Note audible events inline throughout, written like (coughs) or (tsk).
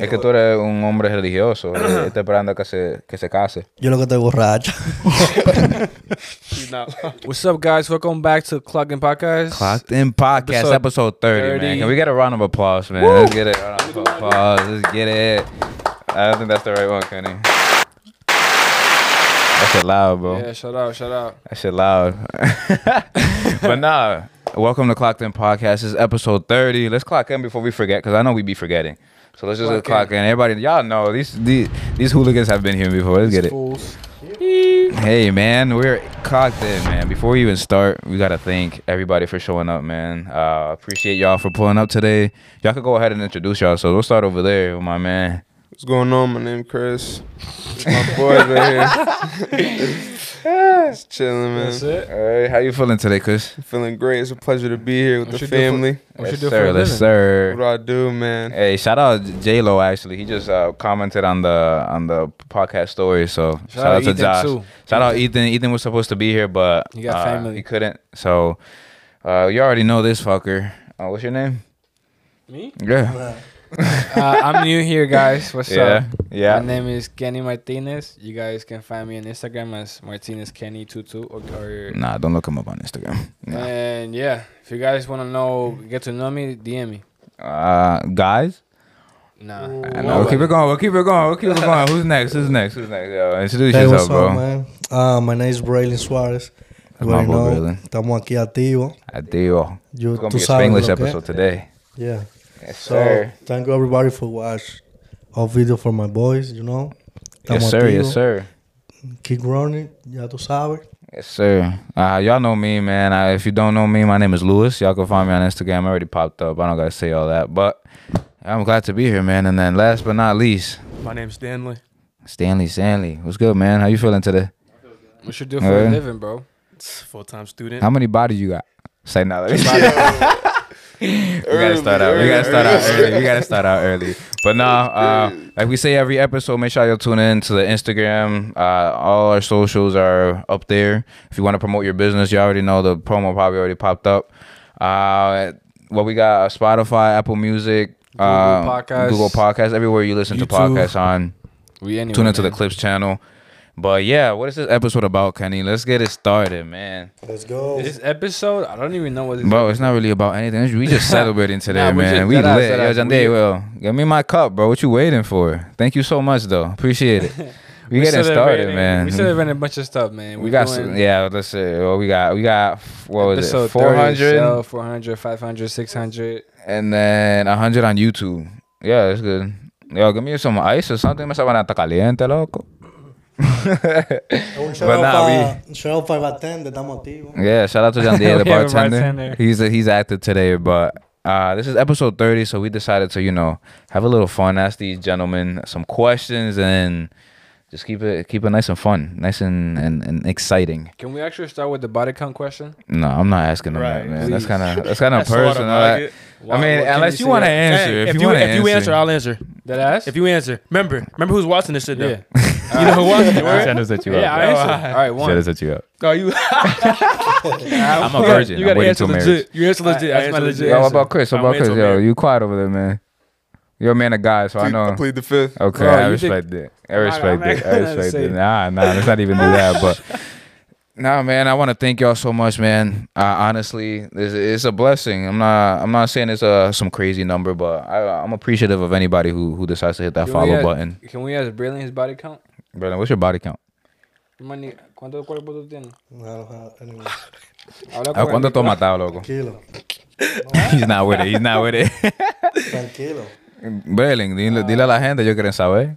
tengo. Es que tú eres un hombre religioso. eh, (clears throat) está esperando que se, que se case. Yo lo que estoy borracho. (laughs) He's. What's up, guys? Welcome back to Clocked In Podcast. Clocked in podcast, Episode episode, 30, man. Can we get a round of applause, man? Let's get it. Round of applause. Let's get it. I don't think that's the right one, Kenny. That shit loud, bro. Yeah, shout out, shout out. That shit loud. (laughs) but nah, welcome to Clocked In Podcast. This is episode 30. Let's clock in before we forget, because I know we be forgetting. So let's just Clock clock in. Everybody, y'all know these, these these hooligans have been here before. Let's get it. Hey man, we're clocked in, man. Before we even start, we gotta thank everybody for showing up, man. Uh, appreciate y'all for pulling up today. Y'all could go ahead and introduce y'all. So we'll start over there with my man. What's going on? My name Chris. It's my boys right here. (laughs) Just chilling, man. That's it. All right, how you feeling today, Chris? Feeling great. It's a pleasure to be here with What the you do for- family. What you yes, do sir. for Yes, living? What do I do, man? Hey, shout out J Lo. Actually, he just uh, commented on the on the podcast story. So shout, out, out to Ethan, Josh. too. Shout out Ethan. Ethan was supposed to be here, but He got uh, family. He couldn't. So uh, you already know this fucker. Uh, what's your name? Me? Yeah. Uh, I'm new here, guys. What's Yeah. up? Yeah. My name is Kenny Martinez. You guys can find me on Instagram as Martinez Kenny 22 or, or Nah, don't look him up on Instagram. Nah. and yeah, if you guys want to know, get to know me, DM me. Uh, guys. Nah, I know. We'll keep it going. We'll keep it going. We'll keep it going. Who's next? Who's next? Who's next? Yo, introduce Hey, yourself, what's bro. up, man? Uh, my name is Brailyn Suarez. You already know. Brailyn. Estamos aquí activos. Adios. Yo, It's gonna be a sabes Spanglish episode today. Yeah. Yes, So, sir. thank you everybody for watch our video for my boys, you know. Yes, Estamos sir. Yes, sir. Keep running, ya tú sabes. Yes, sir. Uh, y'all know me, man. Uh, if you don't know me, my name is Luis. Y'all can find me on Instagram. I already popped up. I don't gotta say all that, but I'm glad to be here, man. And then last but not least, My name's Stanley. Stanley. Stanley, what's good, man? How you feeling today? What should do for a living, bro? Full time student. How many bodies you got? Say no. (laughs) (laughs) let me see. we gotta start out. We gotta start out early. We gotta start out early. But now, (laughs) uh, like we say every episode, make sure you tune in to the Instagram. Uh, all our socials are up there. If you want to promote your business, you already know the promo probably already popped up. Uh, what we got? uh, Spotify, Apple Music, Google uh, Podcasts, Google Podcasts, everywhere you listen to podcasts on. We anyway. Tune into the. Clips channel. But yeah, what is this episode about, Kenny? Let's get it started, man. Let's go. This episode, I don't even know what this. Bro, it's not really about anything. We just (laughs) celebrating today, Nah, we man. just- we deadass, lit. Yo, deadass. Jande, We- well, give me my cup, bro. What you waiting for? Thank you so much, though. Appreciate it. (laughs) We, getting started, man. We celebrating a bunch of stuff, man. We We got, doing some, yeah, let's see. well, we got, we got, what was it, 400 30, 400, 500, 600. and then 100 on YouTube. Yeah, that's good. Yo, give me some ice or something. Me saben hasta caliente, loco. Un shout But out nah, pa- un shout out para bartender, estamos activos. Yeah, shout out to John Deere, the We have a bartender. bartender. He's he's active today, but uh, this is episode thirty, so we decided to you know have a little fun, ask these gentlemen some questions, and just keep it keep it nice and fun, nice and and, and exciting. Can we actually start with the body count question? No, I'm not asking them that, man. That's please. kind of (laughs) that's kind of That's sort of personal. like I, it. I mean, unless you you want to answer, Hey, if, if, you, you, want to if you answer, I'll answer. That ass? If you answer, remember, remember who's watching this shit though. yeah. (laughs) You know who watching it, I'm right? trying to set you yeah, up. I bro. answered. All right, Should one. have set you up. Oh, you. (laughs) I'm a (laughs) virgin. You I'm gotta waiting answer till marriage. legit. You answer legit. I That's my answer legit legit. Yo, what about Chris? What I'm about waiting Chris? till Yo, marriage. you quiet over there, man. You're a man of God, so I Plead- know. I plead the fifth. Okay, Bro, I you respect it. I I'm not- respect I'm not it. I gonna respect say it. it. Nah, nah, let's not even do that. But (laughs) nah, man, I want to thank y'all so much, man. Uh, honestly, it's, it's a blessing. I'm not. I'm not saying it's a some crazy number, but I, I'm appreciative of anybody who who decides to hit that Can we follow ask- button. Can we ask Brailyn his body count? Brother, what's your body count? Mani, ¿Cuánto cuerpo tú tienes? Habla Ah, ¿Cuánto tú has matado, loco? Tranquilo. (laughs) He's not with it. He's not with it. Tranquilo. Brelin, dile, dile a la gente, ellos quieren saber.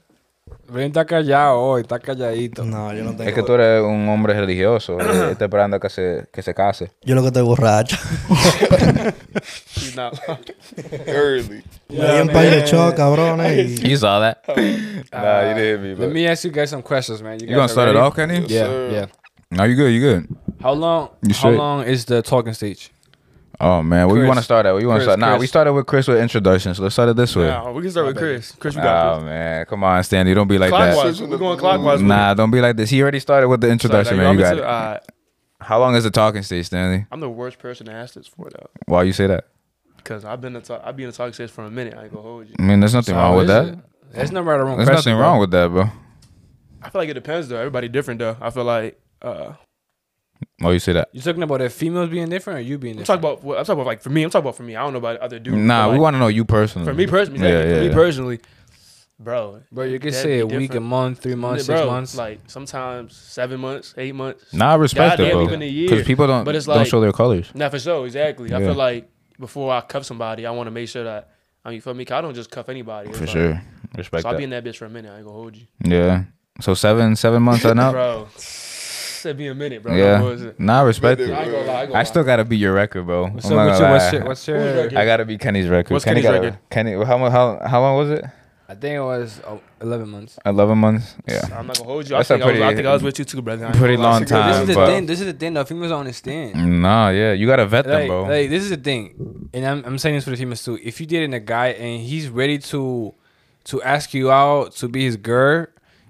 Braylon está callado hoy, está calladito. No, yo no tengo. Es que tú eres un hombre religioso. eh, (coughs) Está esperando que se, que se case. Yo lo que estoy borracho. He's (laughs) not early. Me di un par de shots, cabrones. Y You saw that? (laughs) nah, you didn't hit me. Let But me ask you guys some questions, man. you guys gonna are start it ready? off, Kenny? Yeah, sir. yeah. No, you good. You good. How long? You how long is the talking stage? Oh man, where you want to start at? Where you want to start? Nah, Chris. we started with Chris with introductions. Let's start it this way. Nah, we can start with Chris. Chris, you got Oh man, come on, Stanley. Don't be this. like that. Clockwise. We're going clockwise. Nah, don't be like this. He already started with the introduction, man. You got it. Uh, How long is the talking stage, Stanley? I'm the worst person to ask this for though, Why you say that? because I've been a talk, I've been in the talk stage for a minute. I ain't gonna hold you. I mean, there's nothing So wrong with that. it? There's no right or wrong. There's question, nothing bro. wrong with that, bro. I feel like it depends though. Everybody different though. I feel like uh, Why you say that? You're talking about if females being different or you being I'm different? talking about. what- I'm talking about like for me. I'm talking about for me. I don't know about other dudes. Nah, we like, want to know you personally. For me personally, Yeah, yeah, yeah, for me personally, bro. Bro, you can say be a week, a month, three months, bro, six months. Like sometimes seven months, eight months. Nah, I respect it, bro. even a year. Because people don't But it's like, don't like- show their colors. Not for sure, exactly. I feel like before I cuff somebody, I want to make sure that. I mean, for me, me? 'Cause I don't just cuff anybody. For like- sure, respect So I'll that. be in that bitch for a minute. I ain't gonna hold you, yeah. So seven seven months or not? bro. It'd be a minute, bro. yeah. No bullshit. Nah, I respect But it. I ain't gonna lie. I, ain't gonna I lie. still gotta be your record, bro. What's I'm up not with gonna what's your, what's your, record? I gotta be Kenny's record. What's Kenny Kenny's gotta- record? Kenny, how mu- how how long was it? I think it was oh, 11 months. Eleven months. Yeah. I'm not gonna hold you. I That's a think, I, was, I think I was with you too, brother. I Pretty long That's a good- time, this is the thing. This is the thing. though. females don't understand. nah, yeah, you gotta vet them, bro. like, this is the thing, and I'm, I'm saying this for the females too. If you dating a guy and he's ready to to ask you out to be his girl,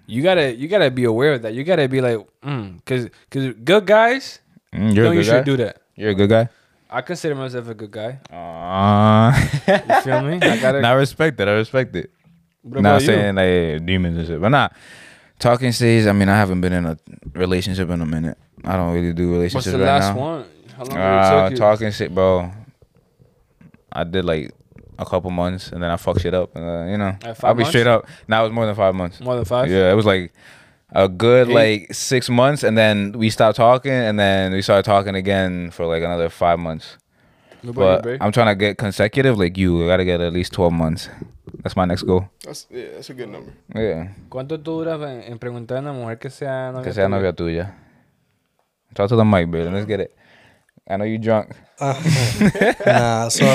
you gotta you gotta be aware of that. You gotta be like, mm, cause cause good guys Mm, you're don't a good usually guy. do that. You're a good guy. I consider myself a good guy. Aw. You feel me? I gotta. (laughs) Nah, I respect it. I respect it. Not you? saying like demons and shit, but nah. Talking stage. I mean, I haven't been in a relationship in a minute. I don't really do relationships. What's the right last now. one? How long Uh, did it take you? talking shit, bro. I did like a couple months, and then I fucked shit up. And, uh, you know, I'll be months? straight up. Now it was more than five months. More than five. Yeah, it was like a good Eight? like six months, and then we stopped talking, and then we started talking again for like another five months. What about But you. I'm trying to get consecutive, like you. I gotta get at least twelve months. That's my next goal. That's yeah, that's a good number. Yeah, ¿Cuánto tú duras en, en preguntar a una mujer que sea novia que sea novia tuya. Talk to the mic, baby. Let's get it. I know you drunk. (laughs) nah, so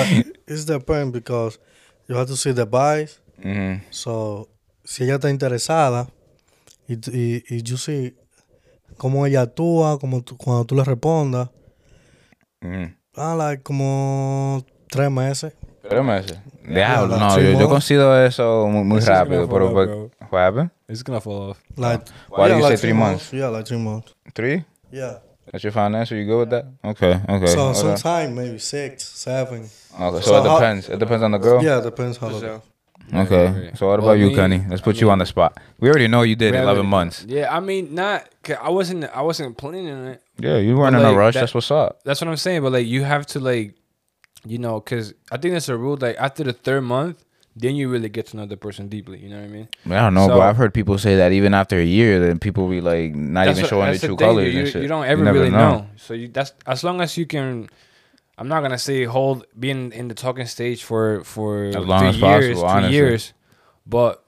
it's depend because you have to see the bias. hmm So, si ella está interesada y, y, y you see cómo ella actúa, como tú- cuando tú le respondas, hmm ah, like como tres meses. Tres meses. Yeah, Diablo, like no, yo, yo months. considero eso muy, muy rápido. Pero, off, but, bro. what happened? It's gonna fall off. Like, Why do yeah, you like say three months? Yeah, like three months. Three? Yeah. That's your final answer? You good with that? Okay, okay. So okay. sometimes maybe six, seven. Okay, so, So it how- depends. It depends on the girl? Yeah, it depends how. For the- Okay. Right, right. So what Well, about you, me- Kenny? Let's I put you on the spot. We already know you did We 11 months. Yeah, I mean, not. 'cause I wasn't. I wasn't planning it. Yeah, you weren't But, in a rush. that- That's what's up. That's what I'm saying. But like, you have to like, you know, because I think that's a rule. Like after the third month, then you really get to know the person deeply. You know what I mean? I don't know, So- but I've heard people say that even after a year, then people be like not even what- showing their the true thing, colors You, and shit. you don't ever never really know. So you that's as long as you can. I'm not gonna say hold being in the talking stage for for As long as years, possible, two honestly. years, but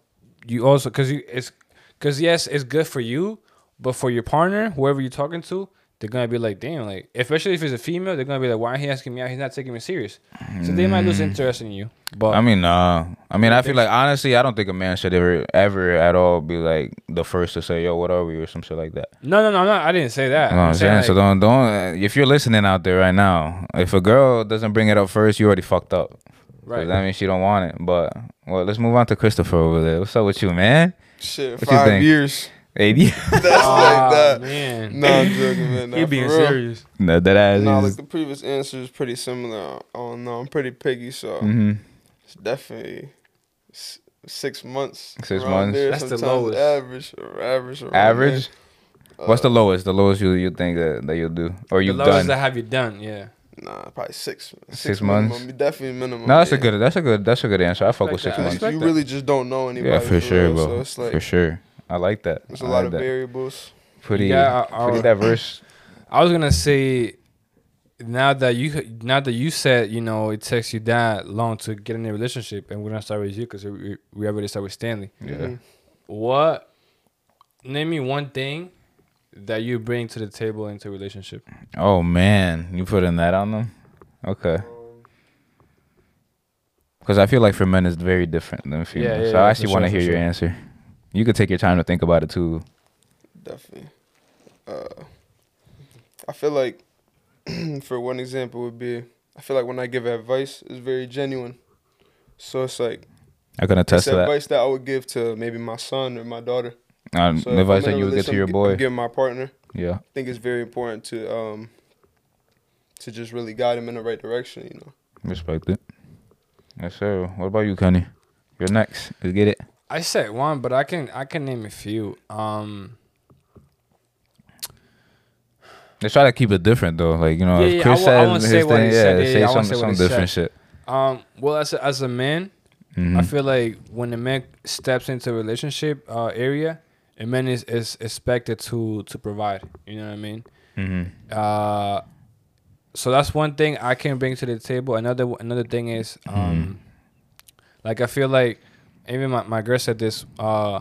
you also because you it's because yes, it's good for you, but for your partner, whoever you're talking to, they're gonna be like, damn, like especially if it's a female, they're gonna be like, why is he asking me out? He's not taking me serious. So they might lose interest in you. But Mm. I mean, nah. I mean, I feel like honestly, I don't think a man should ever, ever at all be like the first to say, "Yo, what are we?" or some shit like that. no, no, no, I'm. I didn't say that. You know what I'm saying? so like, don't, don't. If you're listening out there right now, if a girl doesn't bring it up first, you already fucked up. right. That means she don't want it. But well, let's move on to Christopher over there. What's up with you, man? Shit, What five think? years. AD. (laughs) That's Aw, like that. man. No, I'm joking, man. (laughs) Nah, He for being real. serious. no, that ass No, is. like the previous answer is pretty similar. Oh don't. I'm pretty picky, so hmm it's definitely s- six months. Six months. There. That's the lowest. Average or average. around Average. there. What's the Uh, lowest? The lowest you you think that, that you'll do or The you've lowest done? that have you done? Yeah. Nah, probably six. Six minimum. months? Definitely minimum. no, that's a good. That's a good. That's a good answer. I fuck Respect with six that. months. You really just don't know anybody. Yeah, for sure, real, bro. So it's like for sure. I like that. there's a I lot like of that. variables. Pretty, Yeah, I- pretty diverse. I was gonna say, now that you now that you said you know it takes you that long to get in a relationship, and we're gonna start with you because we, we already started with Stanley. Yeah. Mhm. What? Name me one thing that you bring to the table into a relationship. Oh man, you putting that on them? Okay. Because I feel like for men it's very different than females. yeah, so yeah, I actually sure, want to for hear your sure. answer. You could take your time to think about it too. Definitely. Uh, I feel like, (clears throat) for one example, would be I feel like when I give advice, it's very genuine. So it's like I can attest to that. advice that I would give to maybe my son or my daughter. Um, So advice that you would get to your boy. I'm my partner. Yeah. I think it's very important to um to just really guide him in the right direction. You know. Respect it. Yes, sir. What about you, Kenny? You're next. Let's get it. I said one, but I can I can name a few. Um, They try to keep it different though. Like you know, Yeah, if yeah, I said I his thing, yeah, said. Yeah, say yeah, some say some different said. shit. um, well, as a, as a man, Mhm. I feel like when a man steps into a relationship uh, area, a man is, is expected to to provide. You know what I mean? Mhm. Uh, so that's one thing I can bring to the table. Another another thing is, um, like I feel like even my, my girl said this. Uh,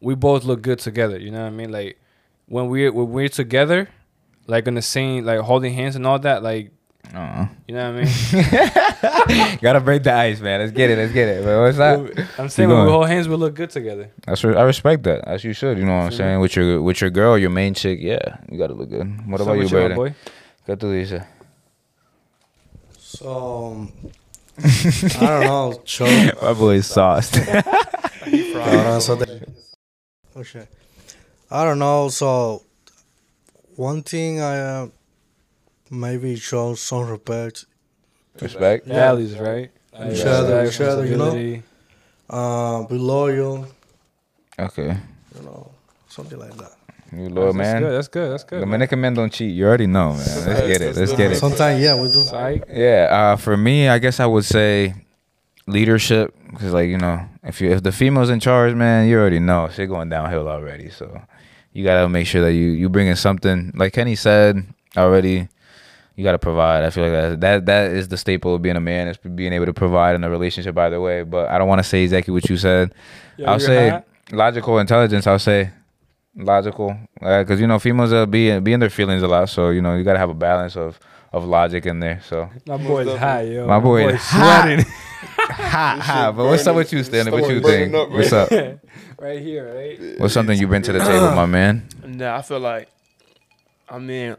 we both look good together. You know what I mean? Like when we're when we're together, like in the same like holding hands and all that. Like Uh-uh. you know what I mean? (laughs) Gotta break the ice, man. Let's get it. Let's get it. But what's that? I'm saying when we hold hands, we look good together. That's re- I respect that. As you should. You know what I'm saying? With your with your girl, your main chick, yeah, you gotta look good. What So about you, with my Brandon? boy? ¿Qué tú dices? So I don't know. Show. (laughs) My boy's sauced. Cabrón, eso te- Oh shit. I don't know. So one thing I uh, maybe show some respect. Respect. Yeah. Values, right? Each other, each other, you know? responsibility. Uh, be loyal. Okay. You know, something like that. You loyal That's man. good. That's good. That's good. Dominican men don't cheat. You already know, man. Let's get it. Let's get it. Sometimes yeah, we do. Psych. Yeah, uh, for me, I guess I would say leadership because, like, you know, if you if the female's in charge, man, you already know shit going downhill already. So you gotta make sure that you you bring in something. Like Kenny said already, you gotta provide. I feel like that that that is the staple of being a man is being able to provide in a relationship either way. But I don't want to say exactly what you said. Yeah, I'll say hot. logical intelligence. I'll say logical because you know females uh, be be in their feelings a lot. So you know you gotta have a balance of of logic in there. So. My boy's high, yo. My boy boy's is hot. sweating. (laughs) ha ha. shit But what's up with you, Stanley? What you think? up, What's up? (laughs) right here, right? What's something you bring to the table, my man? (sighs) Nah, I feel like, I mean,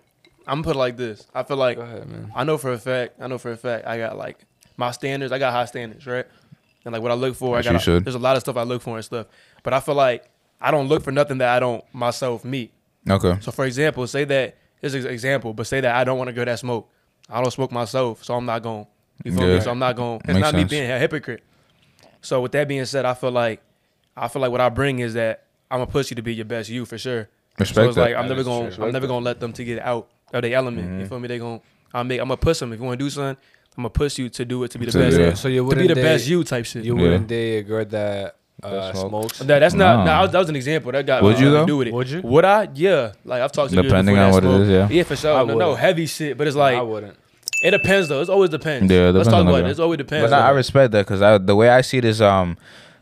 I'm put like this. I feel like Go ahead, man. I know for a fact. I know for a fact. I got like my standards. I got high standards, right? And like what I look for, As I you got. should. There's a lot of stuff I look for and stuff. But I feel like I don't look for nothing that I don't myself meet. Okay. So for example, say that here's an example, but say that I don't want to go that smoke. I don't smoke myself, so I'm not going. You feel Yeah. me? So I'm not going. It's Makes not me being a hypocrite. So with that being said, I feel like I feel like what I bring is that I'm gonna push you to be your best you for sure. Respect so it's that. like I'm That never gonna true. I'm never gonna let them to get out of their element. Mm-hmm. You feel me? They gonna I make I'm gonna push them. If you want to do something, I'm gonna push you to do it to be the To- best. yeah. So you To wouldn't be the date, best you type shit. You Yeah. wouldn't date a girl that uh, smoke. smokes. that, that's not. No. Nah, that was an example. That got Would you, though? to do with it. Would you? Would I? Yeah. Like I've talked to girls Depending on what it smoke. is, yeah. Yeah, for sure. I No, no, heavy shit. But it's like I wouldn't. it depends though. It always depends. Yeah, it Let's talk on about it. girl. It always depends. But nah, I respect that because the way I see it is um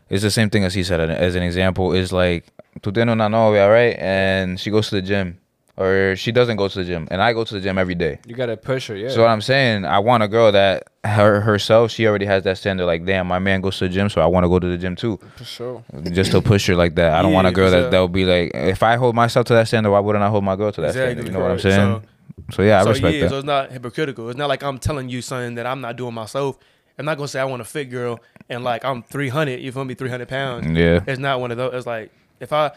is the same thing as he said as an example is like tú tienes una novia right and she goes to the gym or she doesn't go to the gym and I go to the gym every day. You gotta push her, yeah. So what I'm saying, I want a girl that her herself she already has that standard. Like, damn, my man goes to the gym, so I want to go to the gym too, for sure. just to push her like that. I don't want a Yeah, girl that so- that'll be like, if I hold myself to that standard, why wouldn't I hold my girl to that Exactly, standard? You know what I'm saying? So, yeah, I so respect yeah, that. so it's not hypocritical. It's not like I'm telling you something that I'm not doing myself. I'm not gonna say I want a fit girl and like I'm 300. You feel me? 300 pounds. yeah. It's not one of those. It's like if I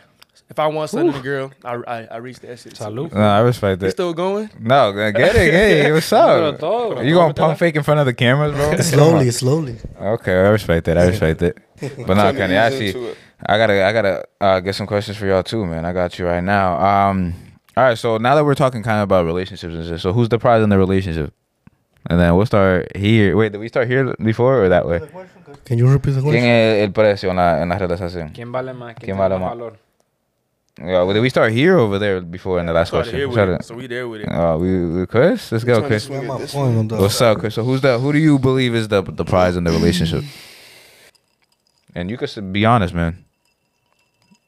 if I want something in a girl, I I, I reach that shit. Salud. No, I respect You that. still going? No, get it, hey, what's (laughs) up? todo. You gonna pump fake in front of the cameras, bro? (laughs) Slowly, slowly. Okay, I respect that. I respect that. (laughs) But no, Trying to Kenny, ease actually. I gotta, I gotta uh, get some questions for y'all too, man. I got you right now. Um, all right. So now that we're talking kind of about relationships and shit, so who's the prize in the relationship? And then we'll start here. Wait, did we start here before or that way? Can you repeat the ¿Quién question? es el precio en la, en la relación? ¿Quién vale más? ¿Quién tiene vale más más? valor? Yeah, well, did we start here or over there before in the last Started question? here with it, out- so we there with it. Uh, we, we Chris, let's go, Trying to Chris. swing it my this point way. on that. What's up, Chris? So who's the who do you believe is the the prize in the relationship? (clears throat) And you can s- be honest, man.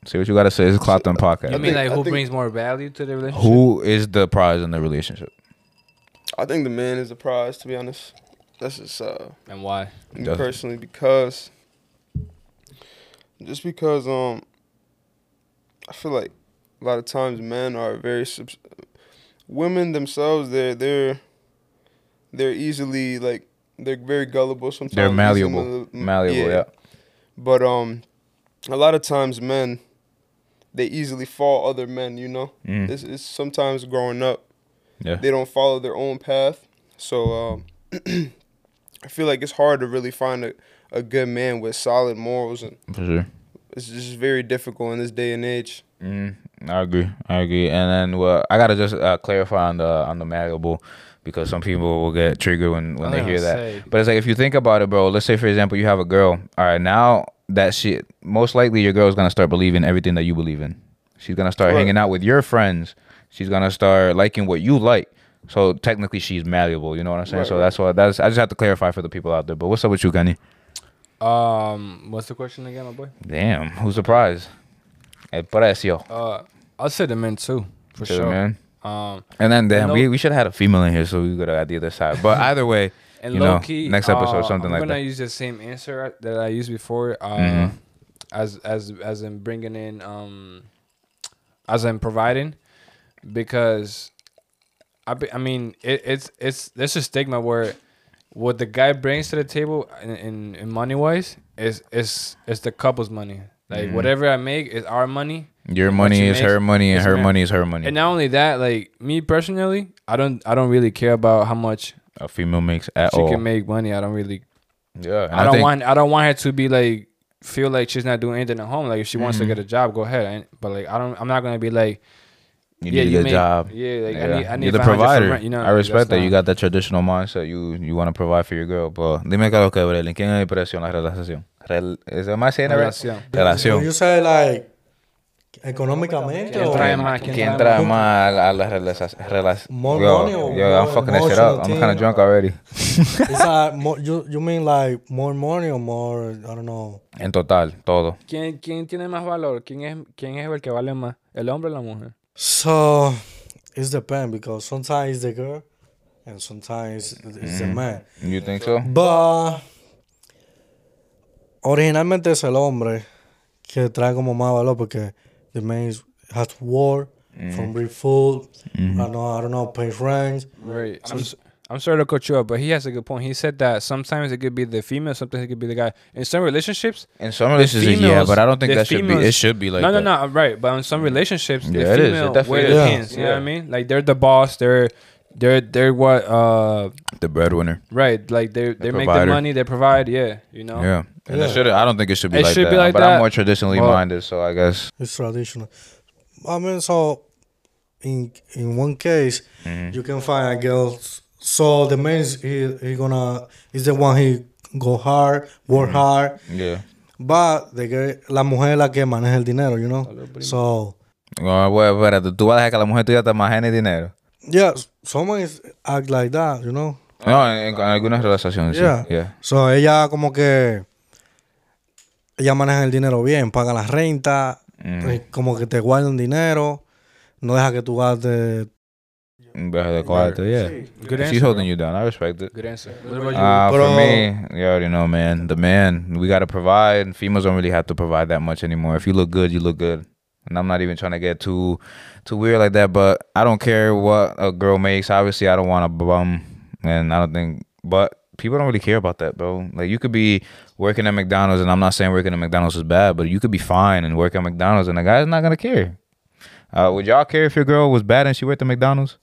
Say what you gotta say. It's a Clocked In podcast. You mean like who think- brings more value to the relationship? Who is the prize in the relationship? I think the man is the prize. To be honest, that's just uh, and why? me personally because just because um I feel like a lot of times men are very subs- women themselves they're they're they're easily like they're very gullible sometimes They're malleable. manip- Malleable, yeah. but um a lot of times men they easily fall other men you know Mm. it's, it's sometimes growing up Yeah. they don't follow their own path. So um, (clears throat) I feel like it's hard to really find a, a good man with solid morals and For sure. It's just very difficult in this day and age. Mm, I agree. I agree. And then well, I gotta just uh, clarify on the on the malleable because some people will get triggered when when I they hear gonna that. say. But it's like if you think about it, bro. Let's say for example you have a girl. All right, now that she most likely your girl's gonna start believing everything that you believe in. She's gonna start Right. hanging out with your friends. She's gonna start liking what you like. So technically, she's malleable. You know what I'm saying? Right, so right. that's why that's. I just have to clarify for the people out there. But what's up with you, Kenny? Um, what's the question again, my boy? Damn, who's the prize? El precio. Uh, I'll say the men too, for sure. man. Um, And then damn, And we, we should have had a female in here so we could have got the other side. But (laughs) either way, and You low know, key, next episode, uh, something I'm like gonna use the same answer that I used before. Uh, Mhm. as as as in bringing in um, as in providing, because I be, I mean it, it's it's there's a stigma where what the guy brings to the table in in, in money wise is is is the couple's money. Like Mhm. whatever I make is our money. your money is makes her money and her ma- money is her money. And not only that, like me personally, I don't I don't really care about how much a female makes at she all. She can make money. I don't really yeah, I, don't think- want I don't want her to be like feel like she's not doing anything at home. Like if she wants to Mhm. get a job, go ahead. But like I don't I'm not gonna be like you yeah, need you a good make- job. Yeah, like I Yeah. need I need You're the 500 for provider. rent, you know, I respect that. You not- got that traditional mindset. You you want to provide for your girl. But dime que lo que Brelin. ¿Quién es precio en la relación? Rel ¿Es I right? Relación. Relación. You say like económicamente ¿Quién o trae más? ¿Quién ¿Quién trae trae más a la relación? More yo, money or yo, I'm fucking that shit up. I'm kind of drunk already. (laughs) It's like more, you you mean like more money or more I don't know. En total, todo. ¿Quién, ¿Quién tiene más valor? ¿Quién es, ¿Quién es el que vale más? ¿El hombre o la mujer? So it's depend because sometimes it's the girl and sometimes it's the Mm. man. You think so? But originalmente es el hombre que trae como más valor porque the man is- has to work from bring food. I don't know, I don't know, pay rent. Right. I'm, s- I'm sorry to cut you up, but he has a good point. He said that sometimes it could be the female, sometimes it could be the guy. In some relationships, In some relationships, yeah, but I don't think the that should be. It should be like no, that. no, no, right. But in some relationships, the Yeah, it is. It female definitely wear the is. pants. You know what I mean? Like they're the boss. They're they're they're what uh The breadwinner. right. Like they they make the money. They provide. Yeah, you know. Yeah, and it Yeah. should. I don't think it should be It like should that. be like but that. I'm more traditionally Well- minded, so I guess. It's traditional. I mean, so in in one case, Mhm. you can find a girl. So the man is he, he gonna is the one he go hard, work hard, Yeah. but the girl, la mujer es la que maneja el dinero, you know. So Bueno, bueno, espérate, tú vas a dejar que la mujer tuya te imagine dinero. yeah, someone is act like that, you know. No, en, en algunas relaciones. sí. Yeah. Yeah. So ella como que ella maneja el dinero bien, paga la renta, Mm. eh, como que te guarda un dinero, no deja que tú gastes. Better the quiet, yeah. Good She's answer. holding bro. you down. I respect it. Good answer. What about you? Uh, for Bro. me, you already know, man. The man, we gotta provide. Females don't really have to provide that much anymore. If you look good, you look good. And I'm not even trying to get too, too weird like that. But I don't care what a girl makes. Obviously, I don't want a bum, and I don't think. But people don't really care about that, bro. Like you could be working at McDonald's, and I'm not saying working at McDonald's is bad, but you could be fine and work at McDonald's, and the guy's not gonna care. Uh, would y'all care if your girl was bad and she worked at McDonald's?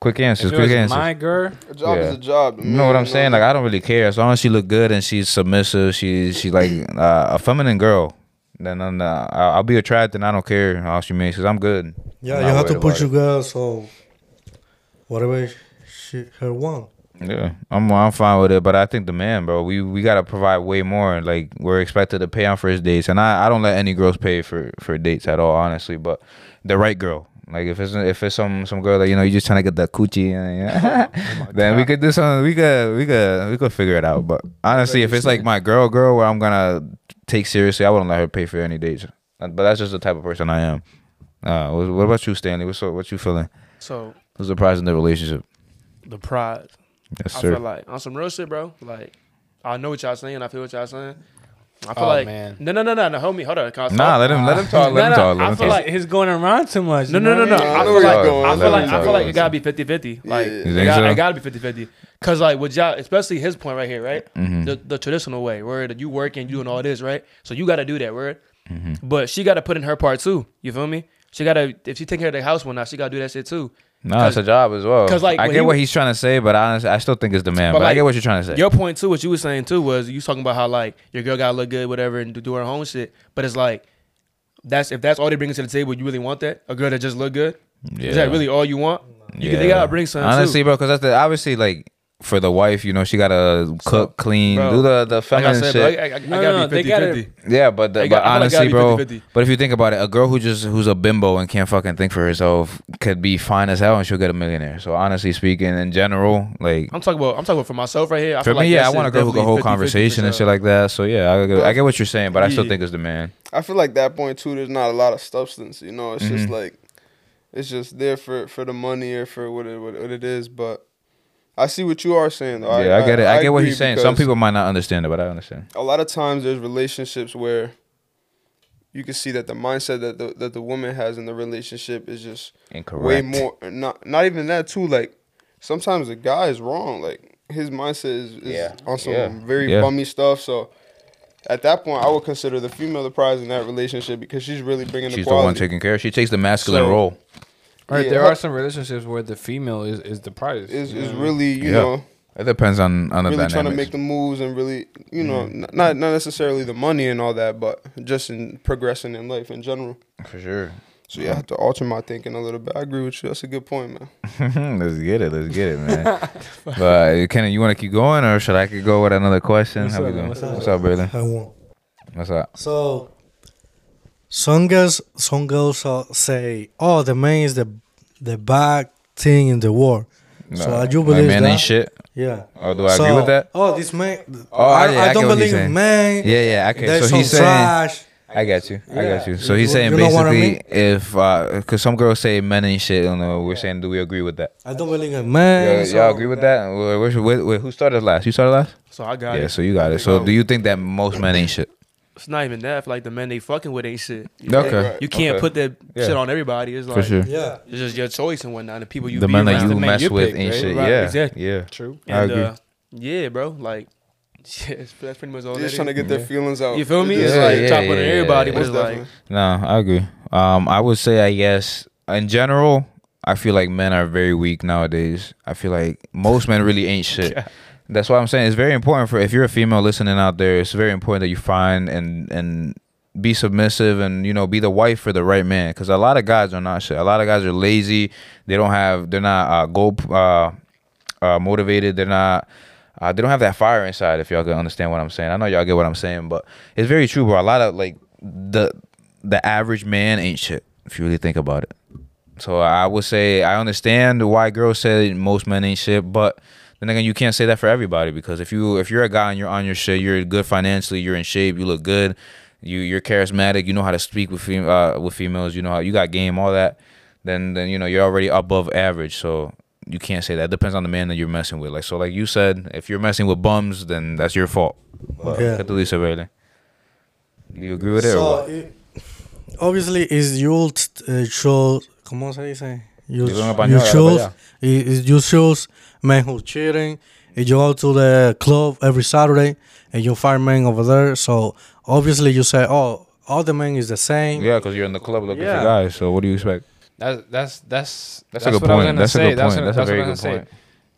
Quick answers. if Quick answers. my girl, A job Yeah. is a job. You know what I'm saying? Like I don't really care as long as she look good and she's submissive. She she like uh, a feminine girl. Then I'm, uh, I'll I'll be attracted. and I don't care how she makes because I'm good. Yeah, I'm you have to worried put your girl so whatever she her want. Yeah, I'm I'm fine with it. But I think the man, bro, we we gotta provide way more. Like we're expected to pay on first dates, and I, I don't let any girls pay for for dates at all, honestly. But the right girl. Like if it's if it's some some girl that you know you're just trying to get that coochie, and, yeah, (laughs) (laughs) then we could do something. We could we could we could figure it out. But honestly, if it's like my girl girl where I'm gonna take seriously, I wouldn't let her pay for any dates. But that's just the type of person I am. Uh, what, what about you, Stanley? What's up- what you feeling? So Who's the prize in the relationship? the prize. Yes, I sir. feel like on some real shit, bro. Like I know what y'all saying. I feel what y'all saying. I feel Oh, like man. no, no, no, no, no, homie. Hold on. Can I Nah, talk? let him let him (laughs) talk. Let him talk. nah, Let I him feel talk. like- he's going around too much. No, no, no, no. what I mean? I I know feel where like you're going. I feel like I feel like let it gotta be 50-50. Like Yeah. it, You think got, so? it gotta be 50-50. Cause like with y'all, especially his point right here, right? Mhm. The the traditional way, where that you working, you doing all this, right? So you gotta do that, word. Mhm. But she gotta put in her part too. You feel me? She gotta if she take care of the house one now, she gotta do that shit too. No, it's a job as well. 'cause, like, I get he what he's trying to say, but honestly, I still think it's the man. But, But, I get what you're trying to say. Your point too, what you were saying too, was you talking about how like your girl gotta look good, whatever, and do- do her own shit. But it's like that's if that's all they bring to the table, you really want that? A girl that just look good? Is that really all you want? You, They gotta bring something. Honestly, too. bro, because that's the obviously like for the wife, you know, she gotta cook, clean, bro, do the the like I feminine said, shit. bro, I, I, I No, gotta no, be they 50 gotta- 50. Yeah, but the, I but got- I honestly, bro. 50-50. But if you think about it, a girl who just who's a bimbo and can't fucking think for herself could be fine as hell and she'll get a millionaire. So honestly speaking, in general, like I'm talking about I'm talking about for myself right here. I for feel me, like yeah, I want a is girl who can definitely hold 50-50 conversation and shit like that. So yeah, I get, I get what you're saying, but I still think it's the man. I feel like that point too. There's not a lot of substance. You know, it's just Mhm. like it's just there for for the money or for what it what, what it is. But I see what you are saying. Though. yeah, I, get it. I, get what he's saying. Some people might not understand it, but I understand. A lot of times there's relationships where you can see that the mindset that the that the woman has in the relationship is just Incorrect. way more. Not not even that too. Like sometimes the guy is wrong. Like his mindset is, is Yeah. on some Yeah. very Yeah. bummy stuff. So. At that point, I would consider the female the prize in that relationship because she's really bringing She's the body. She's the one taking care. She takes the masculine So- role. Right, Yeah, there are some relationships where the female is, is the prize. is is what I mean? really you Yeah. know It depends on on the really trying to make the moves and really you know mm. n- not not necessarily the money and all that, but just in progressing in life in general. For sure. So yeah, I have to alter my thinking a little bit. I agree with you. That's a good point, man. (laughs) let's get it. Let's get it, man. (laughs) but uh, Kenny, you want to keep going, or should I could go with another question? What's How we up, doing? what's What's up? up, brother? I won't. What's up? So some girls, some girls uh, say, "Oh, the man is the the bad thing in the world." So I do Like, believe man that. ain't shit. Yeah. Oh, do I so, agree with that? Oh, this man. Oh, I, yeah, I I don't get what he's believe in man. Yeah, yeah. Okay, so he's saying. trash. I got you. I got you. So he's saying you know what I basically, mean? if because some girls say men ain't shit, you know, we're saying, do we agree with that? I don't believe in man. Y'all, so- y'all agree with that? Wait, wait, wait, wait, who started last? You started last? So I got yeah, it. Yeah. So you got it. So do you think that most men ain't shit? It's not even that. I feel like the men they fucking with ain't shit. You, Okay. right. you can't Okay. put that Yeah. shit on everybody. It's like For sure. Yeah. it's just your choice and whatnot. The people you the men that you the mess you with pick, ain't right? shit. Right, Yeah, exactly. yeah. True. I agree. Uh, yeah, bro. Like, (laughs) yeah, that's pretty much all They're just trying to get their feelings out. You feel me? It's It's Yeah, like yeah, chopping yeah, on everybody, yeah. but it's like definitely. No, I agree. Um, I would say, I guess, in general, I feel like men are very weak nowadays. I feel like most men really ain't shit. (laughs) That's why I'm saying it's very important for if you're a female listening out there. It's very important that you find and and be submissive and you know be the wife for the right man. Because a lot of guys are not shit. A lot of guys are lazy. They don't have. They're not uh, goal uh, uh, motivated. They're not. Uh, they don't have that fire inside. If y'all can understand what I'm saying, I know y'all get what I'm saying, but it's very true, bro. A lot of like the the average man ain't shit. If you really think about it. So I would say I understand why girls say most men ain't shit, but then again, you can't say that for everybody because if you if you're a guy and you're on your shit, you're good financially, you're in shape, you look good, you you're charismatic, you know how to speak with fem- uh, with females, you know how you got game, all that. Then then you know you're already above average. So you can't say that. It depends on the man that you're messing with. Like so, like you said, if you're messing with bums, then that's your fault. But Yeah. ¿qué tú dices, Bailey? Do you agree with it or So, what? it, obviously, is you uh, show, ¿cómo se dice? You, Dilo en you español, dale choose, para allá. is you choose men who cheating, and you go to the club every Saturday, and you find men over there. So obviously, you say, oh, all the men is the same. Yeah, because you're in the club looking Yeah. for guys. So what do you expect? That's that's that's That's a good what I was point. gonna That's a good That's point. what- That's a what very I good was gonna say. point.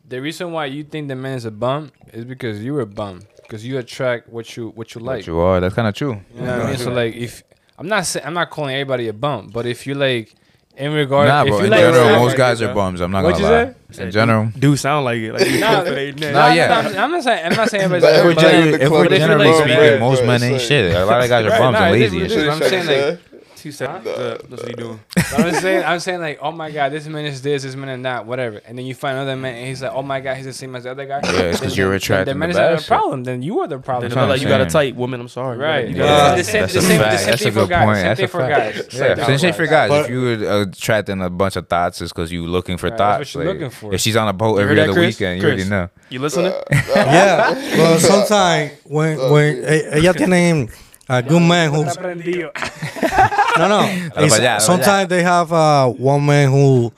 The reason why you think the man is a bum is because you're a bum. Because you attract what you what you like. But you are. That's kind of true. You know what I mean? So like if I'm not saying I'm not calling everybody a bum, but if you like in regard Nah, if bro. you In like general, sound most like guys it, are bums. I'm not What'd gonna you lie. say? In general, do sound like it. Like you (laughs) Nah, confident. Nah, yeah. I'm, I'm not saying I'm not saying everybody's But if we're, if but generally, if we're generally speaking, most men ain't shit. A lot of guys are bums and lazy and shit. I'm saying like Two seconds. That's what you doing. (laughs) But I'm saying, I'm saying like, oh my god, this man is this, this man is that, whatever. And then you find another man, and he's like, oh my god, he's the same as the other guy. Yeah, it's 'cause you're Then- attracting then the man is bad not a problem. Then you are the problem. Then what I I'm feel like you got a tight woman. I'm sorry. Right. You Yeah. got the same, That's the a same, the same That's a thing for good guys. point. Same That's thing a for fact. guys. Yeah, Same thing for guys. If you were uh, attracting a bunch of thoughts, it's because you looking for Right, what thoughts. looking for. If she's on a boat every other weekend, you already know. You listening? (laughs) Yeah, but sometimes when when (laughs) eh, ella tiene a good man who's (laughs) no no. It's- allá, sometimes they have uh, one man who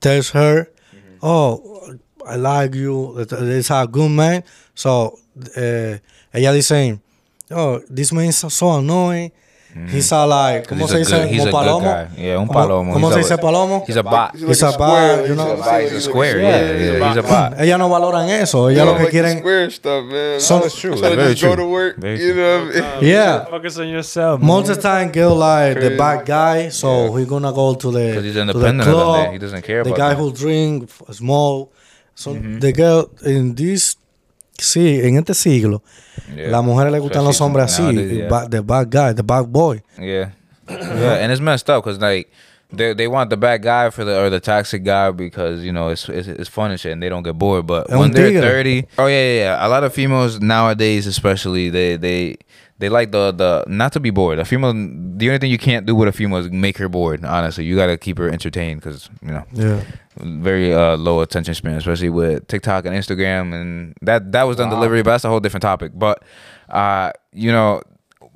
tells her, "Oh, I like you." It's a good man. So uh, ella dice, "Oh, this man is so annoying. He's a like, ¿cómo He's se a dice? good- he's Como a good palomo. guy. Yeah, un palomo. ¿Cómo He's se a- dice palomo? He's a bot. He's He's a a square. bot, you know? He's a- He's a square. like- Yeah, yeah, he's a bot. Ellas no valoran eso. Ellas They lo don't que like the quieren. square stuff, man. Some- I'm That's true. Trying Very just go true. to work. Very You know what I mean? Yeah. Focus on yourself. Most of the time, girl like the bad guy, so he's gonna go to the 'Cause he's to the independent of them, club. he doesn't care The about guy who drink, smoke. So Mm-hmm. the girl in this, sí, en este siglo, Yeah. las mujeres le gustan los hombres así, nowadays, yeah. the bad guy, the bad boy. Yeah, yeah, and it's messed up because like they they want the bad guy for the or the toxic guy because you know it's it's, it's fun and shit and they don't get bored. But when they're thirty, oh yeah, yeah, yeah, a lot of females nowadays, especially they they. They like the the not to be bored. A female, the only thing you can't do with a female is make her bored. Honestly, you gotta keep her entertained because you know Yeah. very uh, low attention span, especially with TikTok and Instagram, and that that was done delivery, but that's a whole different topic. But uh, you know,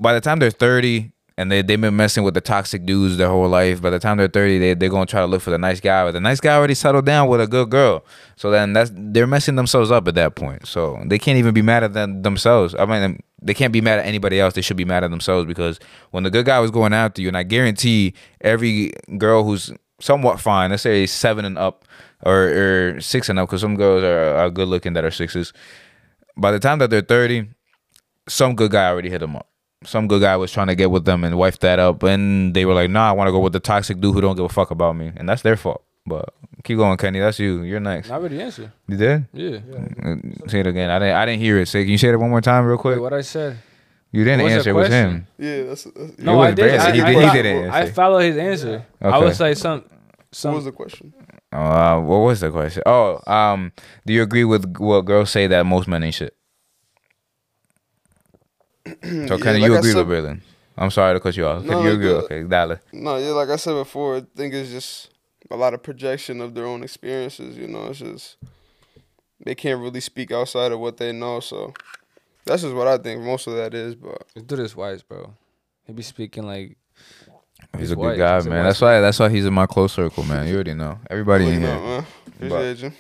by the time they're thirty and they they've been messing with the toxic dudes their whole life, by the time they're thirty, they they're gonna try to look for the nice guy, but the nice guy already settled down with a good girl. So then that's they're messing themselves up at that point. So they can't even be mad at them, themselves. I mean. They can't be mad at anybody else. They should be mad at themselves because when the good guy was going after you, and I guarantee every girl who's somewhat fine, let's say seven and up or, or six and up, because some girls are, are good looking that are sixes. By the time that they're 30, some good guy already hit them up. Some good guy was trying to get with them and wife that up, and they were like, "Nah, I want to go with the toxic dude who don't give a fuck about me," and that's their fault. But keep going, Kenny. That's you. You're next. I already answered. You did? Yeah. Uh, Say it again. I didn't. I didn't hear it. Say, can you say it one more time, real quick? Wait, what I said? You didn't What was the answer. It was him. Yeah, that's. that's No, I did. I, He I, did- he I- didn't I answer. followed his answer. I Okay. was like some, What was the question? Uh, what was the question? Oh, um, do you agree with what girls say that most men ain't shit? (clears throat) So, Yeah, Kenny, like you agree said- with Brailyn? I'm sorry to cut you off. No, you like agree? the- Okay, Dale. No, yeah, like I said before, I think it's just a lot of projection of their own experiences. You know, it's just they can't really speak outside of what they know. So that's just what I think. Most of that is, but This dude is wise, bro. He be speaking like. He's, He's a good white. guy, He's man. white That's why. That's why he's in my close circle, man. You already know. Everybody in here. out. Appreciate.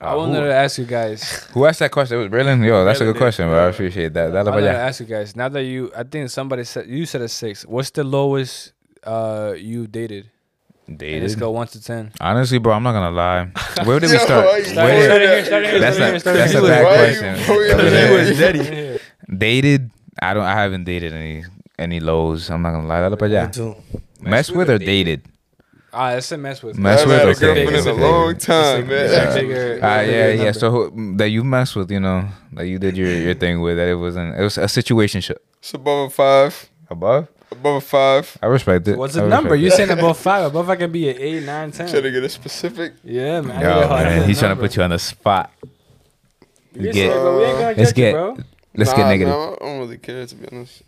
Uh, I wanted who, to ask you guys. (laughs) who asked that question? It was Brailyn. Yo, that's a good question, bro. I appreciate that. Dale I para wanted to ask you guys. Now that you, I think somebody said you said a six. What's the lowest uh you dated? And let's go one to ten. Honestly, bro, I'm not gonna lie. (laughs) Where did we start? Where did- Start here, start here, That's start a that's a bad Why you question. pulling Over your Daddy. Dated? I don't. I haven't dated any any lows. I'm not gonna lie. Dale para Me allá. Mess with or dated? Ah, that's a mess with. Mess with, haven't had a okay. girlfriend a long time, man. Ah, yeah, yeah. So that you messed with, you know, that you did your your thing with, that it wasn't. It was a situation ship. It's above a five. Above, Above a five. I respect it. What's I the respect number? You it. saying above five? Above I can be an eight, nine, ten. Trying to get a specific. Yeah, man. Yo, Yeah, man, he's trying to put you on the spot. You get- said, but we ain't gonna Let's judge you, get bro. let's nah, get negative. Nah, I don't really care to be honest.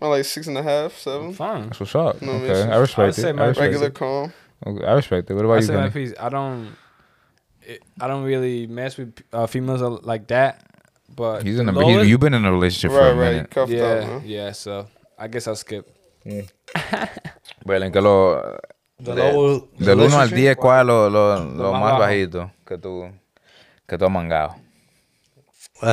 I'm like six and a half, seven. Fine. That's what's up. No, okay, it's- I respect I'd say it. my I respect Regular it. calm. Okay, I respect it. What I about you, say my piece. I don't. It, I don't really mess with uh, females like that. But He's in a. lowest- He, you've been in a relationship for a right. minute. Cuffed yeah, up, man. yeah. So I guess I'll skip. Braylon, que lo, De- low del 1 al relationship? 10, ¿cuál es lo, lo, lo más bajito que tú, que tú has mangado? (laughs)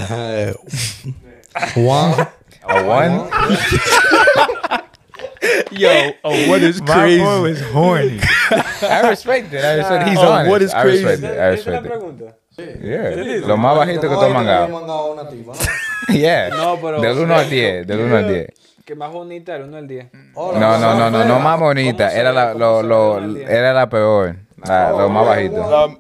One. A one? (laughs) Yo, oh, what is crazy? was horny. I respect it. I respect it. He's Oh, honest. what is I crazy? respect it. I respect it. Yeah. Lo más bajito que tú has mangado. (laughs) Yeah. No, pero- Del 1 al 10. Del 1 al 10. Que más bonita, el uno al 10. No, no, no, no, no más bonita. Era la, lo, lo, era la peor. La, lo más bajito. La-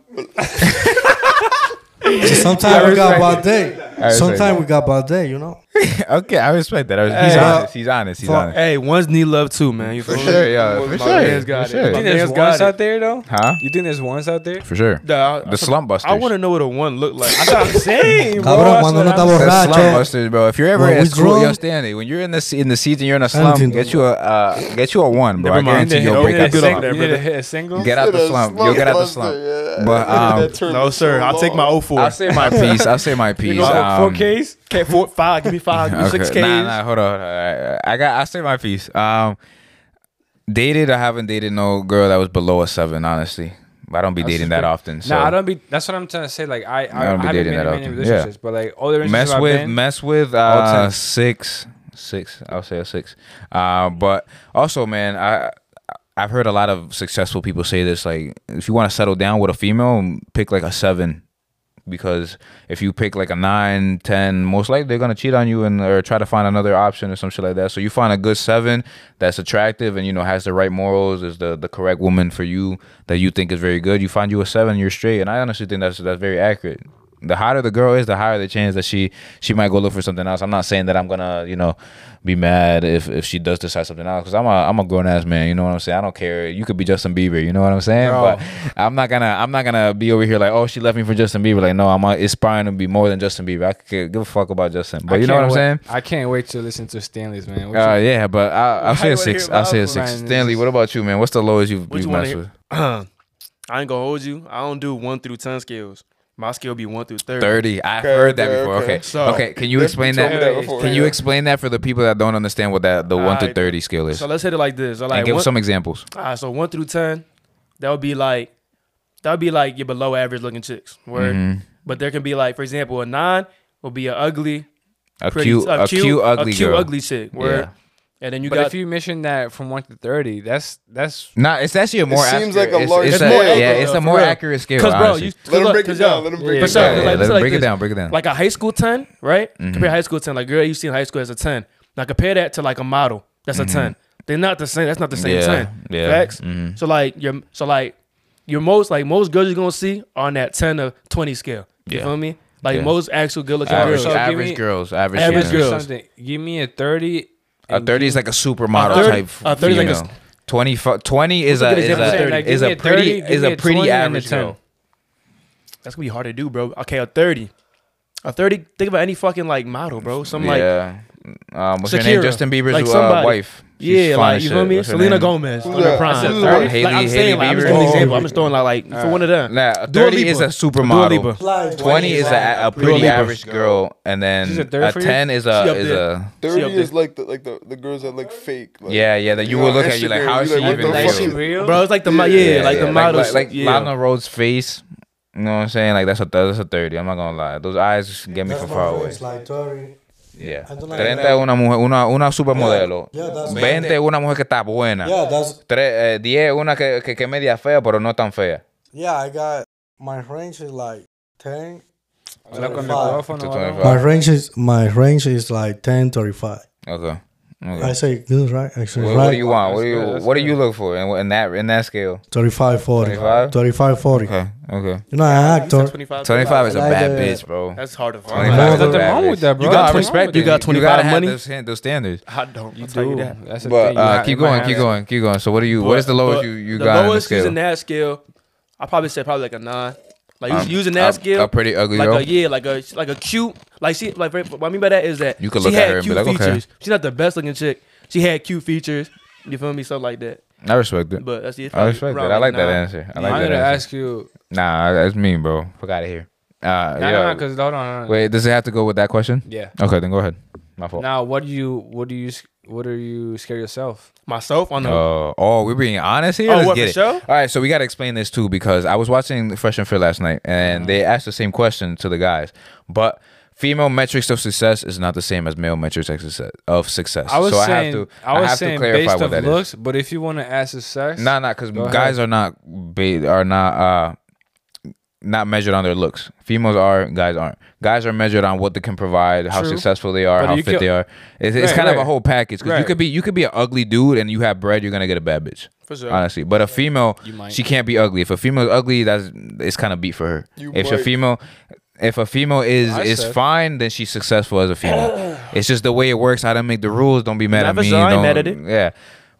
So sometimes we got bad day. I respect Sometimes we got bad day, you know. (laughs) Okay, I respect that. I res- He's Hey. honest. He's honest. He's For- honest. Hey, ones need love too, man. You For sure, yeah, for sure. Man's got For it. You think there's ones out there though? Huh? You think there's ones out there? For sure. Nah, The slump busters. I want to know what a one look like. That's what I'm (laughs) saying, bro. Cabrón, That's cuando what uno está I'm- The slump borracho. busters, bro. If you're ever When at we school, yo, Stanley, when you're in the in the season, you're in a slump. Get you a uh, get you a one, bro. Never I mind. guarantee You you'll break need out to the slump. You to brother. hit a single. Get out the slump. slump You'll get out the slump. But, um, That turned No, sir. I'll take my long. 04. I'll say my piece. I'll say my (laughs) piece. You Um, four Ks. Okay, four, five. Give me five. Give me six (laughs) Ks. Nah, nah, hold on. I, I got. I say my piece. Um, dated. I haven't dated no girl that was below a seven. Honestly, I don't be That's dating that often. So Nah, I don't be. That's what I'm trying to say. Like I, I, I don't be I haven't dating been that many often. relationships, but like all the relationships mess I've with been, mess with all uh six Six. I'll say a six. Uh, but also, man, I I've heard a lot of successful people say this. Like, if you want to settle down with a female, pick like a seven. Because if you pick like a nine, ten, most likely they're gonna cheat on you and or try to find another option or some shit like that. So you find a good seven that's attractive and you know has the right morals, is the the correct woman for you that you think is very good. You find you a seven, you're straight. And I honestly think that's that's very accurate the hotter the girl is, the higher the chance that she she might go look for something else. I'm not saying that I'm gonna you know be mad if if she does decide something else because I'm a I'm a grown ass man. You know what I'm saying? I don't care. You could be Justin Bieber. You know what I'm saying? Bro. But I'm not gonna I'm not gonna be over here like oh she left me for Justin Bieber. Like no, I'm aspiring to be more than Justin Bieber. I could give a fuck about Justin. But I you know what I'm saying? I can't wait to listen to Stanley's man. What Uh, you- yeah, but I, I'll say a six. I'll say a six. Ryan? Stanley, what about you, man? What's the lowest you've, What you've messed with? (clears throat) I ain't gonna hold you. I don't do one through ten scales. My scale be one through thirty. Thirty. I've Okay, heard that okay, before. okay. Okay. So- okay. Can you explain that? that before, Can you explain that for the people that don't understand what that the one to Alright. thirty scale is? So let's hit it like this. So like and give one, some examples. Alright, so one through ten, that would be like that would be like your below average looking chicks. Word. Mhm. But there can be like, for example, a nine will be an ugly, A pretty, cute, a cute, ugly a cute girl. ugly chick. Word. Yeah. And then you but got if you mention that from one to thirty, that's that's Nah, it's actually a more. seems accurate, like a it's, large It's, scale, a, yeah, it's a more real. accurate scale. because bro, you Let him break it 'cause down. Let him break for it sure, Yeah, down. yeah, like, let so like break it down. Break it down. like a high school 10, right? Mhm. Compare high school 10. Like, girl you see in high school as a 10. Now, compare that to like a model. That's a 10. They're not the same. That's not the same Mm-hmm. yeah, 10. yeah. Facts? Mhm. So, like, your so like your most like most girls you're gonna see are on that 10 to 20 scale. You Yeah. feel me? Like Yeah. most actual good looking Average, girls. So average me- girls, average, Average girls. Give me a thirty. A thirty is like a supermodel A 30 type. a 30 is like a- female. 20, 20 is a is good example of a, 30? Like, is a pretty 30, is a pretty 20 and a average 10. girl. That's gonna be hard to do, bro. Okay, a 30. A 30, think about any fucking like model, bro. Some like yeah. Um, what's her name? Justin Bieber's Like uh, wife. She's Yeah, fine like you shit. feel me? What's Selena name? Gomez. Who's that? prime. Who's Like, that? like, I'm Hailey saying, like, I'm just Bieber? throwing an example. I'm just throwing like, like for one of them. Nah, a Dua 30 is a Dua supermodel. Lipa. 20 is a, a pretty average girl, and then a a 10 is a is a Thirty is like the like the, the girls that look fake. Like, yeah yeah that you You would know, look at you like how is she like, even what the real? fuck Like she real? Bro, it's like the mo- yeah, like the like, models. like, like yeah. Lana Rhoades' face. You know what I'm saying? Like that's a that's a 30. I'm not gonna lie. Those eyes get me from far away. It's like 30. Yeah. I don't like 30 that. es una mujer, una, una supermodelo. Yeah, yeah, that's 20 es una mujer que está buena. Yeah, that's Tre- eh, 10 es una que, que, media fea, pero no tan fea. yeah. I got my range is like 10. Habla con el 25. micrófono, To ahora. 25. My range is my range is like 10, 35. Okay. I say good, right? Actually, What, right? what do you want? What do you What do you look for in, in that in that scale? 35, 40. 25? 35, 40. Okay. Okay. You know, an actor. 25, 25 is a Like bad the- bitch, bro. That's hard to find. More is a than- bad Nothing wrong bitch. with that, bro. You got Nothing 20 wrong with you that. got You 25 gotta have money? those, those standards. I don't. You I'll tell do. you that. That's the But thing. Uh, keep going, keep going, keep going. So what do you? what is the lowest you you the got on the lowest scale? using that scale, I probably say probably like a nine. Like us- Um, using that a- scale, a pretty ugly like girl? a yeah, like a like a cute, like she like what I mean by that is that You could she look at had her and be cute like, okay. features. She's not the best looking chick. She had cute features. You feel me? Stuff like that. I respect it. But that's it. I respect that. I like that answer. I like I'm that gonna answer. ask you. Nah, that's mean, bro. Fuck out of here. Uh, No, yeah. no, no, because hold on. hold on. Wait, does it have to go with that question? Yeah. Okay, then go ahead. My fault. Now, what do you? What do you? What are you scared yourself? Myself on the Uh, oh, we're being honest here. Oh, Let's what, get for it. sure? All right, so we got to explain this too because I was watching Fresh and Fit last night, and they asked the same question to the guys, but female metrics of success is not the same as male metrics of success. I was so saying. I have to. I was have saying to clarify based what of that is. looks, but if you want to ask the sex, Nah, nah, because guys ahead. are not ba- are not uh not measured on their looks. Females are, guys aren't. Guys are measured on what they can provide, how True. successful they are, But how fit can- they are. It's, it's Right, kind of a whole package. Because you could be you could be an ugly dude and you have bread, you're gonna get a bad bitch. for sure. Honestly, but a female, she can't be ugly. If a female's ugly, that's it's kind of beat for her. You if a female, if a female is I is said. fine, then she's successful as a female. (sighs) it's just the way it works. I don't make the rules. Don't be mad at Never me. saw- I ain't don't- mad at it. Yeah,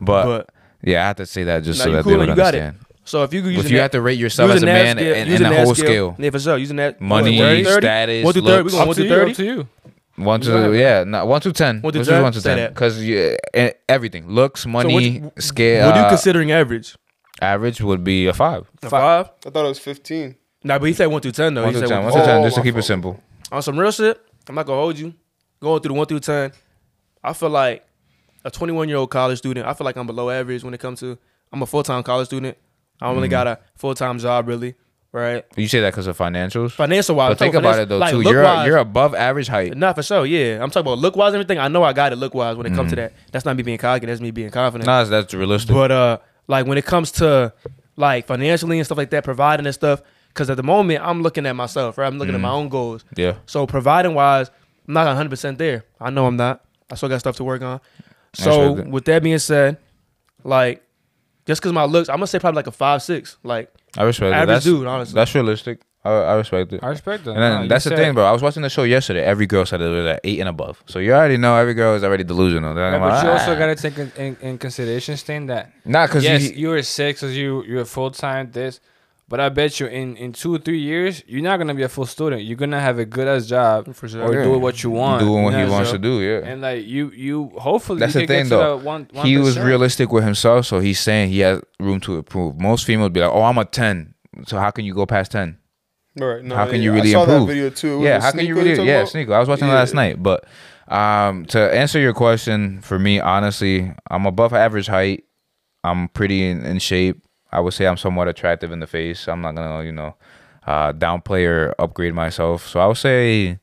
but, But yeah, I have to say that just so that cool they would and you got it. understand. So if you could use If you have to rate yourself using as a that man scale- in, in using the that whole scale, Yeah, for sure. Using that Money, what, 30? status, one through thirty. We looks. going up one to through you. Up thirty. to you. one Go to ahead. yeah, no, one to ten. One to Let's 10? one to Say ten that. because everything looks, money, what- scale. What are you uh, considering average? average would be a five. A five? I thought it was fifteen. Nah, but he said one through ten though. One he to said ten. one One to Oh, ten, just to my keep it simple. on some real shit, I'm not gonna hold you. Going through the one through ten, I feel like a 21 year old college student. I feel like I'm below average when it comes to. I'm a full time college student. I don't really got a full time job really, right? You say that because of financials. Financial wise, But think about it though like, too. You're wise- you're above average height. Not for sure, yeah. I'm talking about look wise and everything. I know I got it look wise when it comes to Mm-hmm. that. That's not me being cocky, that's me being confident. Nah, that's realistic. But uh like when it comes to like financially and stuff like that, providing and stuff, because at the moment I'm looking at myself, right? I'm looking at my own goals. yeah. So providing wise, I'm not 100 percent there. I know I'm not. I still got stuff to work on. So with that being said, like just because my looks, I'm gonna say probably like a five six. Like I respect it. average That's, dude, honestly. that's realistic. I, I respect it. I respect that. And then Nah, you that's the said- thing, bro. I was watching the show yesterday. Every girl said it was at eight and above. So you already know every girl is already delusional. They're Yeah, like, but you also "Ah." gotta take in, in, in consideration, Stain, that nah, cause yes, you, you were six, cause you you're full time this, but I bet you in in two or three years you're not gonna be a full student. You're gonna have a good ass job For sure. or Yeah. do what you want, doing what he wants so- to do. Yeah. And like you you hopefully That's you the thing, get to though. that one, he was realistic with himself, so he's saying he has room to improve. Most females be like, "Oh, I'm a 10. So how can you go past 10? Right. No, How can yeah, you really I saw improve? that video too. Yeah, how can you Sneaker really? talking Yeah, about? sneaker. I was watching Yeah. last night, but um, to answer your question, for me, honestly, I'm above average height. I'm pretty in, in shape. I would say I'm somewhat attractive in the face. I'm not gonna, you know, uh, downplay or upgrade myself. So I would say,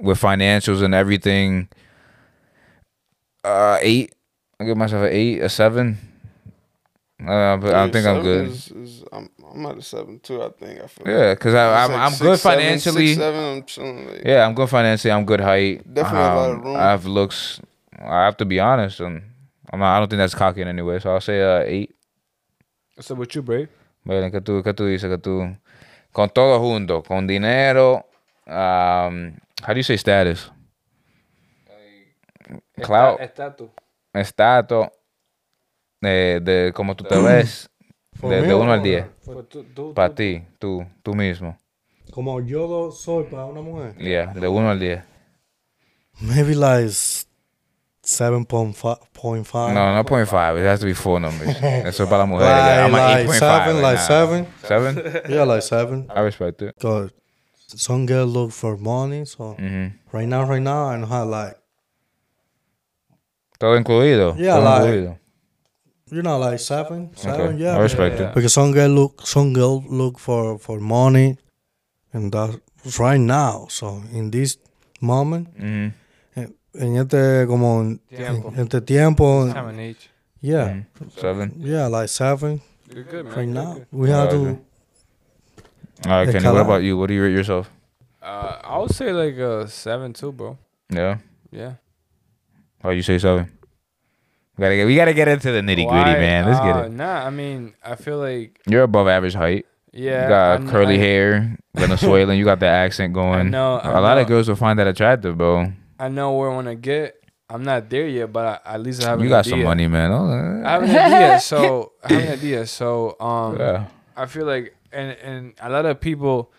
with financials and everything, uh, eight. I give myself an eight, a seven. Uh, but I think I'm good. Is, is, I'm, I'm at a seven too. I think. I feel. Yeah, cause I, I'm like I'm six, good financially. Six, seven, I'm. Like, Yeah, I'm good financially. I'm good height. Definitely a lot of Um, room. I have looks. I have to be honest, and I'm not, I don't think that's cocky in any way. So I'll say uh, eight. So with you, Brave? Bueno, ¿qué tú, qué tú dices? Que tú, con todo junto, con dinero. Um, how do you say status? Clout. Estatus. Estatus. De, de cómo tú te ves. For De, me de uno or- al diez. Pues tú- tú- Para tú- ti, tú, tú mismo. Como yo soy para una mujer. Yeah, de uno al diez. Maybe like 7.5. No, no point five. It has to be four numbers. (laughs) Es para las mujeres. Like, I'm like 8.5 seven, like seven. Seven? Yeah, like seven. I respect it. Cause some girl look for money, so hmm right now, right now, I know how like Todo incluido. Yeah, Todo like- incluido. you know like seven, seven, Okay. yeah. I respect it. Because some girl look, some girl look for for money, and that's right now. So in this moment, hmm en este como en, Tiempo. en este tiempo, Time and age. yeah, Seven. yeah, like seven You're good, man. right You're now. good. We have Okay. to. All right, Yeah, Kenny. What about you? What do you rate yourself? Uh, I would say like a seven too, bro. Yeah. Yeah. Oh, you say seven. We gotta get. We gotta get into the nitty gritty, Why? man. Let's get Uh, it. Nah, I mean, I feel like You're above average height. yeah. you got I'm- curly I- hair, Venezuelan. you got the accent (laughs) going. know, I A lot of girls will find that attractive, bro. I know where I want to get. I'm not there yet, but I, at least I have You got idea. some money, man. Oh, I have an idea. (laughs) So I have an idea. So um, yeah. I feel like and and a lot of people.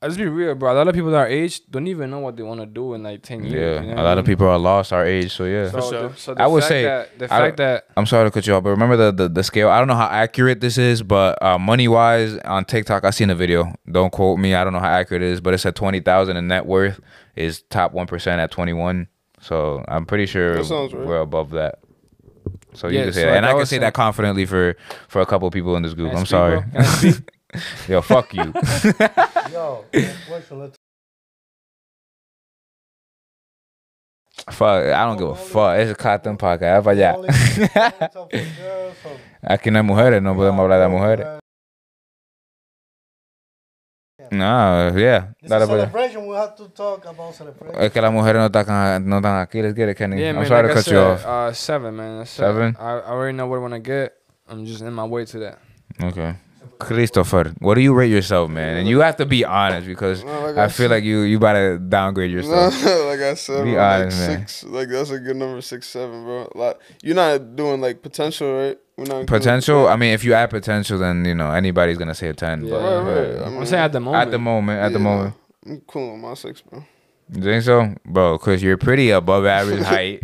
Let's be real, bro. A lot of people our age don't even know what they want to do in like ten years. Yeah, you know a lot I of people are lost our age, so yeah. So, sure. the, so the I would say- that, the I fact that I'm sorry to cut you off, but remember the the, the scale. I don't know how accurate this is, but uh, money wise on TikTok, I seen a video. Don't quote me. I don't know how accurate it is, but it said twenty thousand in net worth is top one percent at twenty one. So I'm pretty sure That sounds right. we're above that. So you Yeah, can say so that, and I I can say saying- that confidently for for a couple people in this group. I I'm sorry. (laughs) bro? Can I speak? Yo, fuck you. (laughs) Yo, question. Fuck. I don't give a fuck. Es el Clocked In Podcast. Va allá. (laughs) Aquí no hay mujeres, no podemos hablar de mujeres. No, yeah. This Dale para celebration. We have to talk about celebration. Es que las mujeres no están, no están aquí. Let's get it, Kenny. Yeah, I'm man. sorry like to I cut you off. Uh, seven, man. That's Seven? I, I already know what I want to get. I'm just in my way to that. Okay. Christopher, what do you rate yourself, man? And you have to be honest because Well, like I I feel said- like you you about to downgrade yourself. No, (laughs) like I said, Be bro, like man. six, like that's a good number, six, seven, bro. Like you're not doing like potential, right? We're not including- Potential. I mean, if you add potential, then you know anybody's gonna say a ten. Yeah. but, Right, right. I I'm mean, saying at the moment. at the moment, at the moment, I'm cool with my six, bro. You think so, bro? Because you're pretty above average (laughs) height.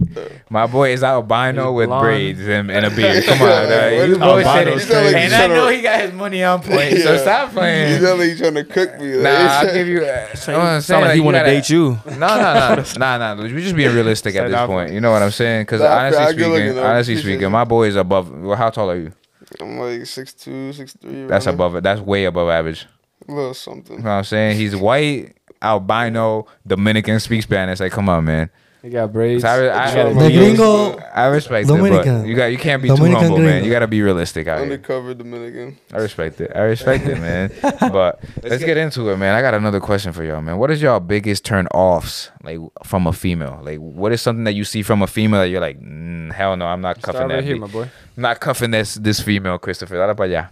My boy is albino with braids and, and a beard. (laughs) Come on, Yeah, dog. you is- both said Albino it. is crazy. And I know he got his money on (laughs) point. So Yeah. stop You playing. know like you trying to cook me. Nah, I'll give you. Uh, I'm saying, Sound like he want to date you. No, no, no, nah, nah. We're just being realistic at Set this up. point. You know what I'm saying? Because Nah, honestly I looking, speaking, honestly speaking, my boy is above. Well, how tall are you? I'm like six two, six three. That's above it. That's way above average. A little something. You know what I'm saying? He's white, albino, Dominican, speaks Spanish. Like, come on, man. He got braids. So I, I, The I, gringo- I respect it, but you got you can't be too Dominican humble, man. You got to be realistic out here. Dominican. I respect it. I respect it, man. (laughs) But let's get into it, man. I got another question for y'all, man. What is y'all biggest turn offs, like from a female? Like, what is something that you see from a female that you're like, mm, hell no, I'm not cuffing Start that. right here, my boy. I'm not cuffing this this female, Christopher. Dale para allá.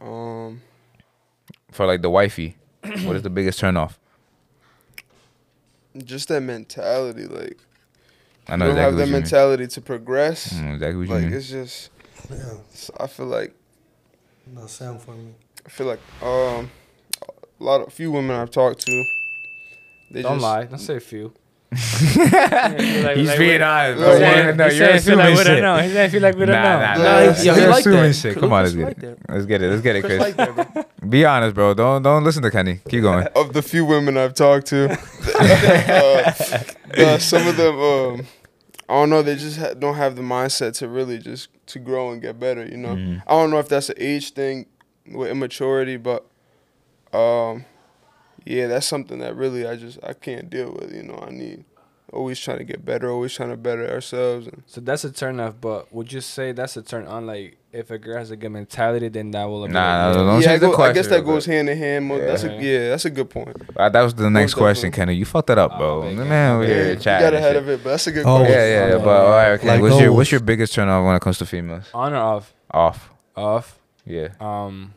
Um, For like the wifey, what is the (clears throat) biggest turn off? just that mentality, like I you know don't exactly have what that you mean. mentality to progress. I know exactly what you Like it's just, Yeah, it's- I feel like the same for me. I feel like um, a lot of few women I've talked to, they Don't just lie. Don't say a few. He's being honest, bro. bro. Yeah, no, he you're said feel like we don't shit. know. He said feel like we Nah, don't know. nah, Nah, nah. he- You're he like assuming that. shit. Chris Come on, let's get that. it. Let's get it. Let's get it, Chris Chris. like that. Be honest, bro. Don't don't listen to Kenny. Keep going. (laughs) of the few women I've talked to, (laughs) uh, uh, some of them, um, I don't know, they just ha- don't have the mindset to really just to grow and get better. You know, Mhm. I don't know if that's an age thing with immaturity, but um, yeah, that's something that really I just I can't deal with. You know, I need always trying to get better, always trying to better ourselves. And So that's a turn off, but would you say that's a turn on? Like, if a girl has a good mentality, then that will. Nah, like, nah, yeah. Don't yeah, I, change the go- I guess that goes hand in hand. Mo- That's a, Yeah. yeah, that's a good point. Uh, that was the next Most question, definitely. Kenny. You fucked that up, Oh, bro. big Man, we Yeah, here you got ahead of it, but that's a good Oh. question. Yeah, yeah, yeah. Oh, But all right, okay. Like what's your what's your biggest turn off when it comes to females? On or off? Off. Off. Yeah. Um,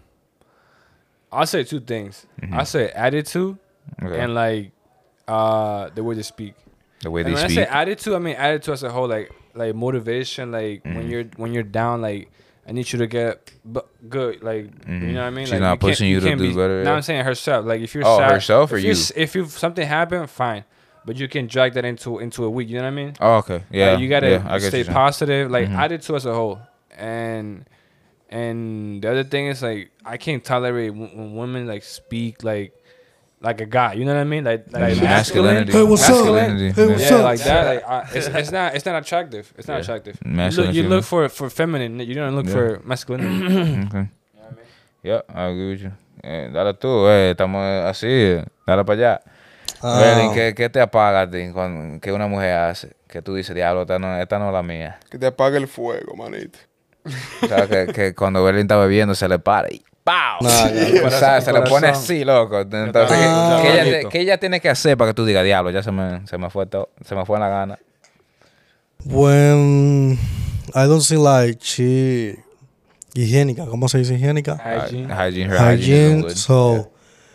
I'll say two things. Mhm. I say attitude Okay. and like uh the way they speak. the way And they when speak. I say attitude, I mean attitude as a whole, like like motivation. Like when Mhm. you're when you're down, like I need you to get bu- good. Like Mhm. you know what I mean. She's like, not can't- pushing you to do be, better, No. I'm saying herself. Like if you're Oh, sad, herself or if you? If you something happened, fine, but you can drag that into into a week. You know what I mean? oh, okay. Yeah. Like, you gotta yeah, stay positive. Like Mhm. attitude as a whole, and and the other thing is like I can't tolerate w- when women like speak like like a guy. You know what I mean? Like like Masculinity. Hey, what's up? Hey, yeah. what's Yeah, up? like that. Like I, it's, (laughs) it's not it's not attractive. It's not Yeah. attractive. You look, you look for for feminine. You don't look Yeah. for masculinity. (clears throat) Okay. You know what I mean? Yeah, I agree with you. Eh, dale tú, eh, estamos así, dale para allá. Ah, Brailyn, ¿qué, ¿qué te apaga a ti cuando, que una mujer hace? Que tú dices, diablo, esta no, esta no es la mía. Que te apague el fuego, manito. (laughs) O sea, que, que cuando Berlin está bebiendo se le para y ¡pau! Nah, (laughs) o sea, se le pone así, loco. Entonces, Ah. ¿qué, qué ella, qué ella tiene que hacer para que tú digas, diablo, ya se me, se me fue todo, se me fue la gana? when I don't see like she higiénica, ¿cómo se dice higiénica? Hygiene. Hygiene, her hygiene. Hygiene. So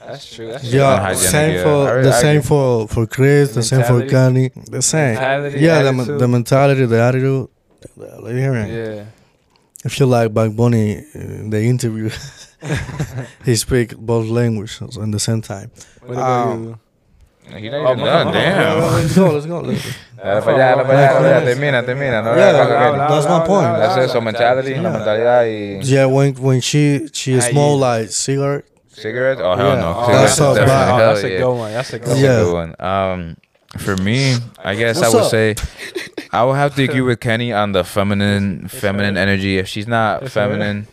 That's true. That's yeah, Hygienic, same yeah. for I- the I same for for Chris, the same for. Kanye, the same. Mentality, yeah, the, the mentality, the attitude. Hearing. Yeah. I feel like Bad Bunny in the interview, (laughs) he speak both languages at the same time. What about Um, you? He not even done, damn. let's go, let's go. Let's go. (laughs) Dale para allá, dale para allá, dale termina, termina. No, Yeah, that's my point. That's eso, mentality, la mentalidad y... Yeah, when when she she smell like cigarette. Cigarettes? Oh, hell Yeah. no. Oh, Cigarettes that's so is definitely- bad. Oh, hell that's a good one. That's a good one. Yeah. one. Um, for me, I guess What's I would up? say I would have to agree with Kenny on the feminine feminine energy. If she's not feminine,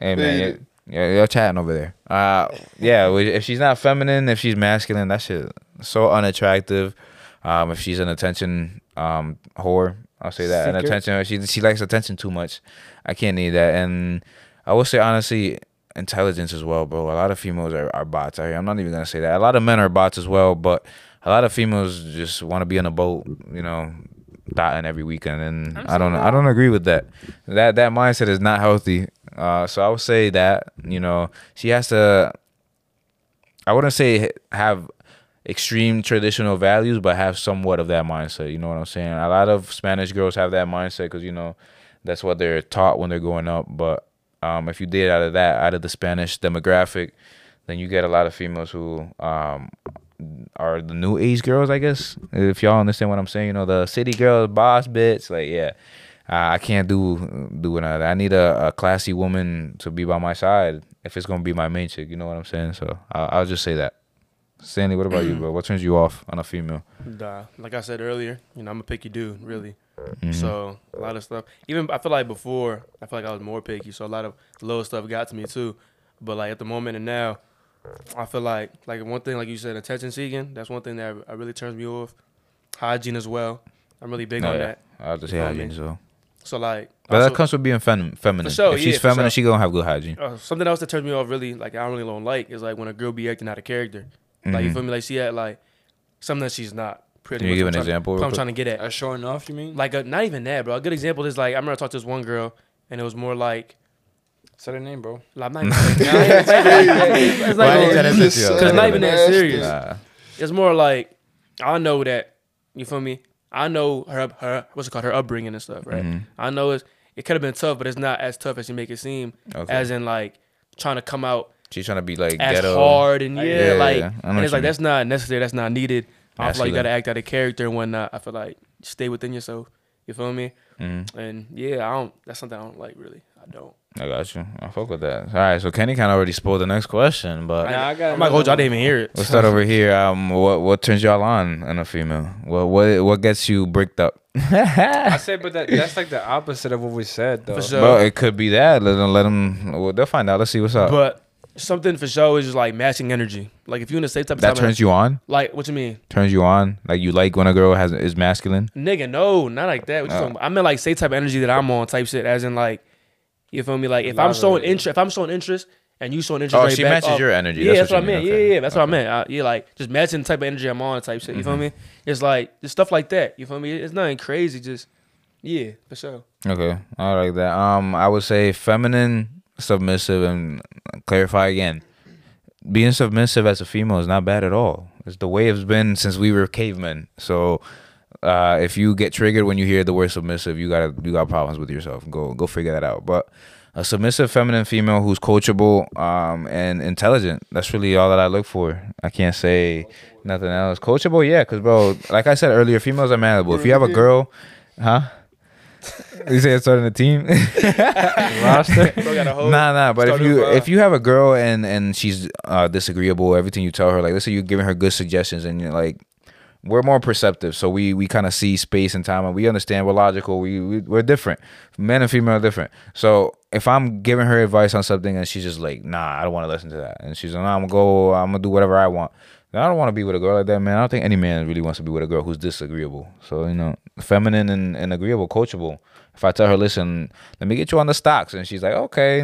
hey man, you're, you're, you're chatting over there. Uh, yeah, if she's not feminine, if she's masculine, that shit so unattractive. Um, if she's an attention um whore, I'll say that. An Seeker. attention, she she likes attention too much. I can't need that. And I will say honestly, intelligence as well, bro. A lot of females are, are bots out here. I'm not even gonna say that. A lot of men are bots as well, but a lot of females just want to be on a boat, you know, dotting every weekend, and I don't I don't agree with that. That that mindset is not healthy. Uh, so I would say that you know she has to. I wouldn't say have extreme traditional values, but have somewhat of that mindset. You know what I'm saying? A lot of Spanish girls have that mindset because you know that's what they're taught when they're growing up. But um, if you did out of that, out of the Spanish demographic, then you get a lot of females who um, are the new age girls, I guess. If y'all understand what I'm saying, you know, the city girls, boss bitch, like yeah. I I can't do do that. I need a, a classy woman to be by my side if it's gonna be my main chick. You know what I'm saying? So I'll, I'll just say that. Stanley, what about you, bro? What turns you off on a female? Nah, like I said earlier, you know, I'm a picky dude, really. Mhm. So a lot of stuff. Even I feel like before, I feel like I was more picky. So a lot of little stuff got to me too. But like at the moment and now, I feel like like one thing like you said, attention seeking. That's one thing that I really turns me off. Hygiene as well. I'm really big Oh, on yeah. that. I'll just say You know what I hygiene. mean? So, So like, but that comes with being fem- feminine. For sure, if she's yeah, for feminine, sure. she gonna have good hygiene. uh, something else that turns me off really like I don't really don't like is like when a girl be acting out of character. Like you Mhm. feel me? Like she had like something that she's not. Pretty Can you much give an I'm trying- example what real I'm trying to get at. Uh, showing off, you mean? Like a, not even that, bro. A good example is like I remember I talked to this one girl, and it was more like Say the name, bro. like, I'm not (laughs) even saying, nah, it's not like that. (laughs) It's not Why even- ain't that Just sense, yo? said Cause not even that nasty. serious. Nah. It's more like I know that you feel me. I know her her what's it called her upbringing and stuff, right? Mhm. I know it's it could have been tough, but it's not as tough as you make it seem. Okay. As in like trying to come out She's trying to be like as ghetto. hard and yeah, Yeah, like yeah, I know and what it's you like mean. that's not necessary. That's not needed. I feel like you Masculine. gotta act out of character and whatnot. I feel like stay within yourself. You feel me? Mhm. And yeah, I don't. That's something I don't like really. I don't. I got you. I fuck with that. All right, so Kenny kind of already spoiled the next question, but Nah, I got I'm not gonna hold you. I didn't even hear it. We'll start over here. Um, what what turns y'all on in a female? What what what gets you bricked up? I said, but that, that's like the opposite of what we said, though. For sure. Well, it could be that. Let them let them. Well, they'll find out. Let's see what's up. But something for sure is just like matching energy. Like if you in the same type of that time, turns you on. like what you mean, Turns you on. Like you like when a girl has is masculine. nigga? No, not like that. What you Oh. talking about? I meant like same type of energy that I'm on, type shit. As in like, you feel me? Like if I'm showing interest, if I'm showing interest, and you showing interest, Oh, right she back matches up- your energy. Yeah, That's that's, what what, I meant. mean. Yeah, Okay. yeah, that's what I Okay. meant. Uh, yeah, like just matching the type of energy I'm on, type shit. You feel Mm-hmm. me? It's like just stuff like that. You feel me? It's nothing crazy. Just yeah, for sure. Okay, I like that. Um, I would say feminine, submissive, and clarify again. Being submissive as a female is not bad at all. It's the way it's been since we were cavemen. So, uh, if you get triggered when you hear the word submissive, you gotta you got problems with yourself. Go go figure that out. But a submissive feminine female who's coachable um, and intelligent. That's really all that I look for. I can't say nothing else. Coachable, yeah, because bro, like I said earlier, females are malleable. If you have a girl, huh? You say it's starting a team? (laughs) roster. (laughs) Bro got nah, nah. But if you if you have a girl and and she's uh, disagreeable, everything you tell her, like let's say you're giving her good suggestions, and you're like, we're more perceptive, so we we kind of see space and time, and we understand we're logical. We, we we're different. Men and female are different. So if I'm giving her advice on something and she's just like, nah, I don't want to listen to that, and she's like, nah, I'm gonna go, I'm gonna do whatever I want. I don't want to be with a girl like that, man. I don't think any man really wants to be with a girl who's disagreeable. So you know, feminine and, and agreeable, coachable. If I tell her, listen, let me get you on the stocks, and she's like, okay,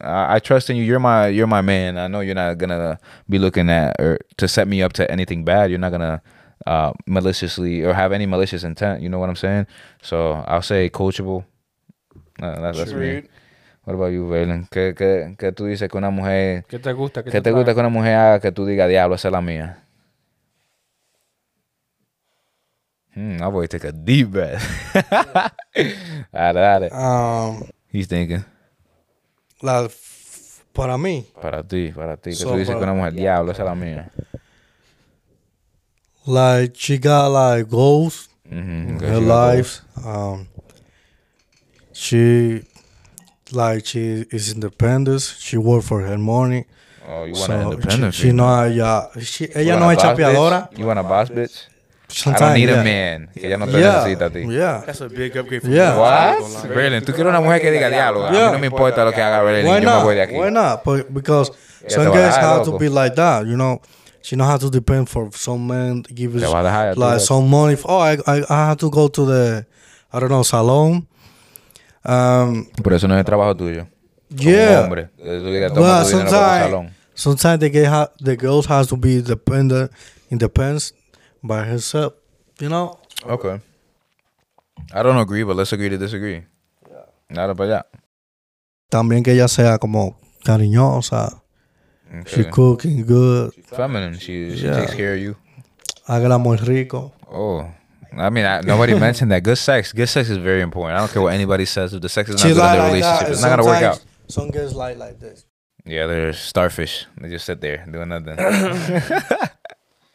I, I trust in you. You're my you're my man. I know you're not gonna be looking at or to set me up to anything bad. You're not gonna uh, maliciously or have any malicious intent. You know what I'm saying? So I'll say coachable. Uh, that- that's me. What about you, Valen? ¿Qué, qué, qué tú dices que una mujer ¿Qué te gusta? ¿Qué, ¿Qué te gusta que una mujer haga que tú digas, diablo, esa es la mía? Hmm, I boy take a deep breath. (laughs) dale, dale. Um, He's thinking. la, para mí, Para ti, para ti. Que So, tú dices que para- una mujer, diablo, esa es la mía. Like she got like goals Mhm, in her life. Um, she like she is independent. She work for her money. Oh, you want So an independent she, she female. no ella, she, You ella want no a es boss chapeadora. bitch? You want a boss bitch? I don't need yeah. a man. Que ella no te Yeah, necesita a ti. yeah. That's a big upgrade. For Yeah. me. What? Brailyn, tú quieres una mujer que diga, diablo, a mí Yeah. no me importa lo que haga Brailyn, Why yo me not? voy de aquí. Why not? But because te some va guys have to be like that, you know. She know how to depend for some men give us like some money. For, oh, I, I I have to go to the I don't know salon. Um, eso no es el trabajo tuyo. Como yeah. hombre. Well, sometimes sometimes the ha- the girls has to be dependent, independent by herself. You know. Okay. I don't agree, but let's agree to disagree. Nada para allá. También que ella sea como cariñosa. Mm-hmm. She cooking good. Feminine. She she Yeah. takes care of you. Hágala muy rico. Oh. I mean, I, nobody (laughs) mentioned that. Good sex. Good sex is very important. I don't care what anybody says. If the sex is not She good in like, their like relationship, that. it's not gonna work Sometimes out. Some girls like like this. Yeah, they're starfish. They just sit there doing nothing. (laughs) (laughs)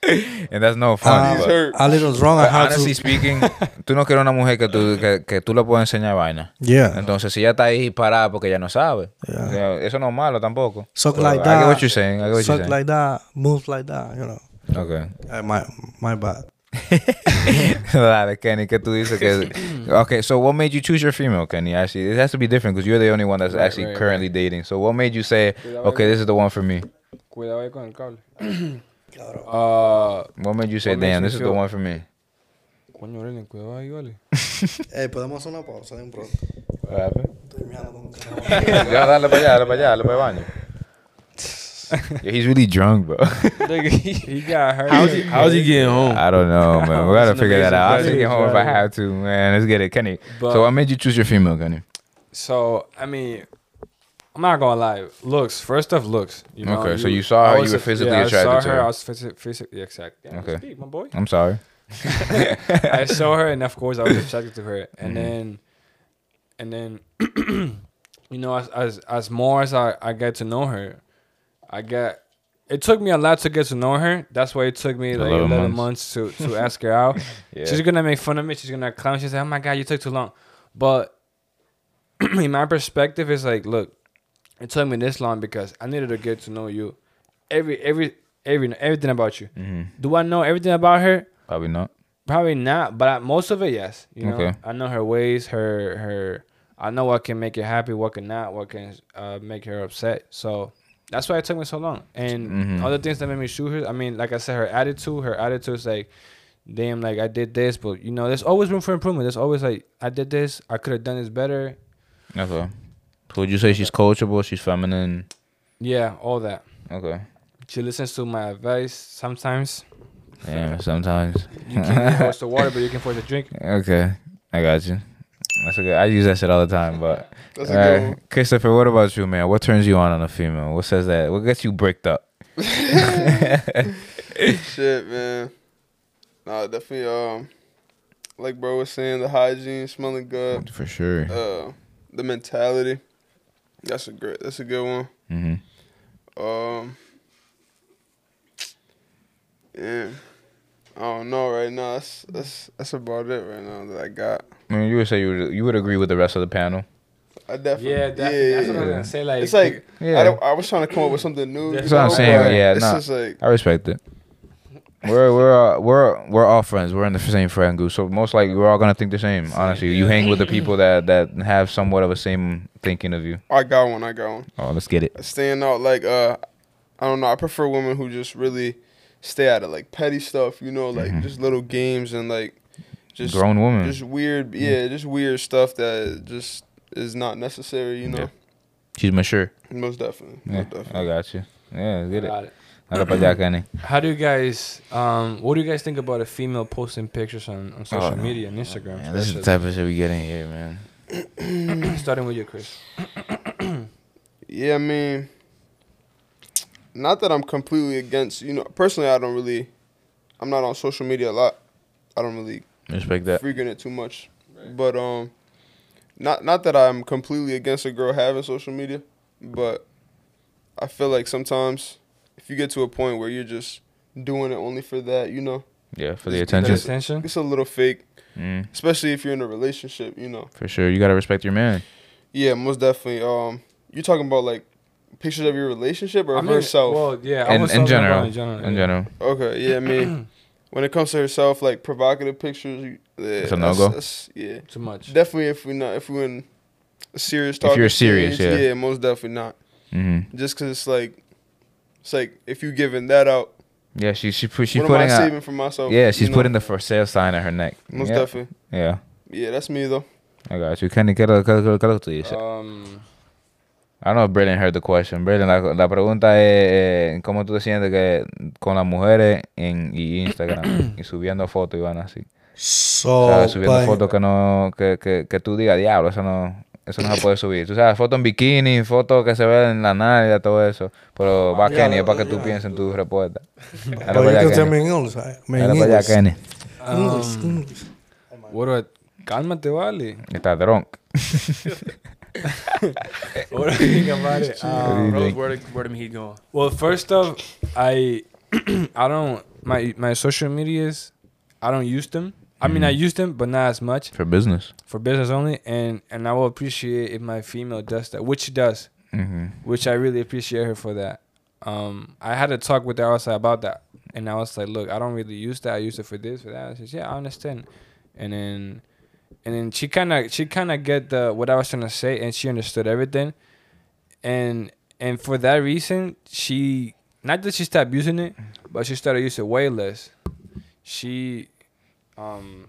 (laughs) and that's no fun. But- a little wrong. I but have honestly to. speaking, tú no quieres una mujer que tú, que, que tú le puedas enseñar vaina. Yeah. Entonces, si ella está ahí parada porque ella no sabe, Yeah. o sea, eso no es malo tampoco. Suck So, like I that. get what you're saying. I get what you're Suck saying. like that. Move like that. You know. okay. Uh, my my bad. (laughs) Dale, Kenny, ¿qué tú dices que? (laughs) Okay, so what made you choose your female, Kenny? Actually, it has to be different because you're the only one that's Right, actually right, currently dating. So what made you say, okay, this is the one for me? Cuidado ahí con el cable. (clears throat) uh, What made you say, damn, this is the one for me? coño, Aurelien, cuidado ahí, vale. (laughs) Eh, podemos hacer una pausa de un pronto. What happened? Estoy mirando con (laughs) Ya, dale para allá, dale para allá, dale para el baño. (laughs) Yeah, he's really drunk, bro. he got hurt. How's he, how's he getting home? I don't know, man. We gotta figure that out. I'll question. take it home if I have to, man. Let's get it, Kenny. But- so what made you choose your female, Kenny? So I mean, I'm not gonna lie. Looks first off, looks. You know, Okay, so you saw her, you were physically yeah, attracted I saw to her. her. I was physically, physically exactly. Yeah, Okay. Speak, my boy. I'm sorry. (laughs) I saw her, and of course, I was attracted to her. And Mhm. then, and then, (clears throat) you know, as as as more as I I get to know her, I get. It took me a lot to get to know her. That's why it took me like 11 11 months. months, to, to ask her out. (laughs) Yeah. She's gonna make fun of me. She's gonna clown. She's like, "Oh my god, you took too long." But (clears throat) in my perspective, it's like, look, it took me this long because I needed to get to know you, every every every everything about you. hmm Do I know everything about her? Probably not. Probably not, but I, most of it, yes. You know, Okay. I know her ways, her her. I know what can make her happy, what can not, what can uh, make her upset. So that's why it took me so long. And Mhm. other things that made me shoot her. I mean, like I said, her attitude. Her attitude is like, damn, like I did this, but you know, there's always room for improvement. There's always like, I did this, I could have done this better. Okay. So would you say she's coachable? She's feminine? Yeah, all that. Okay. She listens to my advice sometimes. Yeah, sometimes. You can (laughs) force the water, but you can force the drink. Okay, I got you. That's a good. I use that shit all the time. But That's a uh, good one. Christopher, what about you, man? What turns you on on a female? What says that? What gets you bricked up? (laughs) Shit, man. Nah, definitely. Um, like bro was saying, the hygiene, smelling good, For sure. uh, the mentality. That's a great. That's a good one. hmm Um, yeah. I don't know right now. That's that's that's about it right now that I got. I mean, you would say you would you would agree with the rest of the panel. I definitely. Yeah, definitely. That's what I was yeah. gonna say. Like, It's like Yeah. I, don't, I was trying to come up with something new. That's you what I'm saying, but yeah, it's nah. just like I respect it. We're we're uh, we're we're all friends. We're in the same friend group, so most likely we're all gonna think the same. Honestly, you hang with the people that that have somewhat of a same thinking of you. I got one. I got one. Oh, let's get it. Staying out like uh, I don't know. I prefer women who just really stay out of like petty stuff. You know, like Mhm. just little games and like just Grown woman. just weird. Yeah, just weird stuff that just is not necessary. You know, Yeah. She's mature. most definitely. Yeah, Most I got you. Yeah, let's get it. Got it. Allá, Kenny. How do you guys um what do you guys think about a female posting pictures on, on social Oh, no. media and Instagram? Man, this is the type of shit we get in here, man. (clears throat) starting with you, Chris. (clears throat) Yeah, I mean, not that I'm completely against. You know, personally, I don't really. I'm not on social media a lot. I don't really Respect that. Freaking it too much. But um, not not that I'm completely against a girl having social media, but I feel like sometimes if you get to a point where you're just doing it only for that, you know, Yeah, for the attention. Just- Attention. it's a little fake, Mm, especially if you're in a relationship, you know. for sure. You gotta respect your man. Yeah, most definitely. Um, you're talking about like pictures of your relationship or I mean, herself? Well, yeah, In, in general. In general. In yeah. general. Okay, yeah, I mean, (clears throat) when it comes to herself, like provocative pictures, yeah, It's a no-go? Yeah, Too much. definitely. If we not, if we're in a serious If you're serious, stage, yeah. yeah, most definitely not. hmm Just because it's like, it's like if you giving that out, Yeah, she she put she's what am I putting a, saving for myself? yeah she's you know? putting the for sale sign on her neck. most yeah. definitely. Yeah, Yeah, that's me though. I got you. Kenny, ¿qué lo, tú dices? Um, I don't know if Braden heard the question. Braden, la, la pregunta es eh, cómo tú te sientes que con las mujeres en y Instagram y subiendo fotos y van así. So, ¿Sabes? Subiendo pues, fotos que no que, que, que tú digas, diablo, eso no eso no se puede subir. Tú sabes, fotos en bikini, fotos que se ven en la nalga, todo eso. Pero va Yeah, Kenny, es para que tú pienses en tu respuesta. Para you allá, Kenny. what I, cálmate, vale. Está drunk. What do you think about it? Um, Rose, where where the heat going? Well, first off, I (clears throat) I don't my my social medias. I don't use them. I mean, I use them, but not as much For business. for business only. And and I will appreciate if my female does that, which she does, hmm which I really appreciate her for that. Um, I had a talk with her outside about that, and I was like, look, I don't really use that. I use it for this, for that. She said, yeah, I understand. And then, and then she kind of, she kind of get the what I was trying to say, and she understood everything. And and for that reason, she not that she stopped using it, but she started using it way less. She, um,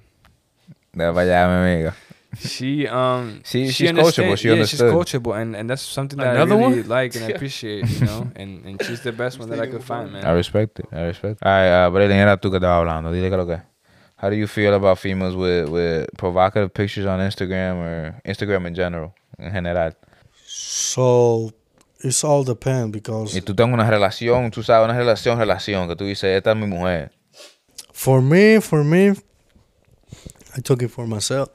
De vaya, mi amiga. she um (laughs) She- she she's coachable. She yeah, understood. she's coachable, and and that's something that Another I really one? like and I appreciate, you know. (laughs) And and she's the best one that I could find, man. I respect it. I respect it. All right, uh, Brailyn, era tú que estabas hablando. Dile que lo que. How do you feel about females with, with provocative pictures on Instagram or Instagram in general, en general? So it's all depend because Y tú tengas una relación, tú sabes, una relación, relación, que tú dices, esta es mi mujer. for me, for me, I took it for myself.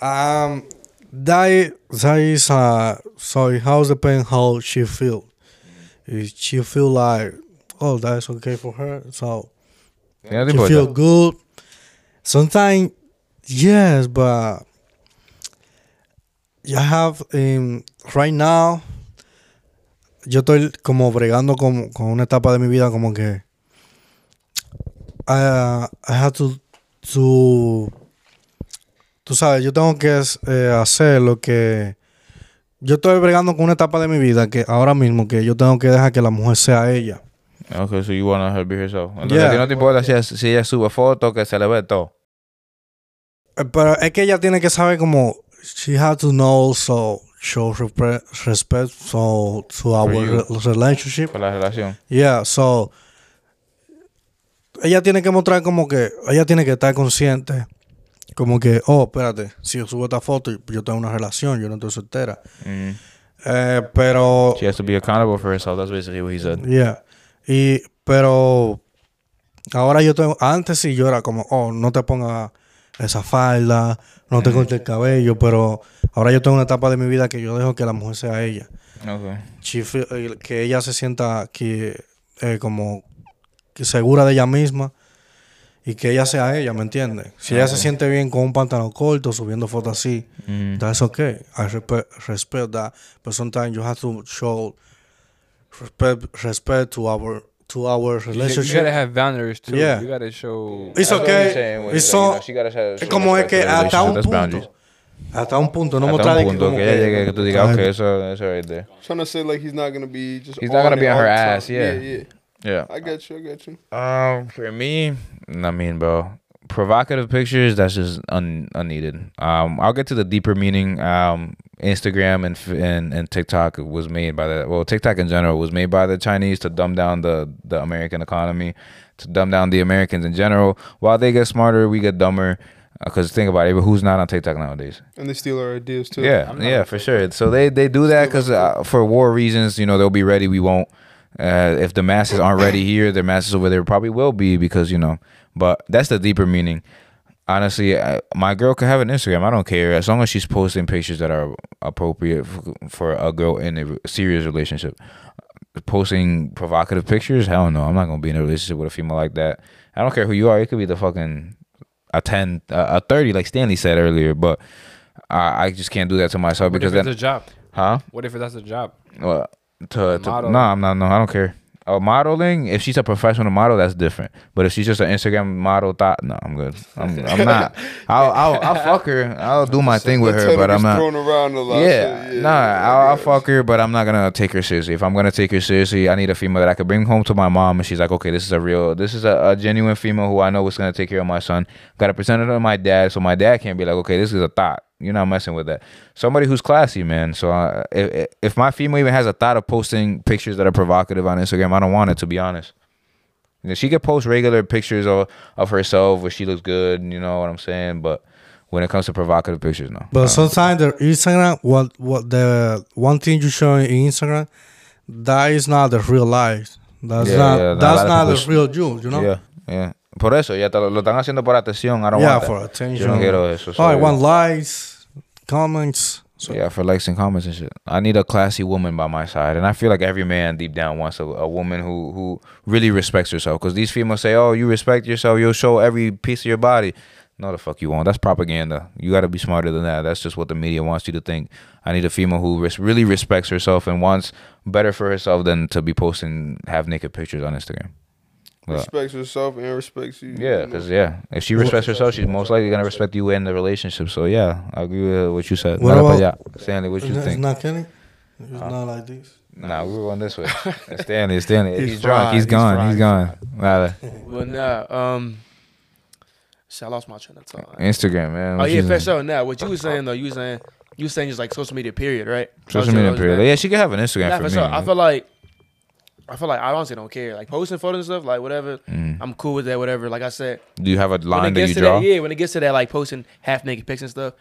Um, that that is uh, so it how depend how she feel. If she feel like, oh, that's okay for her, so ¿Sí no te she feel good. Sometimes, yes, but you have um, right now. Yo estoy como bregando con, con una etapa de mi vida como que I, I have to, to tú sabes, yo tengo que eh, hacer lo que yo estoy bregando con una etapa de mi vida que ahora mismo que yo tengo que dejar que la mujer sea ella. Okay, so you to be herself. Entonces, Yeah. a ti no te importa si ella, si ella sube fotos que se le ve todo. Eh, Pero es que ella tiene que saber como she has to know also show respect so to our re- relationship. Por la relación. Yeah, so ella tiene que mostrar como que ella tiene que estar consciente como que, oh, espérate, si yo subo esta foto yo tengo una relación, yo no estoy soltera. Mhm. Eh, pero She has to be accountable for herself. That's basically what he said. Yeah. Y, pero ahora yo tengo, antes sí yo era como, oh, no te pongas esa falda, no te cortes el cabello, pero ahora yo tengo una etapa de mi vida que yo dejo que la mujer sea ella. Okay. She feel- eh, que ella se sienta que, eh, como que segura de ella misma y que ella sea ella, ¿me entiendes? Si ella se siente bien con un pantalón corto, subiendo fotos así, Mhm. that's okay. I respect, respect that. But sometimes you have to show respect, respect to our to our You, you relationship. gotta have boundaries too. Yeah. You gotta show. It's okay. It's you so- know, show- es como es que hasta un relationship. Punto. Hasta un punto. No mostrar que como que que- ella llegue que tú digas, Ay, okay, eso, eso right there. Trying to say like he's not gonna be just. He's not gonna on be on her ass, yeah. yeah, yeah. Yeah. I got you. I got you. Um, for me, I mean, bro, provocative pictures that's just un- unneeded. Um, I'll get to the deeper meaning. Um, Instagram and and and TikTok was made by the well, TikTok in general was made by the Chinese to dumb down the the American economy, to dumb down the Americans in general. While they get smarter, we get dumber. Because think about it, who's not on TikTok nowadays? And they steal our ideas too. Yeah, yeah, for sure. So they they do that because uh, for war reasons, you know, they'll be ready. We won't. Uh, if the masses aren't ready here, the masses over there probably will be because you know. But that's the deeper meaning. Honestly, I, my girl could have an Instagram. I don't care as long as she's posting pictures that are appropriate f- for a girl in a serious relationship. Posting provocative pictures, hell no. I'm not gonna be in a relationship with a female like that. I don't care who you are. It could be the fucking a ten, uh, a thirty, like Stanley said earlier. But I, I just can't do that to myself What because if it's then, a job? huh? What if that's a job? Well, to, to no, I'm not. No, I don't care. Uh, modeling, if she's a professional model, that's different. But if she's just an Instagram model, thought no, I'm good. I'm, I'm (laughs) not. I'll, I'll, I'll fuck her. I'll do my thing with her, but I'm not. thrown around a lot. Yeah, so, nah, I'll, I'll fuck her, but I'm not gonna take her seriously. If I'm gonna take her seriously, I need a female that I could bring home to my mom, and she's like, okay, this is a real, this is a, a genuine female who I know is gonna take care of my son. Got to present it to my dad, so my dad can't be like, okay, this is a thought. You're not messing with that. Somebody who's classy, man. So uh, if if my female even has a thought of posting pictures that are provocative on Instagram, I don't want it to be honest. You know, she could post regular pictures of of herself where she looks good. You know what I'm saying? But when it comes to provocative pictures, no. But sometimes the Instagram, what what the one thing you show in Instagram, that is not the real life. That's Yeah, not yeah, that's not the real you, you know. Yeah, yeah. Por eso, ya te lo, lo están haciendo por atención. I don't yeah, want that. for Yo attention. no quiero eso. oh, I want likes, comments. So yeah, for likes and comments and shit. I need a classy woman by my side, and I feel like every man deep down wants a, a woman who who really respects herself. Because these females say, "Oh, you respect yourself, you'll show every piece of your body." No, the fuck you won't. That's propaganda. You got to be smarter than that. That's just what the media wants you to think. I need a female who res- really respects herself and wants better for herself than to be posting half naked pictures on Instagram. Well, respects herself and respects you. yeah, because yeah, if she respects herself, she's most likely gonna respect you in the relationship. So yeah, I agree with what you said. What about- allá. Stanley, what you think? Not Kenny. It's Huh? not like this. Nah, we were going this way. It's Stanley, it's Stanley. He's He's, drunk. fried, He's he's gone. fried, He's he's gone. Nada. Well, nah. Um, shit, I lost my train of thought. Instagram, man. Oh What yeah, for sure. Now, what you were saying though, you were saying you were saying just like social media period, right? That Social media period. that. Yeah, she could have an Instagram Nah, for for me. sure. I feel like I feel like I honestly don't care. Like posting photos and stuff, like whatever. Mm. I'm cool with that. Whatever. Like I said, Do you have a when it line that gets you to draw? that, yeah, when it gets to that, like posting half naked pics and stuff.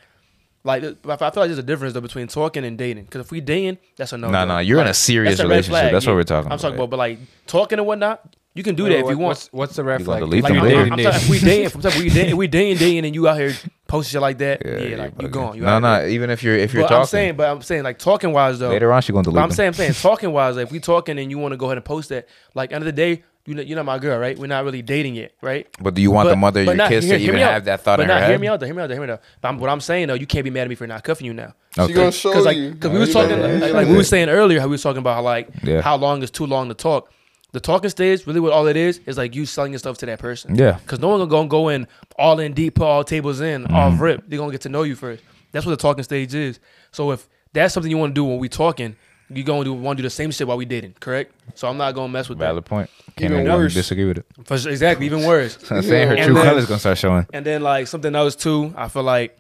Like, I feel like there's a difference though between talking and dating. Because if we dating, that's a no. No, no, you're in a serious that's a relationship. flag, That's what we're talking about. I'm talking about. about, but like talking and whatnot, you can do that if you want. What's, what's the red You gonna flag? delete Like, them I'm. I'm talking, if we dating, if, I'm talking, we dating, if we dating, dating, and you out here posting shit like that, yeah, you're like you bugging. gone. You no, out no. here. Even if you're if you're But talking I'm saying, but I'm saying, like talking wise though. later on, she's gonna delete But I'm them. saying, I'm saying, (laughs) talking wise, like, if we talking and you want to go ahead and post that, like, end of the day, you know, you're not my girl, right? We're not really dating yet, right? But do you want the mother of but your not- kids hear- to hear even me out. have that thought but in not, her hear head? me out, though. Hear me out, though. Hear me out. But I'm, what I'm saying though, you can't be mad at me for not cuffing you now. She Okay. gonna show Because like, you. because we was talking, like, like we were saying earlier, how we was talking about how like Yeah. how long is too long to talk. The talking stage, really, what all it is, is like you selling yourself to that person. Yeah. Because no one gonna go in all in deep, put all tables in, Mm-hmm. off rip. They're gonna get to know you first. That's what the talking stage is. So if that's something you want to do when we talking, you gonna do want to do the same shit while we dating, correct? So I'm not gonna mess with that. Valid point. Can't Even even worse. disagree with it. For exactly, even worse. I'm (laughs) saying her And true then- colors gonna start showing. And then like something else too, I feel like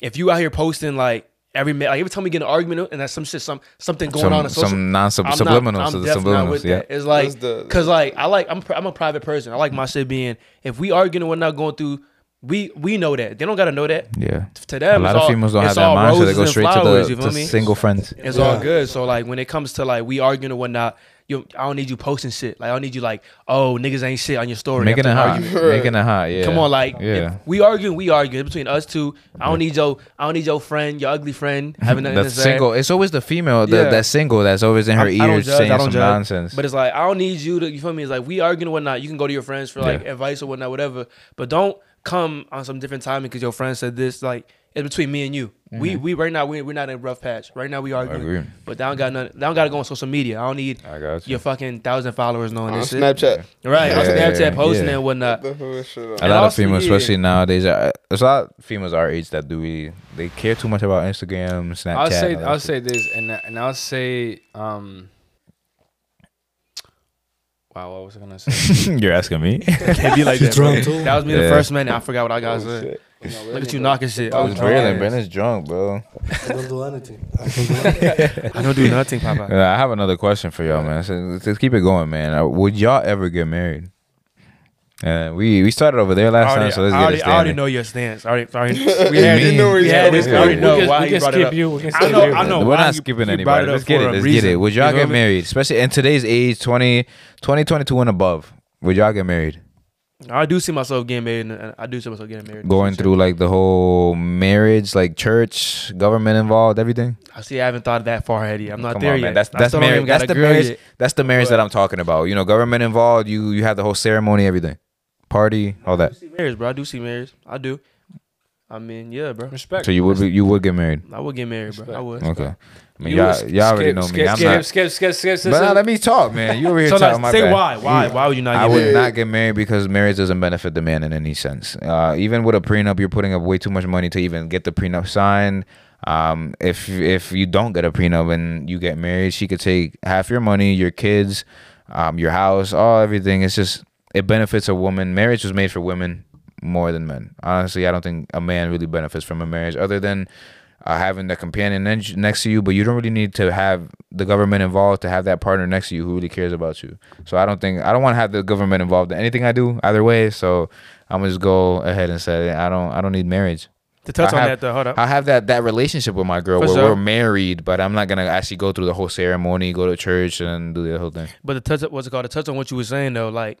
if you out here posting like every ma- like every time we get an argument and that's some shit, some something going Some on in social. some non I'm subliminals. not, I'm the definitely not with Yeah. that. It's like the- because like I like I'm I'm a private person. I like my shit being if we arguing and we're not going through. We we know that they don't gotta know that. Yeah. To them, A lot it's of all- females don't have that all mindset. They go straight flowers, to the feel to single friends. It's Yeah. all good. So like when it comes to like we arguing or whatnot, you I don't need you posting shit. Like I don't need you like oh niggas ain't shit on your story. Making it hot. Making it hot. Yeah. Come on, like Yeah. we arguing, we arguing between us two. I don't need your I don't need your friend, your ugly friend (laughs) having nothing to say. single. It's always the female. The, Yeah. That's single. That's always in her I- I don't judge, saying some judge. nonsense. But it's like I don't need you to. You feel me? It's like we arguing or whatnot. You can go to your friends for like Yeah. advice or whatnot, whatever. But don't come on some different timing because your friend said this. Like it's between me and you. We we right now we we're not in a rough patch. Right now we arguing. agree. But they don't got nothing. They don't got to go on social media. I don't need I got you. your fucking thousand followers knowing on this shit. Snapchat. Right on Yeah, Snapchat posting yeah. and whatnot. The whole shit A on. And lot of females, yeah. especially nowadays, uh, there's a lot of females our age that do we they care too much about Instagram, Snapchat. I'll say and I'll that say this, and and I'll say um. Wow, what was I gonna say? (laughs) You're asking me. (laughs) Can't be like She's that. drunk too. That was me the first minute. I forgot what I Oh, got to say. Shit. Look at you knocking shit. I was drunk. Brailyn. Brandon's drunk, bro. I don't do anything. (laughs) I don't do anything. (laughs) I don't do nothing, Papa. Uh, I have another question for y'all, man. So let's, let's keep it going, man. Uh, would y'all ever get married? Uh, we we started over there last already, time, so let's I get already, it I already know your stance. I already, I already, (laughs) we You had mean- it. You know where We he's had going. this. I already We know why we you can brought it skip up. you. We can I skip know- you. I know. We're not you- skipping you anybody. brought it up Let's get it. Let's get it. Would y'all You feel get married, especially in today's age, 20, 2022 and above? Would y'all get married? I do see myself getting married. And I do see myself getting married. Going through like the whole marriage, like church, government involved, everything. I see. I haven't thought that far ahead yet. I'm not Come there on, yet. man. That's that's still marriage. That's the marriage. yet. That's the marriage But- that I'm talking about. You know, government involved. You you have the whole ceremony, everything, party, all I that. do see marriage, bro. I do see marriage. I do. I mean, yeah, bro. Respect. So you would be, you would get married. I would get married, bro. I would. Okay. I mean, You y'all, y'all already skip- know me. skip, I'm skip, not. Skip, skip, skip, skip, But nah, let me talk, man. You over here (laughs) So talking like, say bad. why? Why? Why would you not get married? I would married? not get married because marriage doesn't benefit the man in any sense. Uh, even with a prenup, you're putting up way too much money to even get the prenup signed. Um, if if you don't get a prenup and you get married, she could take half your money, your kids, um, your house, all everything. It's just it benefits a woman. Marriage was made for women more than men. Honestly, I don't think a man really benefits from a marriage other than uh, having the companion next to you. But you don't really need to have the government involved to have that partner next to you who really cares about you. So I don't think I don't want to have the government involved in anything I do either way. So I'm gonna just go ahead and say I don't I don't need marriage. To touch I on have- that though, hold up. I have that that relationship with my girl For where sure. we're married, but I'm not gonna actually go through the whole ceremony, go to church, and do the whole thing. But the touch what's it called? To touch on what you were saying though, like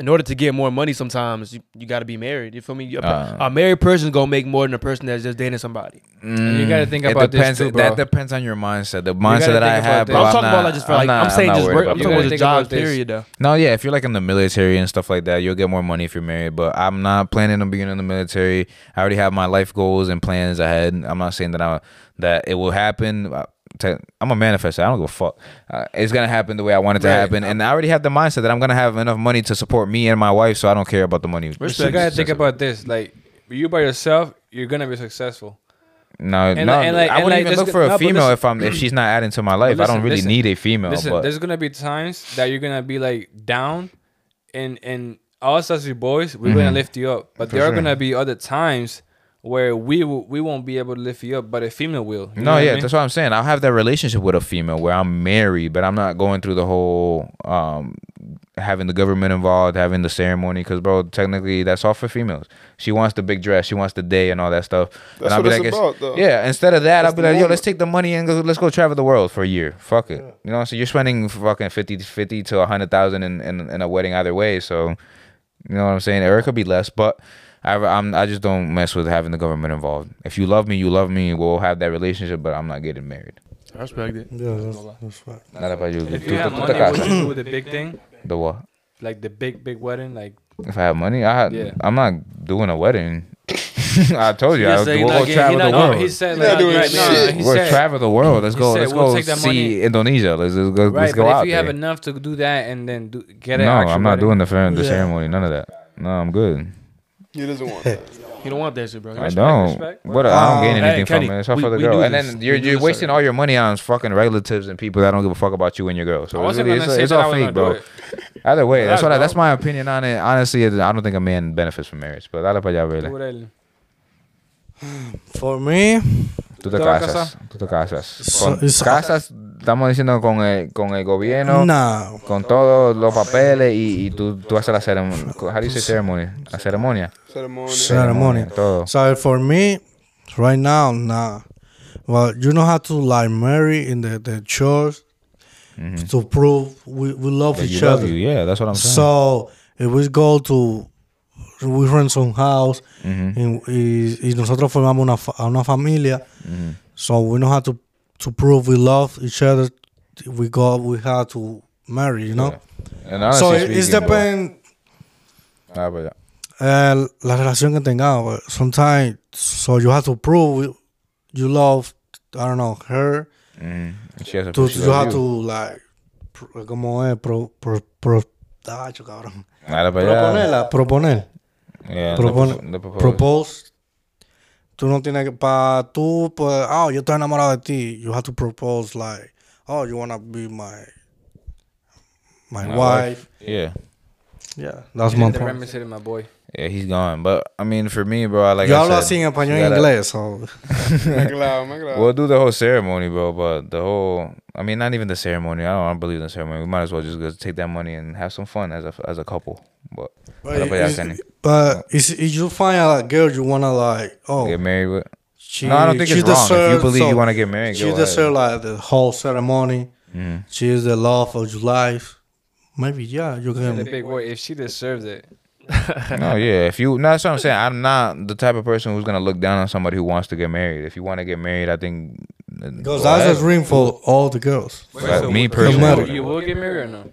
in order to get more money, sometimes you, you got to be married. You feel me? A, Uh. a married person gonna make more than a person that's just dating somebody. you gotta think it about this too, bro. That depends on your mindset. The mindset that I have, bro. I'm I'm talking not, about like just for like not- I'm saying not just work. I'm talking about gotta just jobs. Period though. No, yeah, if you're like in the military and stuff like that, you'll get more money if you're married. But I'm not planning on being in the military. I already have my life goals and plans ahead. I'm not saying that I that it will happen. Te- I'm a manifestor. I don't give a fuck. Uh, it's gonna happen the way I want it to Right. happen, and I already have the mindset that I'm gonna have enough money to support me and my wife, so I don't care about the money. But you gotta think about this. Like you by yourself, you're gonna be successful. No, And no, like- and like- I wouldn't like even look for a no, female listen- if I'm if she's not adding to my life. I don't really listen. need a female. Listen, but there's gonna be times that you're gonna be like down, and and us as your boys, we're gonna Mhm. lift you up. But For there are gonna be other times where we will, we won't be able to lift you up, but a female will. You know No, what I yeah, mean? that's what I'm saying. I'll have that relationship with a female where I'm married, but I'm not going through the whole um having the government involved, having the ceremony, because bro, technically that's all for females. She wants the big dress, she wants the day and all that stuff. That's and I'll what be it's like, about, though. yeah. Instead of that, That's I'll be the like, yo, let's take the money and go, let's go travel the world for a year. Fuck it, you know. So you're spending fucking 50, 50 to a hundred thousand in, in in a wedding either way. So you know what I'm saying? Or it could be less, but. I, I'm, I just don't mess with having the government involved. If you love me, you love me. We'll have that relationship, but I'm not getting married. I respect it. Yeah, that's, that's right. Nada para you. If you have tú- tú money, te what you do with the big thing, The what? like the big big wedding, like If I have money, I Yeah. I'm not doing a wedding. (laughs) I told you, He I just say we'll he not go getting- travel he the world. no, he said like doing right, no, shit. he we'll said, travel the world. Let's go. said let's we'll go take see money- Indonesia. Let's, let's go. right, let's go but out if you have enough to do that and then do, get an no, I'm not wedding, doing the, the Yeah. ceremony. None of that. No, I'm good. He doesn't want that. (laughs) You don't want that shit, bro. I Respect, don't. respect. What? I don't gain Um, anything hey, Kenny, from it. It's all we- for the we girl. do And this. then you're, We do you're this wasting already. all your money on fucking relatives and people that don't give a fuck about you and your girl. So it's, wasn't really, gonna it's, say it's that I all was fake, gonna bro. it. Either way, that's what I, that's my opinion on it. Honestly, I don't think a man benefits from marriage. But dale para allá, Do really. what I- (sighs) For me, Tú te ¿Te vas a casas. Tú te casas. So- Con- casas, estamos diciendo con el, con el gobierno, nah. con todos los papeles y, y tú, tú haces la ceremonia. How do you say ceremony? La ceremonia. Ceremony. Ceremony. Todo. So for me, right now, nah. Well, you know how to like marry in the, the church to prove we, we love That each you love other. you. Yeah, that's what I'm saying. So if we go to we rent some house Mhm. y, y, y nosotros formamos una, fa- una familia, Mhm. so we know how to to prove we love each other. We go, we have to marry, you know. And honestly So it, it's depend Ah, pero- eh, la relación que tengamos. but Sometimes, so you have to prove you love, I don't know, her. Mhm. She has to To, you you have up to you. like, como es, pro, pro, pro, tacho, cabrón. Para. Proponerla, proponer. Yeah, Propone- the- the proposal. propose. Tú no tienes que, para tú, pues, oh, yo estoy enamorado de ti. You have to propose, like, oh, you want to be my, my, My wife. Yeah. Yeah, that's You my point. my boy. Yeah, he's gone. But I mean, for me, bro, I like yo I hablo said, así en español you y gotta- inglés, so. Me clavo, me. We'll do the whole ceremony, bro. But the whole, I mean, not even the ceremony. I don't, I don't believe in the ceremony. We might as well just go take that money and have some fun as a as a couple. But But, Dale para it's- Kenny. but it's, if you find a girl you want to, like, oh, get married with. she, no, I don't think she it's wrong. If you believe so you want to get married, She go deserves, like, the whole ceremony. Mhm. She is the love of your life. Maybe, yeah, you The can. big boy, if she deserves it, No, (laughs) oh, yeah. If you, no, that's what I'm saying. I'm not the type of person who's gonna look down on somebody who wants to get married. If you want to get married, I think. Because go that's ahead. a dream for all the girls. But me personally, you will get married or no?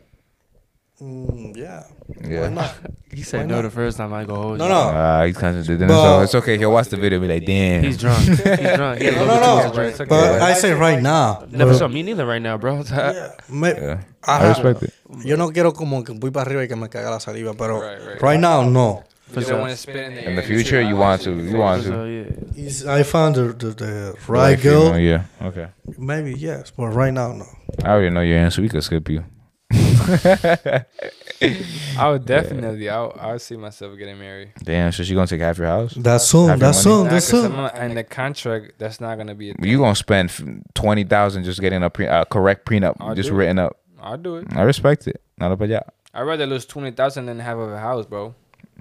Mm, yeah. yeah. (laughs) He said no the first time. I go hold No, you. no. Uh, he's contradicting But- himself. It's okay. He'll watch the video and be like, damn. He's drunk. He's (laughs) drunk. He had No, no, no. much to. But Yeah. I say right now. Never saw me neither right now, bro. (laughs) Yeah, me- Yeah. I I respect it. Yo no quiero como que voy para arriba y que me caiga la saliva, pero Right, right. right now, no. You don't want to spit in the In the future, you want to. You want to. yeah. I found the, the, the right Right girl. Yeah. Okay. Maybe yes, but right now, no. I already know your answer. We could skip you. (laughs) I would definitely. I would, I would see myself getting married. Damn. So she gonna take half your house? That's soon. Have your That's money. soon. Nah, That's 'cause soon. And the contract, that's not gonna be. A thing. You gonna spend f- twenty thousand just getting a, pre- a correct prenup, I'll just do it. written up. I'll do it. I respect it. Not up allá. I'd rather lose twenty thousand than have a house, bro.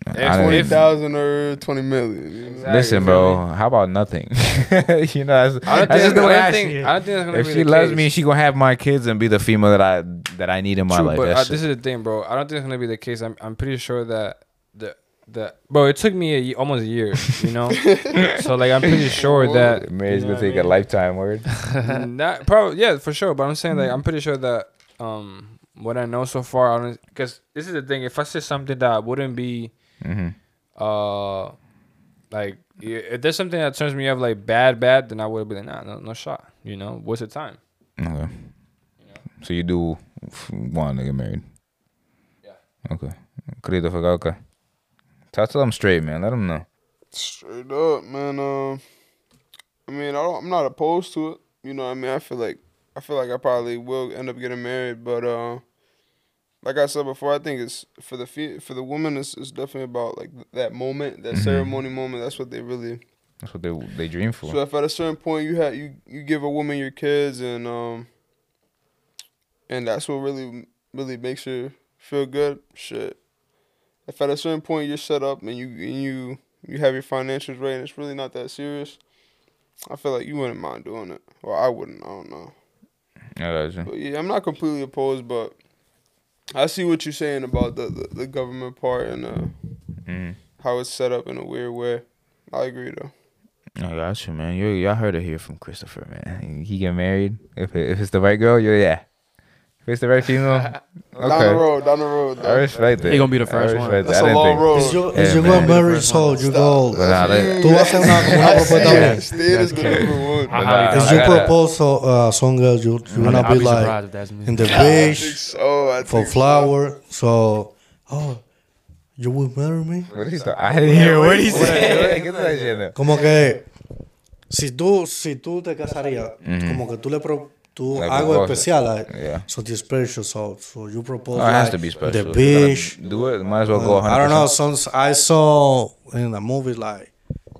I If- don't- Twenty if- thousand or twenty million. you know? Exactly. Listen, bro. How about nothing? (laughs) you know, that's, I don't that's think. just the I way don't I think. see it. I don't think that's If be she the loves case. me, she gonna have my kids and be the female that I that I need in my True, life. but uh, this is the thing, bro. I don't think it's gonna be the case. I'm I'm pretty sure that the the bro. It took me a, almost a year, you know. (laughs) so like I'm pretty sure that marriage you know gonna take I a mean? lifetime word. (laughs) Not probably yeah for sure. But I'm saying like I'm pretty sure that um what I know so far, I don't because this is the thing. If I say something that wouldn't be hmm uh like if there's something that turns me off like bad bad, then I would be like nah no no shot. You know what's the time? Okay. So you do want to get married? Yeah. Okay. Christopher, okay. Talk to them straight, man. Let them know. Straight up, man. Um, I mean, I don't, I'm not opposed to it. You know, what I mean, I feel like I feel like I probably will end up getting married, but uh, like I said before, I think it's for the fe- for the woman. It's, it's definitely about like that moment, that ceremony moment. That's what they really. That's what they they dream for. So if at a certain point you have you you give a woman your kids and um. And that's what really really makes her feel good. Shit. If at a certain point you're set up and you and you you have your financials right and it's really not that serious, I feel like you wouldn't mind doing it. Well, I wouldn't. I don't know. I. But yeah, I'm not completely opposed, but I see what you're saying about the the, the government part and uh, Mhm. how it's set up in a weird way. I agree though. I got you, man. You y'all heard it here from Christopher, man. He get married if it, if it's the right girl, you're yeah. If it's the right female, (laughs) Down the okay. road, down the road. I respect it. He gonna be the first one. That's I a didn't long think- road. Is you, Yeah, is you man. gonna marry so you go. Nah, let- Tú vas a hacer una, (laughs) una propuesta Yeah, bien. State is the number one. How- Nah, how he I If you propose to uh, some girl, you, you're gonna be be like surprised if that's me. in the beach for think so. flower. So, oh, you will marry me? What is that? I didn't hear what he said. Get that shit. Como que si tú, si tú te casarías, como que tú le pro, tú Le algo especial, like, Yeah. something special. So, so you propose Oh, it has to be special. the beach. Do it. Might as well go 100%. I don't know. Some I saw in the movie like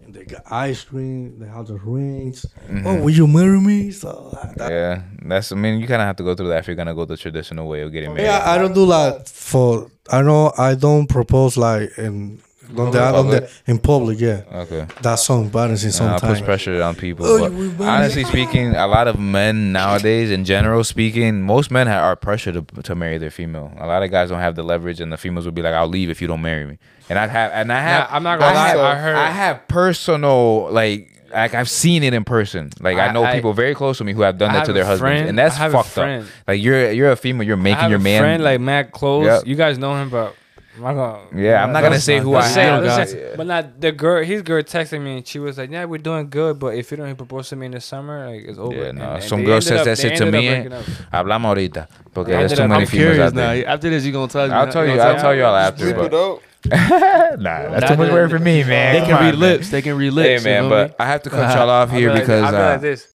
they got ice cream. They have the rings. Oh, mm-hmm. will you marry me? So that, Yeah, that's. I mean, you kind of have to go through that if you're gonna go the traditional way of getting married. yeah, I don't do that for. I know I don't propose like in donde, Public? donde, in public. Yeah, Okay. that's so embarrassing Uh, puts sometimes. pressure on people. Oh, but you will honestly speaking, a lot of men nowadays, in general speaking, most men are pressured to, to marry their female. A lot of guys don't have the leverage, and the females will be like, "I'll leave if you don't marry me." And I have, and I have, Nah, I'm not gonna I lie, have- I heard- I have personal like. Like I've seen it in person. Like I, I- know I- people very close to me who have done I that have to a their husbands, friend- and that's I have a fucked friend. up. Like you're you're a female, you're I making have your a man friend like Matt Close. Yep. You guys know him, but I'm not gonna. Yeah, I'm not gonna Let's say who I say- am. let's Yeah. But not the girl. His girl texted me and she was like, "Yeah, we're doing good, but if you don't propose to me in the summer, like it's over." Yeah, no. and Some girl says up- that shit to me. up and breaking. Hablamos ahorita. Porque there's too many I'm females curious out now. there. After this, you gonna tell me? I'll tell you. I'll tell y'all after. Bleep it But (laughs) nah, that's too much work for me, man. They Come can read lips. They can read Hey lips. you man, know but? I have to cut y'all off (laughs) here be like because this, I'll be uh, like this.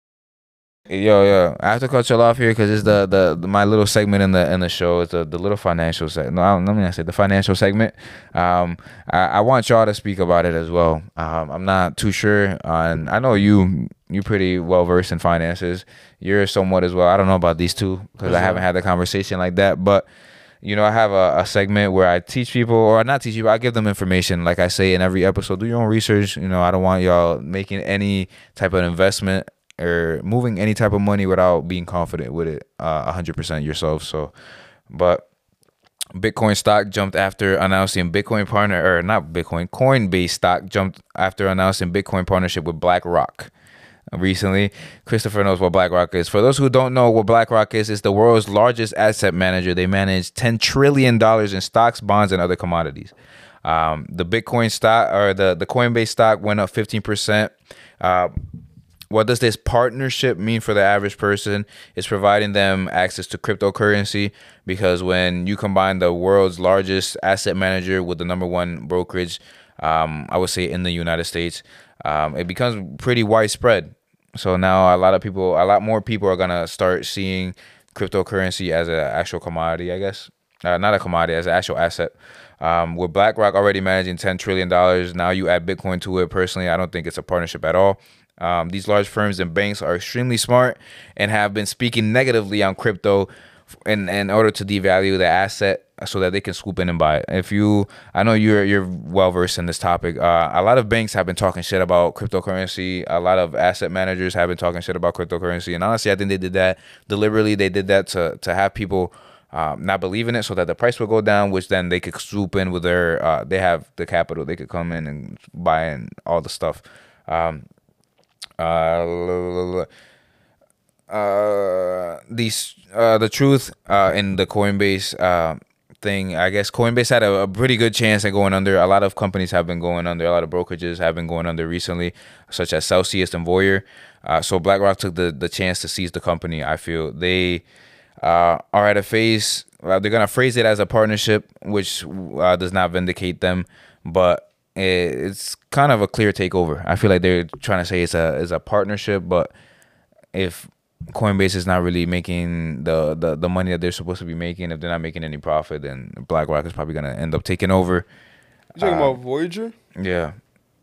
Yo yo I have to cut y'all off here because it's the, the the my little segment in the in the show. It's the, the little financial segment. No, I don't- let me not say the financial segment. Um, I, I want y'all to speak about it as well. Um, I'm not too sure on. I know you you pretty well versed in finances. You're somewhat as well. I don't know about these two because I haven't had the conversation like that, but. You know, I have a, a segment where I teach people, or not teach people, I give them information. Like I say in every episode, do your own research. You know, I don't want y'all making any type of investment or moving any type of money without being confident with it uh, 100% yourself. So, but Bitcoin stock jumped after announcing Bitcoin partner, or not Bitcoin, Coinbase stock jumped after announcing Bitcoin partnership with BlackRock recently. Christopher knows what BlackRock is. For those who don't know what BlackRock is, it's the world's largest asset manager. They manage $10 trillion in stocks, bonds, and other commodities. Um, the Bitcoin stock or the, the Coinbase stock went up 15%. Uh, what does this partnership mean for the average person? It's providing them access to cryptocurrency because when you combine the world's largest asset manager with the number one brokerage, um, I would say in the United States, um, it becomes pretty widespread. So now a lot of people, a lot more people are gonna start seeing cryptocurrency as an actual commodity, I guess. Uh, not a commodity, as an actual asset. Um, with BlackRock already managing $10 trillion, now you add Bitcoin to it. Personally, I don't think it's a partnership at all. Um, these large firms and banks are extremely smart and have been speaking negatively on crypto in, in order to devalue the asset so that they can swoop in and buy it. If you, I know you're you're well versed in this topic. Uh, a lot of banks have been talking shit about cryptocurrency. A lot of asset managers have been talking shit about cryptocurrency. And honestly, I think they did that deliberately. They did that to to have people um, not believe in it so that the price will go down, which then they could swoop in with their, uh, they have the capital. They could come in and buy in all the stuff. Um, uh, these, uh, the truth uh, in the Coinbase uh, thing. I guess Coinbase had a, a pretty good chance at going under. A lot of companies have been going under. A lot of brokerages have been going under recently, such as Celsius and Voyager. Uh, so BlackRock took the the chance to seize the company. I feel they uh, are at a phase. Uh, they're gonna phrase it as a partnership, which uh, does not vindicate them, but it's kind of a clear takeover. I feel like they're trying to say it's a it's a partnership, but if Coinbase is not really making the, the the money that they're supposed to be making, if they're not making any profit, then BlackRock is probably gonna end up taking over. You talking Uh, about Voyager? Yeah.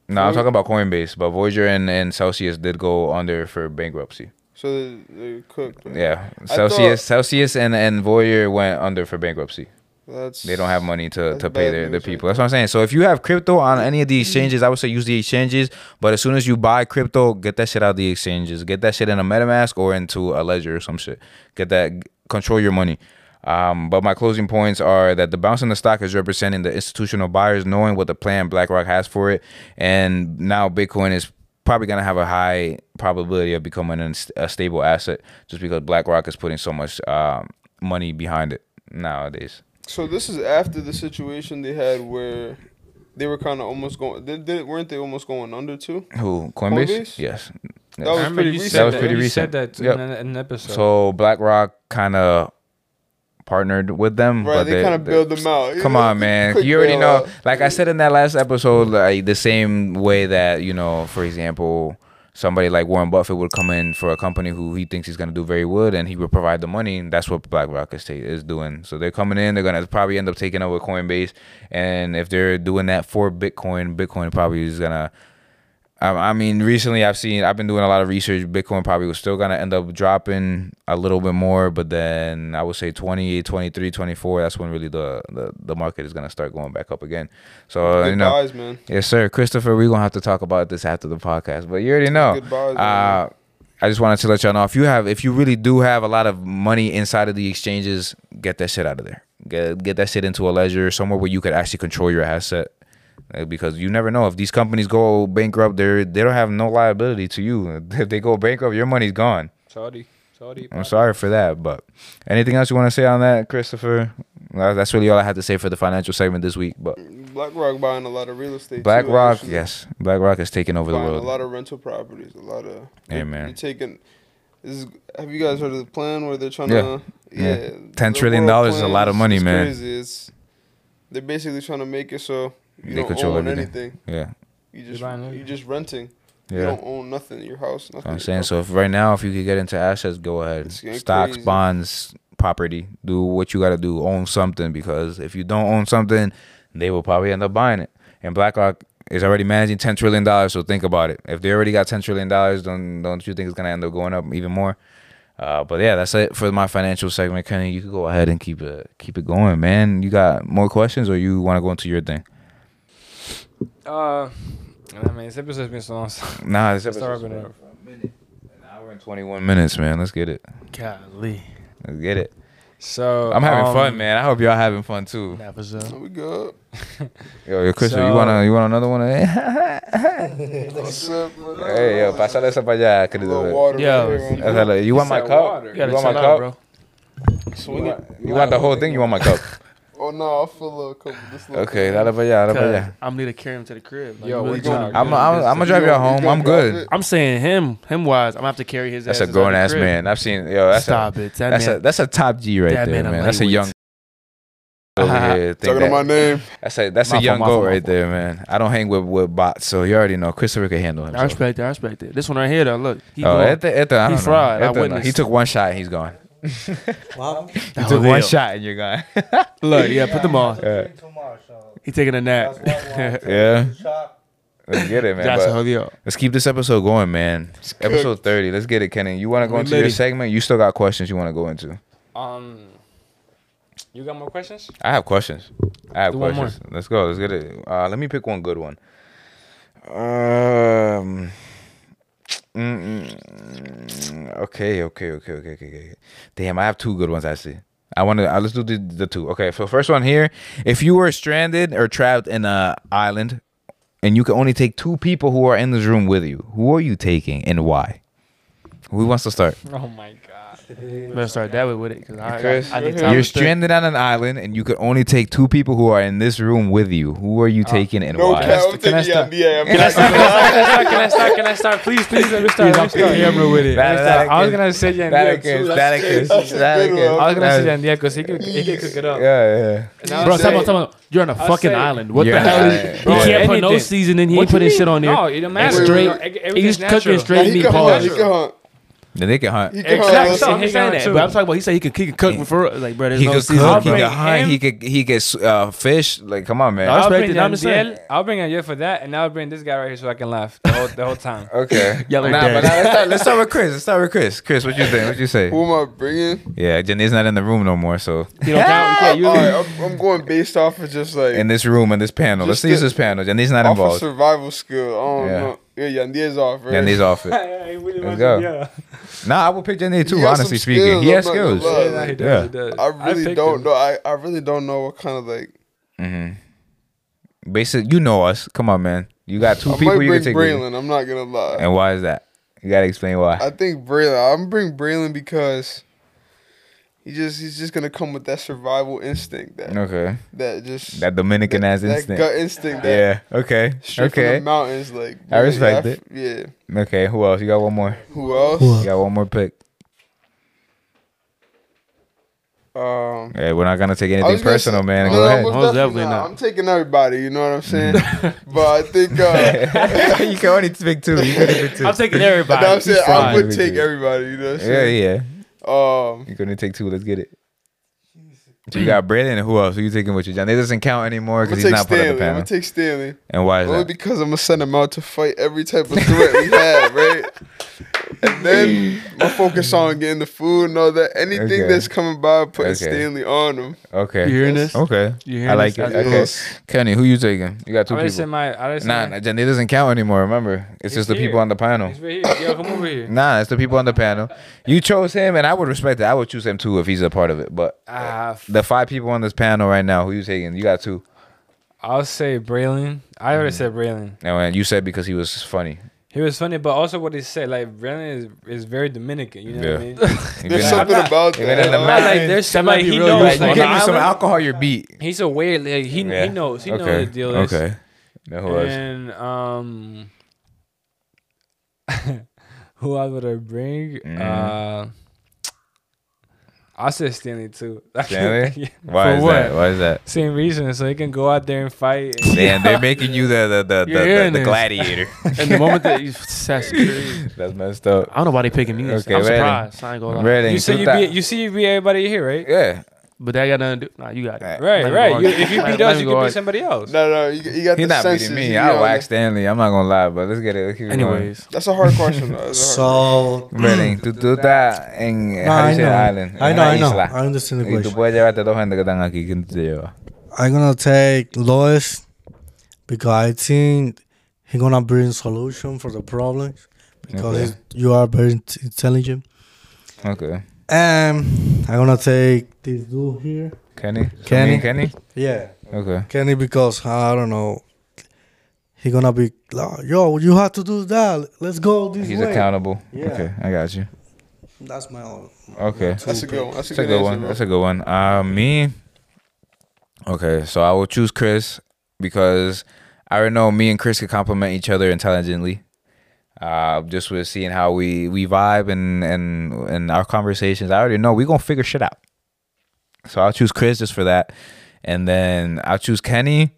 No, I'm talking about Coinbase, but Voyager and, and Celsius did go under for bankruptcy. So they, they're cooked. right? Yeah, Celsius, thought- Celsius, and and Voyager went under for bankruptcy. That's They don't have money to, to pay their, the right people. That's what I'm saying. So if you have crypto on any of the exchanges, I would say use the exchanges. But as soon as you buy crypto, get that shit out of the exchanges. Get that shit in a MetaMask or into a ledger or some shit. Get that control your money. Um, but my closing points are that the bounce in the stock is representing the institutional buyers knowing what the plan BlackRock has for it, and now Bitcoin is probably gonna have a high probability of becoming a stable asset just because BlackRock is putting so much um, money behind it nowadays. So this is after the situation they had where they were kind of almost going. They, they, weren't they almost going under too? Who Coinbase? Coinbase? Yes. That I was remember pretty recent. said That was pretty you recent. said that Yep. in an, an episode. So BlackRock kind of partnered with them, Right, but they, kind of build them out. Come on, man. (laughs) You already know. bailout. Like I said in that last episode, like the same way that you know, for example, somebody like Warren Buffett would come in for a company who he thinks he's gonna do very well, and he would provide the money. And that's what BlackRock is ta- is doing. So they're coming in. They're gonna probably end up taking over Coinbase, and if they're doing that for Bitcoin, Bitcoin probably is gonna. I I mean, recently I've seen I've been doing a lot of research. Bitcoin probably was still gonna end up dropping a little bit more, but then I would say 20, 23, 24, that's when really the, the, the market is gonna start going back up again. So Good you know, buys, man. yes, sir, Christopher, we're gonna have to talk about this after the podcast, but you already know. Good buys, Uh, man. I just wanted to let y'all know if you have if you really do have a lot of money inside of the exchanges, get that shit out of there. Get get that shit into a ledger somewhere where you could actually control your asset. Uh, Because you never know if these companies go bankrupt, they they don't have no liability to you. (laughs) If they go bankrupt, your money's gone. Saudi, Saudi. I'm sorry for that, but anything else you want to say on that, Christopher? That's really all I had to say for the financial segment this week. But BlackRock buying a lot of real estate. too, BlackRock, actually. yes, BlackRock is taking over the world. a lot of rental properties. A lot of. Hey, they're- man. They're taking. This is, have you guys heard of the plan where they're trying Yeah. to? Yeah. Yeah. 10 the trillion world dollars is a lot of money, is man. Crazy. It's, they're basically trying to make it so you They don't control own everything. anything. yeah, You just buying you everything. just renting. You yeah. don't own nothing. Your house. Nothing. I'm your saying so. If right now, if you could get into assets, go ahead. Stocks, crazy. bonds, property. Do what you got to do. Own something because if you don't own something, they will probably end up buying it. And BlackRock is already managing ten trillion dollars. So think about it. If they already got ten trillion dollars, don't don't you think it's gonna end up going up even more? Uh, but yeah, that's it for my financial segment. Kenny, you could go ahead and keep it keep it going, man. You got more questions, or you want to go into your thing? Uh, I mean, this episode's been so long. so- Nah, this Let's start episode's wrapping been a minute. An hour and twenty one minutes, man. Let's get it. Golly. Let's get it. So I'm having um, fun, man. I hope y'all having fun too. That was uh, We good. (laughs) Yo, yo, Chris, you wanna you want another one? hey, (laughs) What's up, brother? yo, pasale esa para allá, A querido. little. Yo, right here, Esa la- You want my said cup? water. you You want my chill out, cup? bro. You want, you want the whole thing? You want my cup? (laughs) Oh no, I feel a couple. This little Okay, thing. dale para allá, dale para 'Cause allá. I'm need to carry him to the crib. Like, Yo, you really we're doing talking- it. I'm I'm, I'm gonna drive You y'all home. I'm good. I'm saying him, him wise. I'm gonna have to carry his ass. That's ass. a inside grown the ass crib. man. I've seen yo. That's Stop a, it. That That's man. a that's a top G right that there, man a man. That's a lightweight. young. Over (laughs) here, think Talking that- to my name. That's a that's My a fault, young my goat fault, my right fault. there, man. I don't hang with with bots, so you already know Christopher can handle him. I respect it. I respect it. This one right here, though. Look, he Oh, gone. Ete, Ete, I He don't fried. I Ete, no. witnessed. He took one shot and he's gone. (laughs) Wow. He Oh, took one shot and you're gone. (laughs) Look, yeah, put them on. Yeah. Too much. He taking a nap. (laughs) Yeah. Let's get it, man. That's But how yo. let's keep this episode going, man. Episode 30. Let's get it, Kenny. You want to go We into your segment? You still got questions you want to go into? Um, you got more questions? I have questions. I have Do one questions. Let's go. Let's get it. Uh, let me pick one good one. Um. Mm, okay, okay, okay, okay, okay, okay. Damn, I have two good ones actually. I want to. Let's do the, the two. Okay, so first one here. If you were stranded or trapped in a island, and you can only take two people who are in this room with you, who are you taking and why? Who wants to start? Oh my god. Better start that way with it because I, Chris, I, I think You're time You're stranded on an island, and you could only take two people who are in this room with you. Who are you uh, taking and No why? I'm Can I taking start? yeah, Can I start? Can I start? Can I start? Can I start? Please, please let me start. Let me start. camera with it. Let start. I was gonna say Yandiel that too. kid- That's that good. kid- That's a that good kid. one. I was gonna say That- Yandiel because he could he could cook it up. Yeah, yeah. Bro, was tell me, tell me, you're on a I'll fucking say- island. What the hell? on Is, an he can't put no Anything. seasoning. He ain't put you his mean? shit on there. No, it don't matter. straight. He's cooking straight he Then they can hunt. He can Exactly. hunt. So I I'm understand saying that, too. but I'm talking about. He said he could, he could cook for real. Like, bro, there's He no could seasoning. cook. He bring could hunt. He could he could uh, fish. Like, come on, man. I I'll respect bring it, I'm just saying. I'll bring Yandiel for that, and I'll bring this guy right here so I can laugh the whole, the whole time. (laughs) Okay. (laughs) Y'all are nah, dead. but now let's start, let's start with Chris. Let's start with Chris. Chris, what you think? What you say? Who am I bringing? Yeah, Janae's not in the room no more, so You don't count. You can't use right, I'm, I'm going based off of just like in this room, in this panel. Let's Just use the- this panel. Janae's not involved. survival skill. I don't Yeah. know. Yeah, Yandiel's off, right? Janae's off it. (laughs) Let's go. Nah, I will pick Janae too, He has honestly some speaking. skills, He has I'm not gonna skills. lie. Yeah, nah, he does, Yeah. he does. I really picked don't him. know. I, I really don't know what kind of like. Mm-hmm. Basic, you know us. Come on, man. You got two I people might you bring can take. Brailyn. I'm not gonna lie. And why is that? You gotta explain why. I think Brailyn. I'm bring Brailyn because he just he's just gonna come with that survival instinct that okay. that just That Dominican ass that instinct. gut instinct that Yeah. Okay. straight from Okay. the mountains. Like I respect f- it. Yeah. Okay. Who else? You got one more. Who else? You got one more pick. Um, Hey, we're not gonna take anything personal, say- man. Go no, ahead. most Most definitely definitely not. not. I'm taking everybody. You know what I'm (laughs) saying? but I think. Uh, (laughs) you can only pick two. You can only pick (laughs) two. I'm taking but everybody. I'm saying I would take everybody. You know what I'm Yeah, yeah. Um, You can only take two. Let's get it. So you got Brandon and who else? Who you taking with you, John? It doesn't count anymore because he's not part of Stanley. the I'm panel. gonna take Stanley. and why is Only that? because I'm gonna send him out to fight every type of threat we have, right? (laughs) And then my focus on getting the food and all that. Anything Okay. that's coming by, putting Okay. Stanley on them. Okay. You hearing this? Okay. You hearing I like this? it. Okay. Kenny, who you taking? You got two I already said people. my. I already said Nah, my- nah, it doesn't count anymore. Remember, it's He's just the people on the panel. He's right here. Yo, come over here. (laughs) Nah, it's the people on the panel. You chose him, and I would respect it. I would choose him too if he's a part of it. But f- the five people on this panel right now, who you taking? You got two. I'll say Brailyn. I already Mm. said Brailyn. And when you said because he was funny. He was funny, but also what he said, like Brailyn is is very Dominican. You know what I mean? He (laughs) There's (laughs) been- something about even that. in the map- like there's That like he real knows. Like, useful. you give me some island? alcohol, you're beat. he's a weird. Like, he Yeah. he knows. He knows okay. what the deal is. Okay. Now who else? And um, (laughs) who else would I bring? Mm. Uh, I said Stanley too. (laughs) Stanley? Yeah. Why For is what? that? Why is that? Same reason, so he can go out there and fight. and- Man, (laughs) they're making you the the the, You're the, the, gladiator. (laughs) And the moment that you, that's crazy. That's messed up. I don't know why they picking me. Okay, I'm ready. surprised. I ain't gonna lie. Ready? You see you thou- beat you see you beat everybody here, right? Yeah. But that got nothing to do. Nah, you got it. Right, Right, right. You, if you beat us, you can beat somebody else. No, no, you, you got He's the not senses. beating me. you I'll got wax Stanley. I'm not gonna lie, but let's get it. Let's keep it going. Anyways, That's a hard question. Though. That's a hard So mm. Tú, tú estás en No, do I you island? I know, I know. I understand the Y tú question. puedes llevarte dos gente que están aquí. ¿Quién te lleva? I'm gonna take Luis because I think he gonna bring solution for the problems because Okay. you are very intelligent. Okay. And I'm gonna take this dude here. Kenny. Kenny. me Kenny. Yeah, Okay. Kenny because I don't know. He gonna be like, yo, you have to do that. Let's go this He's way. accountable. Yeah. Okay, I got you. That's my own. Okay. That's a good one. That's a That's a good, good one. bro. That's a good one. Uh, me. Okay, so I will choose Chris because I already know me and Chris can complement each other intelligently. Uh, just with seeing how we we vibe and and and our conversations, I already know we gonna figure shit out. So I'll choose Chris just for that, and then I'll choose Kenny.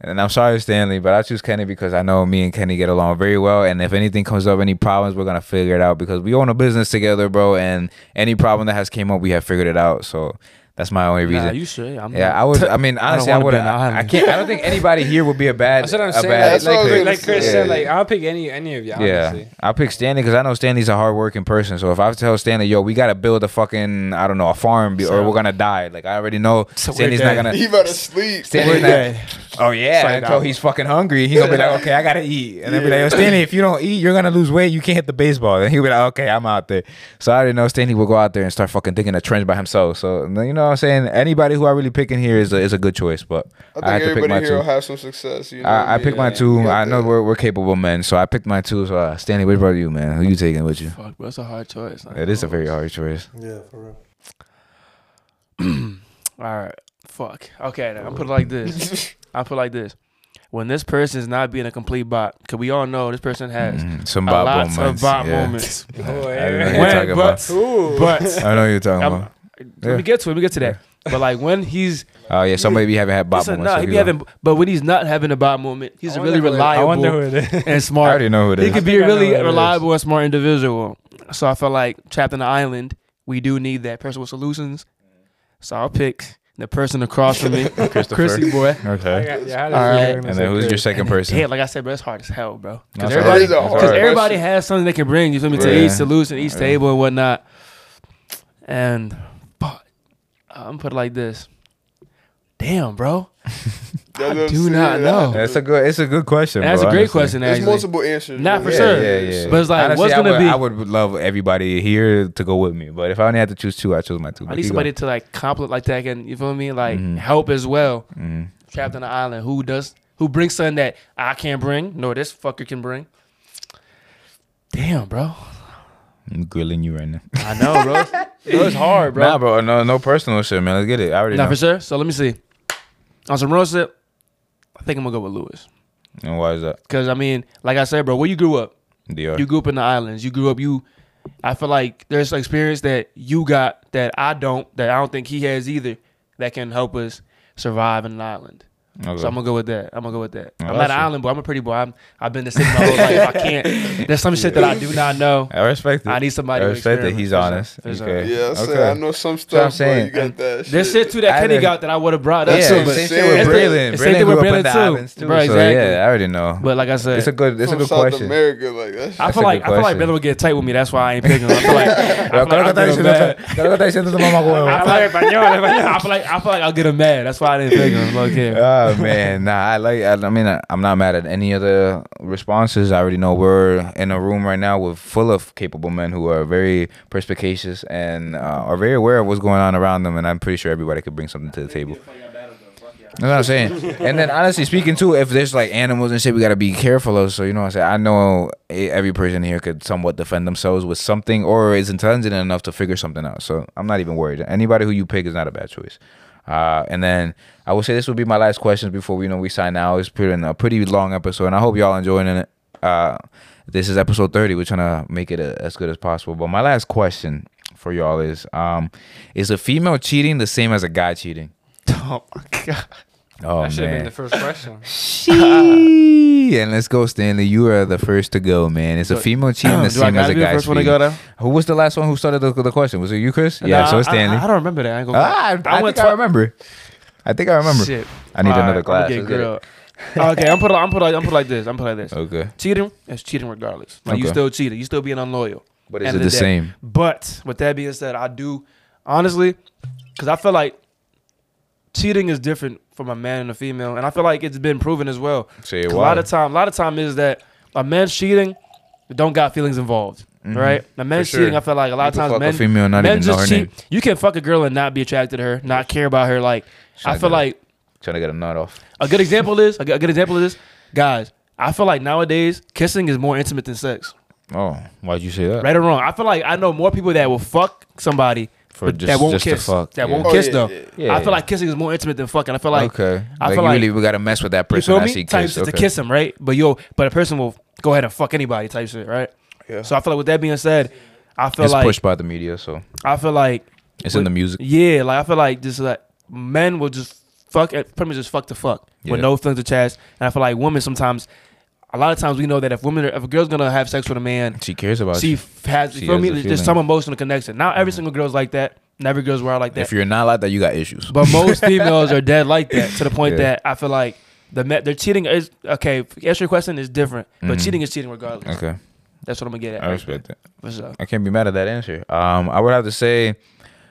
And I'm sorry, Stanley, but I choose Kenny because I know me and Kenny get along very well. And if anything comes up, any problems, we're gonna figure it out because we own a business together, bro. And any problem that has came up, we have figured it out. So that's my only reason. nah, you should. I'm yeah, I was. (laughs) I mean, I don't honestly, I, wanna would. be on the I, I can't. I don't think anybody here would be a bad. (laughs) That's what I'm a saying. bad That's like, was like, like Chris say. said, like I'll pick any any of y'all. Yeah, Honestly. I'll pick Stanley because I know Stanley's a hardworking person. So if I tell Stanley, "Yo, we gotta build a fucking I don't know a farm, be, or we're gonna die," like I already know (laughs) So we're Stanley's not gonna. He better sleep. Stanley's not, dead. Oh yeah, Like, until I- he's fucking hungry. He's gonna be like, okay, I gotta eat, and then be like, Yo, Stanley, if you don't eat, you're gonna lose weight. You can't hit the baseball. And he'll be like, okay, I'm out there. So I already know Stanley will go out there and start fucking digging a trench by himself. So you know what I'm saying. Anybody who I really pick in here is a, is a good choice, but I think I, have to pick my here two. will have some success. You know what I, I mean? picked my two. I know that. we're, we're capable men, so I picked my two. So uh, Stanley, what about you, man? Who you taking with you? Fuck, bro, it's a hard choice. It is a very hard choice. Yeah, for real. (clears throat) All right, fuck. Okay, then, I'll put it like this. (laughs) I'll put it like this. When this person is not being a complete bot, because we all know this person has Mhm. Some a bot lot moments. of bot yeah. moments. (laughs) I know you're talking but, about. but I know you're talking I'm- about. Let me get to it. Let me get to that. But like when he's (laughs) Oh yeah, somebody be having had bot listen, moments. nah, so he keep be going. having, but when he's not having a bot moment, he's I a really wonder I reliable wonder who it is. (laughs) and I smart. already know who it He could be think a I know really who it is. reliable and smart individual. So I feel like trapped in the island, we do need that person with solutions. So I'll pick the person across from me, (laughs) Christopher. Chrissy boy. Okay. Yeah, yeah, I had All a right. feeling And then say who's your Chris. second person? Damn, like I said, bro, it's hard as hell, bro. Because everybody, That is a hard because everybody has something they can bring. You feel me to Yeah. each solution, each Yeah. table, and whatnot. And, but I'm gonna put it like this. Damn, bro. I do not know. That's a good. It's a good question. And that's bro, a great honestly. question. There's multiple answers. Not for bro. sure. Yeah, yeah, yeah. But it's like, Honestly, what's I gonna would, be- I would love everybody here to go with me, but if I only had to choose two, I chose my two. I need somebody to like compliment like that and you feel me? Like Mhm. help as well. hmm Trapped on the island. Who does who brings something that I can't bring? No, this fucker can bring. Damn, bro. I'm grilling you right now. (laughs) I know, bro. Bro, it's hard, bro. Nah, bro. No, no personal shit, man. Let's get it. I already Not know. for sure. So let me see. On some real shit, I think I'm gonna go with Luis. And why is that? Cause I mean, like I said, bro, where you grew up, DR. you grew up in the islands. You grew up. You, I feel like there's an experience that you got that I don't. That I don't think he has either. That can help us survive in an island. Okay. So I'm gonna go with that. I'm gonna go with that. Oh, I'm not an island boy. I'm a pretty boy. I'm, I've been to city my (laughs) whole life. I can't. There's some shit that I do (laughs) not know. I respect it. I need somebody. I to respect that he's honest. For sure. Okay. Yeah, I, say, Okay. I know some what I'm stuff, but saying. you got that shit. There's shit too that Kenny got that I would have brought up. yeah, too, but, same saying. shit with Brailyn. same thing with up in the Brailyn, too. too. Bro, So exactly. yeah, I already know. but like I said, It's a good. It's a From good South question. America, like that. I feel like I feel like question. Brother would get tight with me. That's why I ain't picking him. I feel (laughs) like I feel Pero like I'll está get him diciendo- mad. creo que está diciendo tu mamá, güey. I feel like I feel like I feel like I'll get him mad. That's why I didn't pick him. Okay. Oh (laughs) man, nah. I like. I, I mean, I, I'm not mad at any of the responses. I already know we're in a room right now with full of capable men who are very perspicacious and uh, are very aware of what's going on around them. And I'm pretty sure everybody could bring something to the table. That's what I'm saying. And then honestly speaking too, if there's like animals and shit, we gotta be careful of. So you know what I'm saying. I know every person here could somewhat defend themselves with something, or is intelligent enough to figure something out. So I'm not even worried. Anybody who you pick is not a bad choice. Uh, and then I will say this will be my last question before we you know we sign out. It's been a pretty long episode, and I hope y'all enjoying it. Uh, this is episode 30. We're trying to make it a, as good as possible. But my last question for y'all is: um, Is a female cheating the same as a guy cheating? (laughs) Oh my god. Oh That should have been the first question. (laughs) Shee. and let's go, Stanley. You are the first to go, man. Is a female cheating the same as a be the guy first one to go? Who was the last one who started the, the question? Was it you, Chris? Yeah, so it's Stanley. I, I don't remember that. I ain't gonna ah, I, I, went think I remember. I think I remember. Shit. I need All another right, glass. I'm gonna Let's get get it. grilled. okay, I'm put I'm put like I'm put like this. I'm put like this. Okay, Cheating is cheating regardless. Like you Okay. still cheating. You still being unloyal. but is it the the same? But with that being said, I do honestly, because I feel like cheating is different from a man and a female, and I feel like it's been proven as well. Say 'Cause why? A lot of time, a lot of time is that a man's cheating, don't got feelings involved, mm-hmm. right? A man's sure. cheating, I feel like a lot You of times a men, female not men just cheat. name. You can fuck a girl and not be attracted to her, not care about her. Like I feel like Trying to get a nut off. a good example is a good a good example of this, guys. I feel like nowadays kissing is more intimate than sex. Oh, why'd you say that? Right or wrong? I feel like I know more people that will fuck somebody For but just- that won't just to kiss. fuck, That yeah. won't Oh, kiss yeah, though. yeah. Yeah, I feel like kissing is more intimate than fucking. I feel like okay, I like feel you like- really we gotta mess with that you person. feel I see Type kiss. shit to kiss him, right? But yo, but a person will go ahead and fuck anybody type shit, right? Yeah. So I feel like with that being said, I feel It's like pushed by the media, so I feel like it's in the music. yeah, like I feel like just like men will just fuck, eh, pretty much just fuck to fuck with no feelings attached, and I feel like women sometimes. A lot of times we know that if women, are, if a girl's gonna have sex with a man, She cares about she you. has, you She feel me? the There's some emotional connection. Not every single girl's like that. And every girl's wild like that. If you're not like that, you got issues. But most (laughs) females are dead like that to the point Yeah. that I feel like the me- they're cheating is okay. Answer your question is different, but Mhm. cheating is cheating regardless. okay, That's what I'm gonna get at. I right respect that. for sure. I can't be mad at that answer. Um, I would have to say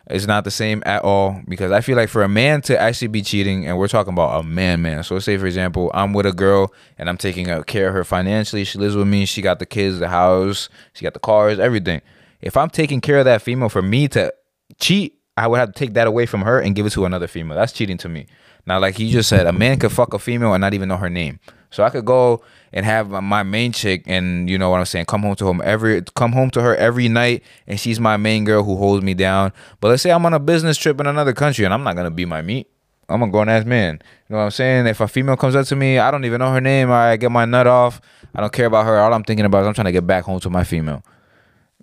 It's not the same at all because I feel like for a man to actually be cheating, and we're talking about a man, man. So say for example, I'm with a girl and I'm taking care of her financially. She lives with me. She got the kids, the house, she got the cars, everything. If I'm taking care of that female, for me to cheat, I would have to take that away from her and give it to another female. That's cheating to me. Now, like he just said, a man could fuck a female and not even know her name. So I could go and have my- main chick, and you know what I'm saying, come home to him every, come home to her every night, and she's my main girl who holds me down. But let's say I'm on a business trip in another country, and I'm not gonna be my meat. I'm a grown ass man. You know what I'm saying? If a female comes up to me, I don't even know her name. I get my nut off. I don't care about her. All I'm thinking about is I'm trying to get back home to my female.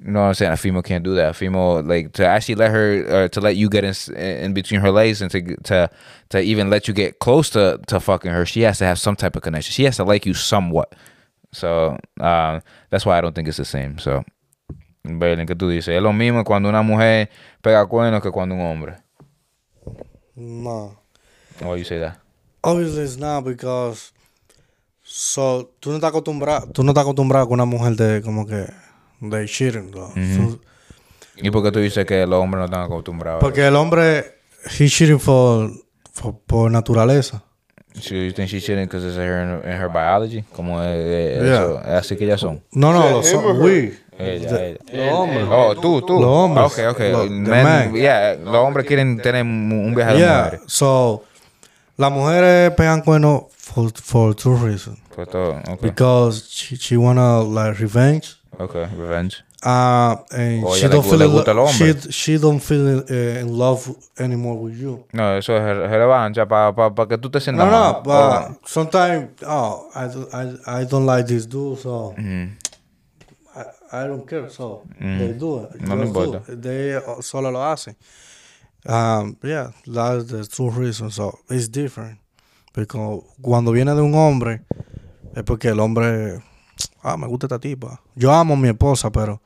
You know what I'm saying? A female can't do that. A female like to actually let her uh, to let you get in in between her legs and to to to even let you get close to to fucking her. She has to have some type of connection. She has to like you somewhat. So uh, that's why I don't think it's the same. So, Belen, ¿qué tú dices? Es lo mismo cuando una mujer pega cuernos que cuando un hombre. No. Why you say that? Obviously it's not because so tú no estás acostumbrado, tú no estás acostumbrado con una mujer de como que de cheating, though. So- ¿Y por qué tú dices que los hombres no están acostumbrados? porque el hombre he cheating for, for por naturaleza. So you think she's cheating because it's in her, in her biology? Como eh, Yeah. eso, es así que ellas son. No, no, los her? we. Ella, The- ella. Los hombres. Oh, tú, tú. Los hombres. Ok, ok. Los- Men- yeah, los hombres quieren tener un viaje de Yeah, mujeres. so las mujeres pegan cuernos for for two reasons. Por todo. Ok. Because she, she wanna like revenge. Ok, revenge. Uh, and O she don't feel in she, she don't feel uh, in love anymore with you. No, eso es re- revancha para pa, pa que tú te sientas No, no, but sometimes oh, I, don't- I I don't like this dude, so I, I don't care. So they do it. No me importa. They uh, solo lo hacen. Um, yeah, that's the two reasons. So it's different because cuando viene de un hombre es porque el hombre (tsk) ah me gusta esta tipa. Yo amo a mi esposa, pero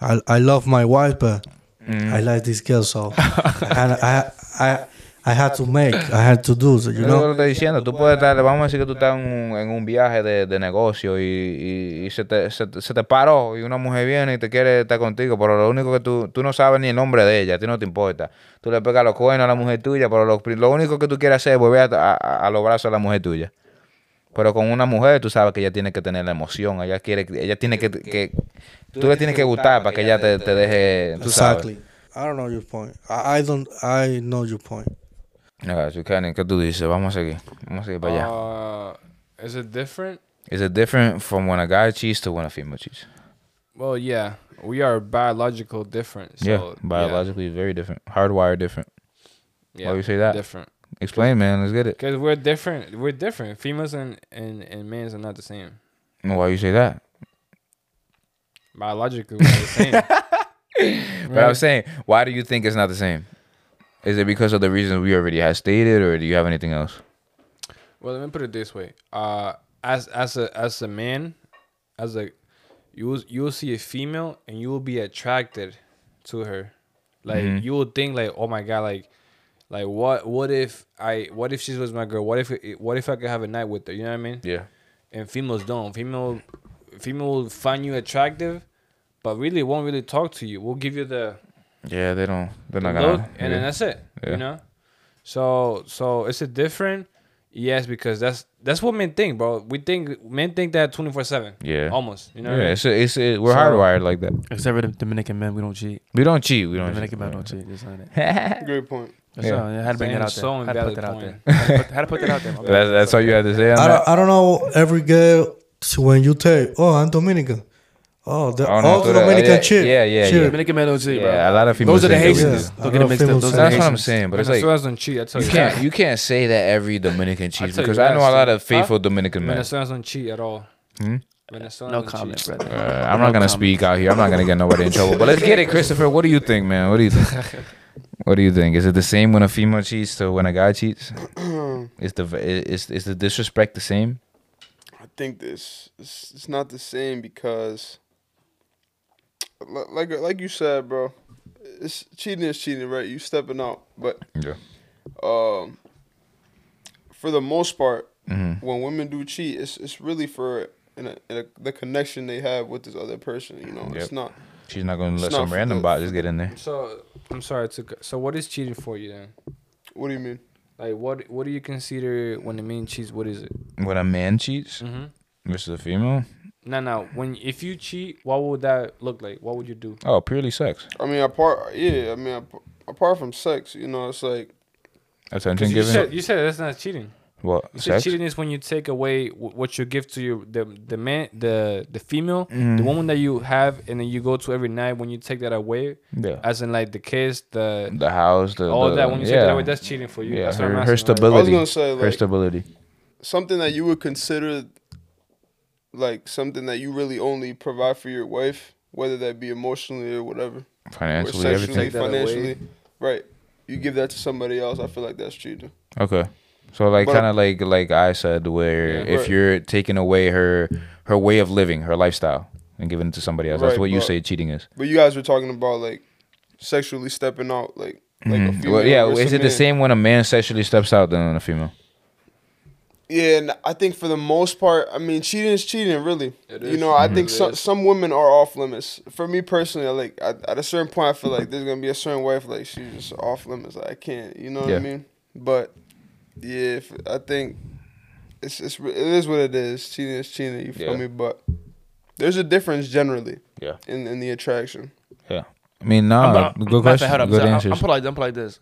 I I love my wife, but I like this girl, so (laughs) I, had- I I I had to make, I had to do, so, you Yo lo que know. estoy diciendo, tú puedes estar, vamos a decir que tú estás en un, en un viaje de, de negocio y, y, y se, te, se, te- se te paró y una mujer viene y te quiere estar contigo, pero lo único que tú, tú no sabes ni el nombre de ella, a ti no te importa. Tú le pegas los cuernos a la mujer tuya, pero lo, lo único que tú quieres hacer es volver a, a- a los brazos de la mujer tuya. Pero con una mujer tú sabes que ella tiene que tener la emoción, ella quiere, ella tiene que, que tú le tienes que gustar para que ella te, te deje, tú sabes. Exactly. I don't know your point. I, I don't. I know your point. Su Karen, ¿qué tú dices? Vamos a seguir, vamos a seguir para allá. Uh, is it different? Is it different from when a guy cheats to when a female cheats? Well, yeah, we are biological different. So, yeah, biologically very different. Hardwired different. Yeah, Why you say that? Different. Explain, man. Let's get it. Because we're different. We're different. Females and, and, and males are not the same. Why you say that? Biologically, we're the same. (laughs) But I'm saying, why do you think it's not the same? Is it because of the reasons we already had stated, or do you have anything else? Well, let me put it this way. Uh, as as a as a man, as a you will you will see a female and you will be attracted to her. Like Mhm. you will think like, oh my god, like like what what if I what if she was my girl? What if what if I could have a night with her? You know what I mean? Yeah. And females don't. Female female will find you attractive, but really won't really talk to you. We'll give you the Yeah, they don't. They're not look, gonna. and then that's it. Yeah. You know. So so is it different? Yes, because that's that's what men think, bro. We think men think that twenty four seven. Yeah. Almost. You know. yeah, what I mean? it's it's it, we're So- hardwired like that. Except for the Dominican men, we don't cheat. We don't cheat. We don't. Dominican cheat. men don't cheat. Just saying that. (laughs) Great point. That's Yeah. all. I had to bring Saying that out so there. Had to put that out there. Had to put- Had to put that out there. my. That's that's all you had to say I don't, I don't know every girl so when you take oh I'm Dominican. Oh, the, Oh, no, all the tú eres- Dominican yeah, cheat. yeah, yeah, cheat. yeah. Dominican men don't cheat, bro. Yeah, a lot of females Those are the think they do. Haitians. Yeah. Don't get it mixed up. A lot of Those are the That's what I'm saying. But it's like Venezuelans don't cheat. I tell you you can't you can't say that every Dominican cheats because I know a lot of faithful Dominican men. Venezuelans don't cheat at all. Hmm? Venezuelans No comment, cheat. brother. Uh, I'm not gonna speak out here. I'm not gonna get nobody in trouble. But let's get it, Christopher. What do you think, man? What do you think? (laughs) what do you think? Is it the same when a female cheats to when a guy cheats? (clears throat) is the is is the disrespect the same? I think this it's, it's not the same because like like you said, bro, it's cheating is cheating, right? You stepping out, but Yeah. um, for the most part, Mhm. when women do cheat, it's it's really for in a, in a, the connection they have with this other person. You know, Yep. it's not She's not gonna let It's some not random for- bot just get in there. So I'm sorry to. So what is cheating for you then? What do you mean? Like what what do you consider when a man cheats? What is it? When a man cheats Mm-hmm. versus a female, No, no. When if you cheat, what would that look like? What would you do? oh, purely sex, I mean, apart, yeah. I mean, ap- apart from sex, you know, it's like attention You giving. said, you said that's not cheating. What You said sex? cheating is when you take away wh- what you give to your the the man the the female Mm. the woman that you have and then you go to every night when you take that away Yeah, as in like the kiss the the house, the all the, that when you yeah. take that away that's cheating for you. yeah, that's what I'm her, asking, her right? stability. I was gonna say her stability. something that you would consider like something that you really only provide for your wife, whether that be emotionally or whatever, or Financially, sexually, everything. Take that away. financially. Right. You give that to somebody else. I feel like that's cheating. Okay. So like kind of like like I said, where Yeah, if right. you're taking away her her way of living, her lifestyle, and giving it to somebody else, that's Right, what you say cheating is. But you guys were talking about like sexually stepping out, like like a Mhm. female. Well, yeah, versus is it a the same when a man sexually steps out than a female? Yeah, and I think for the most part, I mean, cheating is cheating, really. It You know, I Mhm. think some some women are off limits. For me personally, I like at, at a certain point, I feel like there's gonna be a certain wife like she's just off limits. Like, I can't, you know what I mean? But yeah, I think it's it's it is what it is. Cheating is cheating. You feel Yeah. me? But there's a difference generally Yeah. in in the attraction. Yeah. I mean, I'm- I'm- good question, fact, hold up. good So, I'm- answers. I'm put like I'm put like this.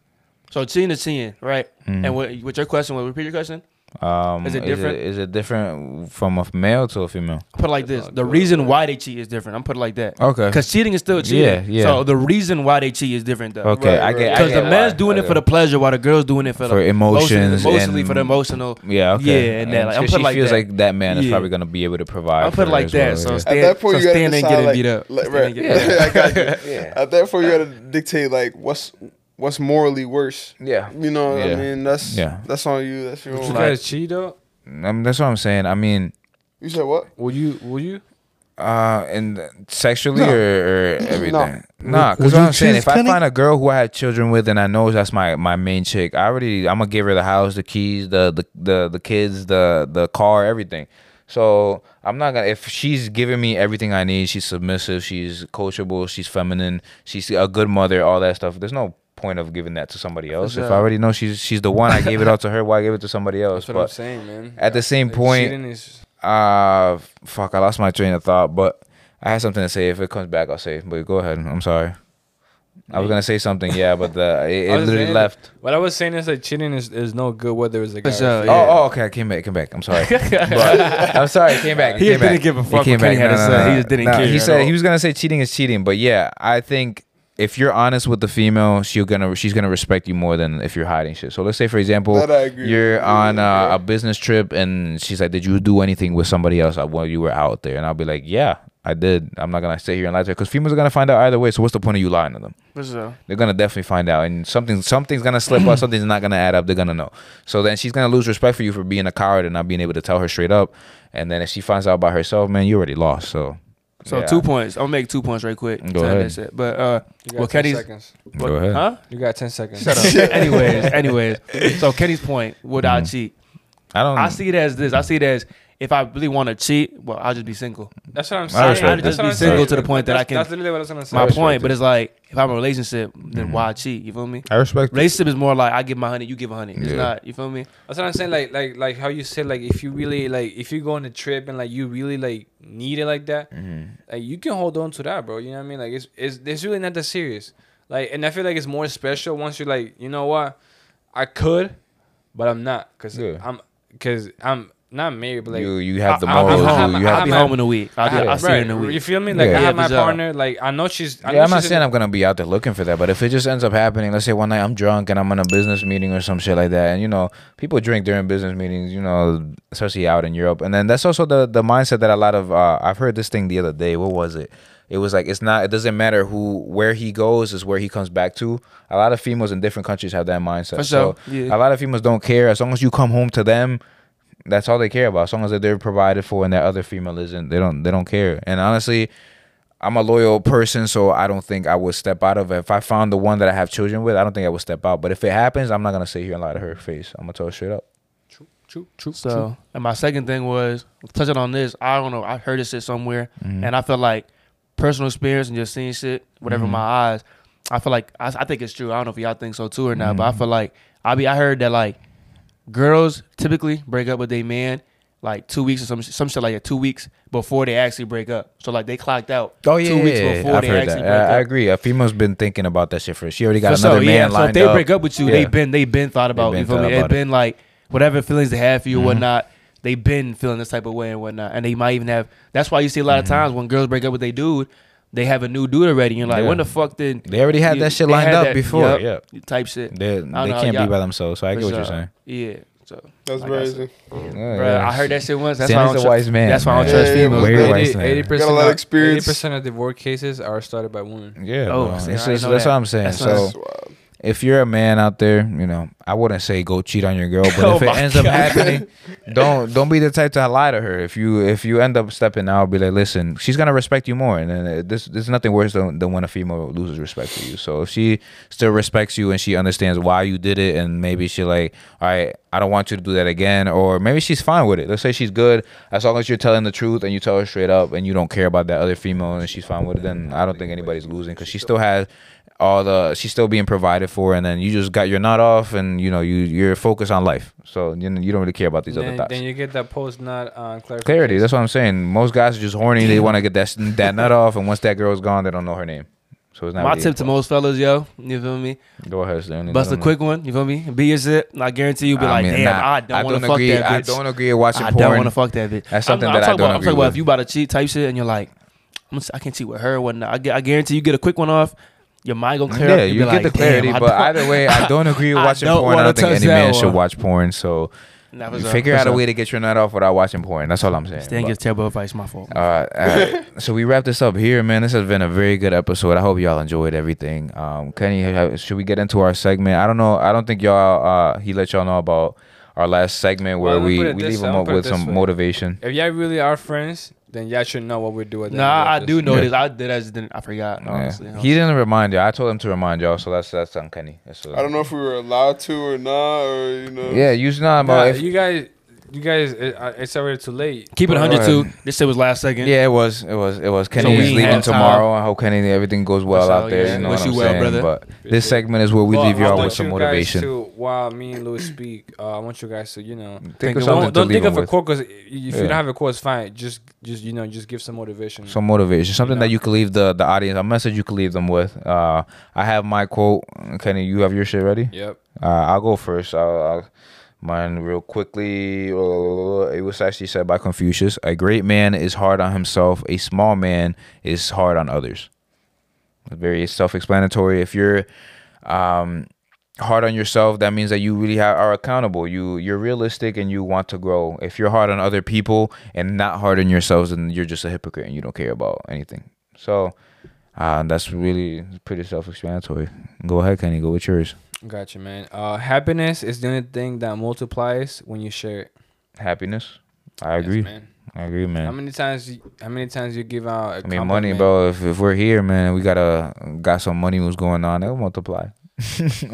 So cheating is cheating, right? Mhm. And what, what your question? What repeat your question? Um, is it different? Is it, different from a male to a female? I put it like this. The reason why they cheat is different. I'm put it like that. Okay. Because cheating is still cheating. Yeah, yeah. So the reason why they cheat is different though. Okay, Right, I right. get. Because the man's why. doing it for the pleasure, while the girl's doing it for, For the emotions mostly and- for the emotional. Yeah. Okay. Yeah, and that, like, I'm put she like feels that. like that man is Yeah. probably gonna be able to provide. I'm put it like that. well, So yeah. stand, At that point, so you gotta stand ain't decide, getting like- beat up. like, right. ain't getting- (laughs) I got you. (laughs) Yeah. At that point, you gotta dictate like what's what's morally worse. Yeah. You know, Yeah. I mean, that's Yeah. that's on you. That's your Would own. you Like- guys cheat though? I mean, that's what I'm saying. I mean, You said what? Will you? Will you? uh, and sexually No. or, or everything. No. Nah, because you what I'm saying, choose if I Kenny? find a girl who I had children with and I know that's my my main chick, I already I'm gonna give her the house, the keys, the the the, the kids, the the car, everything. So I'm not gonna if she's giving me everything I need, she's submissive, she's coachable, she's feminine, she's a good mother, all that stuff. There's no point of giving that to somebody else. If I already know she's she's the one, I gave it all to her. Why give it to somebody else? That's what I'm But saying, man. at the same Like, point, is uh, fuck, I lost my train of thought, but I had something to say. If it comes back, I'll say. it. But go ahead. I'm sorry. I was gonna say something, yeah, but the (laughs) it, it literally saying- left. What I was saying is that cheating is, is no good whether it's a guy. For or yeah. Oh, oh, okay. I came back. Came back. I'm sorry. (laughs) I'm sorry. It came back. (laughs) He came didn't back. give a It fuck came what Kenny back. had to No, say. no, He just didn't No, care He said all. he was gonna say cheating is cheating, but yeah, I think if you're honest with the female, she'll gonna she's gonna respect you more than if you're hiding shit. So let's say, for example, That I agree you're on Yeah. uh, a business trip and she's like, "Did you do anything with somebody else while you were out there?" And I'll be like, "Yeah, I did." I'm not gonna sit here and lie to her because females are gonna find out either way. So what's the point of you lying to them? For. They're gonna definitely find out, and something something's gonna slip up, (clears throat) something's not gonna add up. They're gonna know. So then she's gonna lose respect for you for being a coward and not being able to tell her straight up. And then if she finds out by herself, man, you already lost. So, So yeah. two points. I'm gonna make two points right quick. Go So ahead. that's it. But uh, You got well, 10 Kenny's. seconds. Go ahead. Huh? You got ten seconds. Shut up. (laughs) (laughs) anyways, anyways. So Kenny's point: Would I Mhm. cheat? I don't. I see it as this. I see it as if I really want to cheat, well, I'll just be single. That's what I'm I saying. respect That's that. Just be I'm single saying. to the point that I can- That's literally what I was gonna say. My point, it. but it's like if I'm in a relationship, then Mhm. why cheat? You feel me? I respect. Relationship is more like I give my honey, you give a honey. It's Yeah. not. You feel me? That's what I'm saying. Like, like, like how you said, like, if you really, like, if you go on a trip and like you really like need it like that, Mhm. like you can hold on to that, bro. You know what I mean? Like, it's it's it's really not that serious. Like, and I feel like it's more special once you're like, you know what, I could, but I'm not, cause Yeah. I'm, cause I'm not married, but like. you you have the I- I- morals. I- I- you, you I- have I'll be home in a week. I'll, I- I'll see you in a week. You feel me? Like Yeah. I have my for partner. Like I know she's. I know yeah, I'm not she's saying I'm gonna be out there looking for that, but if it just ends up happening, let's say one night I'm drunk and I'm in a business meeting or some shit like that, and you know, people drink during business meetings, you know, especially out in Europe, and then that's also the the mindset that a lot of uh, I've heard this thing the other day. What was it? It was like it's not. It doesn't matter who where he goes is where he comes back to. A lot of females in different countries have that mindset. For So. Yeah. a lot of females don't care as long as you come home to them. That's all they care about. As long as they're provided for and that other female isn't, they don't they don't care. And honestly, I'm a loyal person, so I don't think I would step out of it. If I found the one that I have children with, I don't think I would step out. But if it happens, I'm not gonna sit here and lie to her face. I'm gonna tell her straight up. True, true. True. So, and my second thing was touching on this. I don't know. I heard this shit somewhere, Mhm. and I feel like personal experience and just seeing shit, whatever Mhm. my eyes, I feel like I, I think it's true. I don't know if y'all think so too or not, but I Mhm. feel like I be I heard that like girls typically break up with their man like two weeks or some some shit like that, two weeks before they actually break up. So like they clocked out Oh yeah, two weeks yeah, before I've they heard actually that. break I, up. I agree. A female's been thinking about that shit for. She already got For another sure, man yeah. So if they up. break up with you, Yeah. they been they've been thought about. been you feel me? It. been like whatever feelings they have for you, Mhm. or whatnot. They've been feeling this type of way and whatnot, and they might even have. That's why you see a lot of Mhm. times when girls break up with their dude, they have a new dude already. You're like, Yeah. when the fuck did They already had you- that shit lined up that- before. yup, Yeah, type shit? they they know can't be by themselves. So I For get what you're saying. Yeah. So, That's Like I crazy. said. Yeah, bruh, yeah. I heard that shit once. That's Sam why I is don't a tru- wise man. That's why I don't trust Yeah, yeah, females. Way yeah. bro. wise 80 man. 80% Got a lot of of- experience. 80% of divorce cases are started by women. Yeah, Oh, bro. see, It's I just- know that's that. what I'm saying. That's so That's wild. If you're a man out there, you know, I wouldn't say go cheat on your girl, but (laughs) Oh if it ends up happening, (laughs) don't don't be the type to lie to her. If you if you end up stepping out, be like, listen, she's gonna respect you more, and then uh, this there's nothing worse than, than when a female loses respect for you. So if she still respects you and she understands why you did it, and maybe she like, all right, I don't want you to do that again, or maybe she's fine with it. Let's say she's good as long as you're telling the truth and you tell her straight up, and you don't care about that other female, and she's fine with it. Then I don't think anybody's losing because she still has all the she's still being provided for and then you just got your nut off and you know you you're focused on life so you, you don't really care about these other Then, thoughts then you get that post nut uh, clarification. clarity that's what i'm saying most guys are just horny they want to get that that nut off and once that girl's gone they don't know her name so it's not My really- tip to most fellas, yo, you feel me? go ahead Stanley. Bust a quick one, you feel me? Be your zip. I guarantee you'll be know. like, I mean, damn, nah, I don't want to fuck agree that bitch. i don't agree with watching I porn don't want to fuck that bitch. That's something I'm, that I'm I talking don't about, I'm agree talking about if you about to cheat type shit and you're like, I'm, I can't cheat with her or whatnot. I, I guarantee you get a quick one off. Your mind gonna clear yeah, up. you get like, the clarity, but either way, I (laughs) don't agree with I watching don't porn. I don't think any that man should watch porn. So Nah, figure for out a way to get your nut off without watching porn. That's all I'm saying. Stan But- gives terrible advice. My fault. Uh, uh, so we wrap this up here, man. This has been a very good episode. I hope y'all enjoyed everything. Um, Kenny, should we get into our segment? I don't know. I don't think y'all. Uh, he let y'all know about our last segment where Well, we, we leave him I'ma up with some way. motivation. If y'all really are friends, then y'all should know what we do at the Nah, I end of do this. know Yeah. this. I did. I just didn't. I forgot. Yeah. Honestly, He didn't remind you. I told him to remind y'all, so that's that's uncanny. That's, I don't know if we were allowed to or not, or you know. Yeah, usually not. Nah, But if, you guys, you guys, it, it's already too late. Keep it Go 100 too. This shit was last second. yeah, it was. It was. It was. Kenny we is leaving had time. tomorrow. I hope Kenny everything goes well So, out there. yeah, You know wish what I'm you well, saying? brother. But this segment is where we Well, leave I y'all want with some you motivation. Guys to, while me and Luis speak, uh, I want you guys to, you know, Think of of something don't, to don't leave think them of a with. quote because if you Yeah. don't have a quote, it's fine. Just, just you know, just give some motivation. some motivation, something know? that you could leave the the audience, a message you could leave them with. Uh, I have my quote. Kenny, you have your shit ready? Yep. Uh, I'll go first. I'll, I'll mine real quickly. It was actually said by Confucius: "A great man is hard on himself. A small man is hard on others." Very self-explanatory. If you're um, hard on yourself, that means that you really are accountable. You you're realistic and you want to grow. If you're hard on other people and not hard on yourselves, then you're just a hypocrite and you don't care about anything. So uh, that's really pretty self-explanatory. Go ahead, Kenny. Go with yours. Gotcha, man. Uh, happiness is the only thing that multiplies when you share it. Happiness. I Yes, agree. man. I agree, man. How man. many times? You, how many times you give out? a I mean, money, bro. If, if we're here, man, we gotta got some money was going on. It'll multiply. (laughs)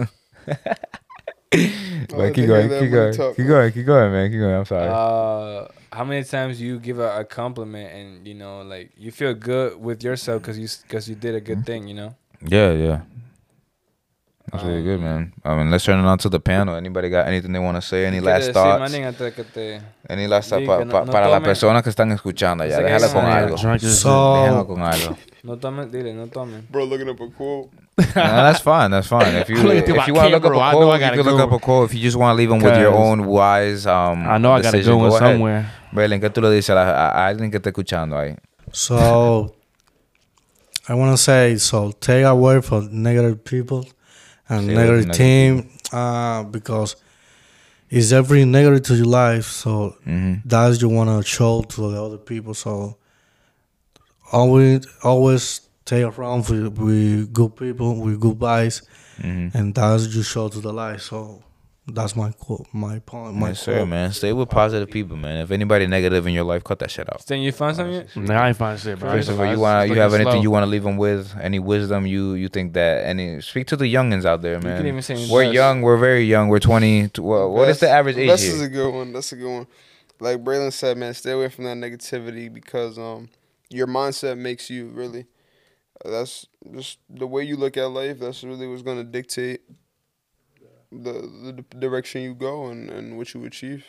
But like keep going, keep going, talk, keep man. going, keep going, man. Keep going. I'm sorry. Uh, how many times you give a, a compliment and you know, like you feel good with yourself because you because you did a good thing, you know? yeah, yeah. That's really good, Um, man. I mean, let's turn it on to the panel. Anybody got anything they want to say? Any last decir, thoughts? manín, antes que te- Any last thoughts Diga, pa- no- pa- no para las tome- personas que están escuchando allá? Sé que Déjala con algo. Déjala So con algo. No tomen, dile, no tomen. Bro, looking up a quote. no, that's fine. That's fine. If (laughs) you if you want to look up camera, I a know quote, I you gotta can look up a quote. If you just want to leave them with your own wise um I know I gotta decision, go ahead. somewhere. Brailyn, ¿qué tú le dices a, la- a- a alguien que está escuchando ahí? So I want to say so take away from negative people and Stay negative team uh, because it's every negative to your life. So Mm-hmm. that's you want to show to the other people. So always always take around with, with good people with good vibes, Mm-hmm. and that's you show to the life. So that's my quote, my point, my yes, sir, quote. man. Stay with positive people, man. If anybody negative in your life, cut that shit out. Then you find something? yet? Nah, I ain't find shit, bro. Christopher, you want you have anything slow. you want to leave them with? Any wisdom you you think that any speak to the youngins out there, man. can even say we're invest. young. We're very young. We're twenty. Well, what is the average age Invest here? is a good one. That's a good one. Like Brailyn said, man, stay away from that negativity because um, your mindset makes you really. That's just the way you look at life. That's really what's gonna dictate the the direction you go and, and what you achieve.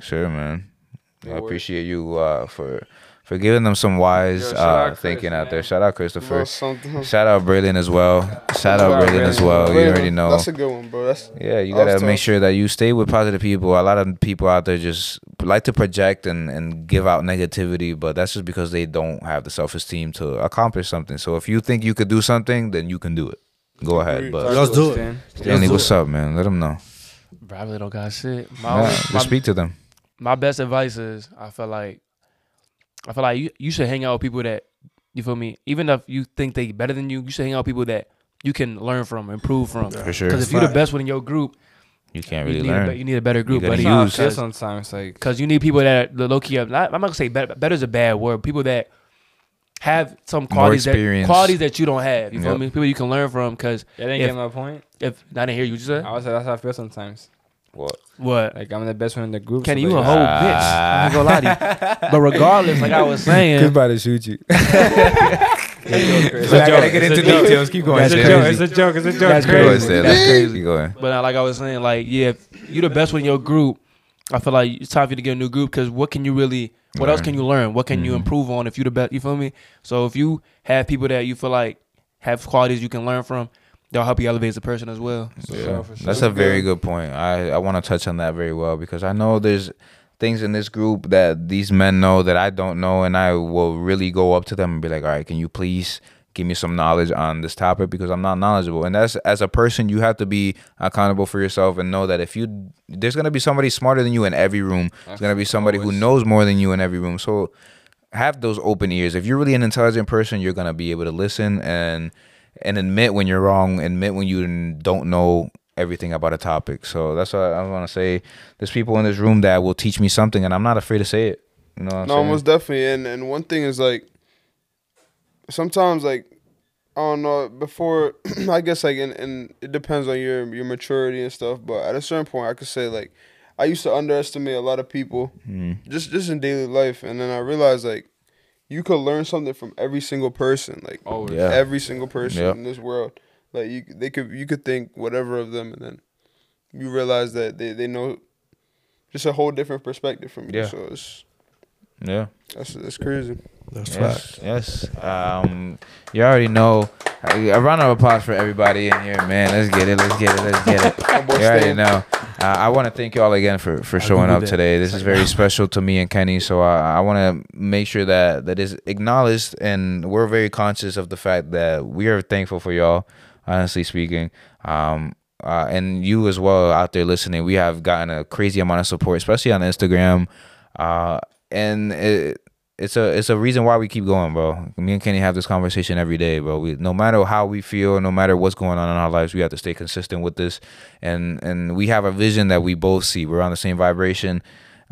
Sure, man. I No worries. appreciate you uh, for for giving them some wise Yo, uh, out Chris, thinking out man. there. Shout out Christopher. Bro, (laughs) Shout out Brailyn as well. Shout out out Brailyn as Brailyn. well. You already know. That's a good one, bro. That's Yeah, you gotta make told- sure that you stay with positive people. A lot of people out there just like to project and, and give out negativity, but that's just because they don't have the self esteem to accomplish something. So if you think you could do something, then you can do it. Go ahead. Agreed. But Let's do it. Stan. Stanley, do what's up, man? Let them know. Bro, I really don't got shit. My, Yeah, only- just my, speak to them. my best advice is I feel like I feel like you, you should hang out with people that you feel me. Even if you think they better than you, you should hang out with people that you can learn from, improve from. For sure. Because if you're the best one in your group, You can't you, really need a, be- learn. you need a better group, gotta buddy. use- I use, feel Because sometimes like because you need people that are low key. Not, I'm not gonna say better. Better is a bad word. People that have some qualities that qualities that you don't have. You feel Yep. me? People you can learn from. Because that didn't If- get my point. if I didn't hear you, what you said I was that's how I feel sometimes. What? what? Like I'm the best one in the group. Kenny, so you a whole Ah. bitch. I ain't gonna lie to you. (laughs) But regardless, like I was (laughs) saying, he's about to shoot you. (laughs) It's We're a not joke. gonna get It's into a joke. details. Keep going. That's It's a joke. It's a joke. It's a joke. That's Keep going, crazy. That's crazy. Keep going. But uh, like I was saying, like yeah, if you're the best one in your group, I feel like it's time for you to get a new group because what can you really, what else can you learn? What can you Mhm. improve on if you the best? You feel me? So if you have people that you feel like have qualities you can learn from, they'll help you elevate as a person as well. For Yeah, sure, for sure. that's a very good point. I, I want to touch on that very well because I know there's things in this group that these men know that I don't know, and I will really go up to them and be like, "All right, can you please give me some knowledge on this topic because I'm not knowledgeable." And that's as a person, you have to be accountable for yourself and know that if you there's gonna be somebody smarter than you in every room. There's gonna be somebody who knows more than you in every room. So have those open ears. If you're really an intelligent person, you're gonna be able to listen and and admit when you're wrong, admit when you don't know everything about a topic. So that's what I want to say. There's people in this room that will teach me something, and I'm not afraid to say it. You know what I'm no, saying? most definitely. And and one thing is like sometimes like I don't know before (clears throat) I guess like and and it depends on your your maturity and stuff. But at a certain point, I could say like I used to underestimate a lot of people Mm. just just in daily life, and then I realized like you could learn something from every single person, like oh, Yeah. every single person Yep. in this world. Like you, they could you could think whatever of them, and then you realize that they, they know just a whole different perspective from you. Yeah. So it's Yeah. that's that's crazy. That's. Yes. Yes. Um, you already know. A round of applause for everybody in here, man. Let's get it. Let's get it. Let's get it. (laughs) You already know. Uh, I want to thank you all again for, for showing up today. This is very (laughs) special to me and Kenny. So I, I want to make sure that that is acknowledged, and we're very conscious of the fact that we are thankful for y'all. Honestly speaking, um, uh, and you as well out there listening. We have gotten a crazy amount of support, especially on Instagram, uh, and it, it's a it's a reason why we keep going, bro. Me and Kenny have this conversation every day, bro. We no matter how we feel, no matter what's going on in our lives, we have to stay consistent with this, and and we have a vision that we both see. We're on the same vibration,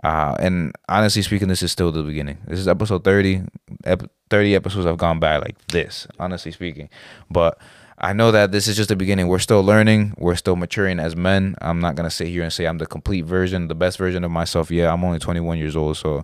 uh, and honestly speaking, this is still the beginning. This is episode thirty. Ep- thirty episodes have gone by like this, honestly speaking, but. I know that this is just the beginning. We're still learning. We're still maturing as men. I'm not gonna sit here and say I'm the complete version, the best version of myself. Yeah, I'm only 21 years old, so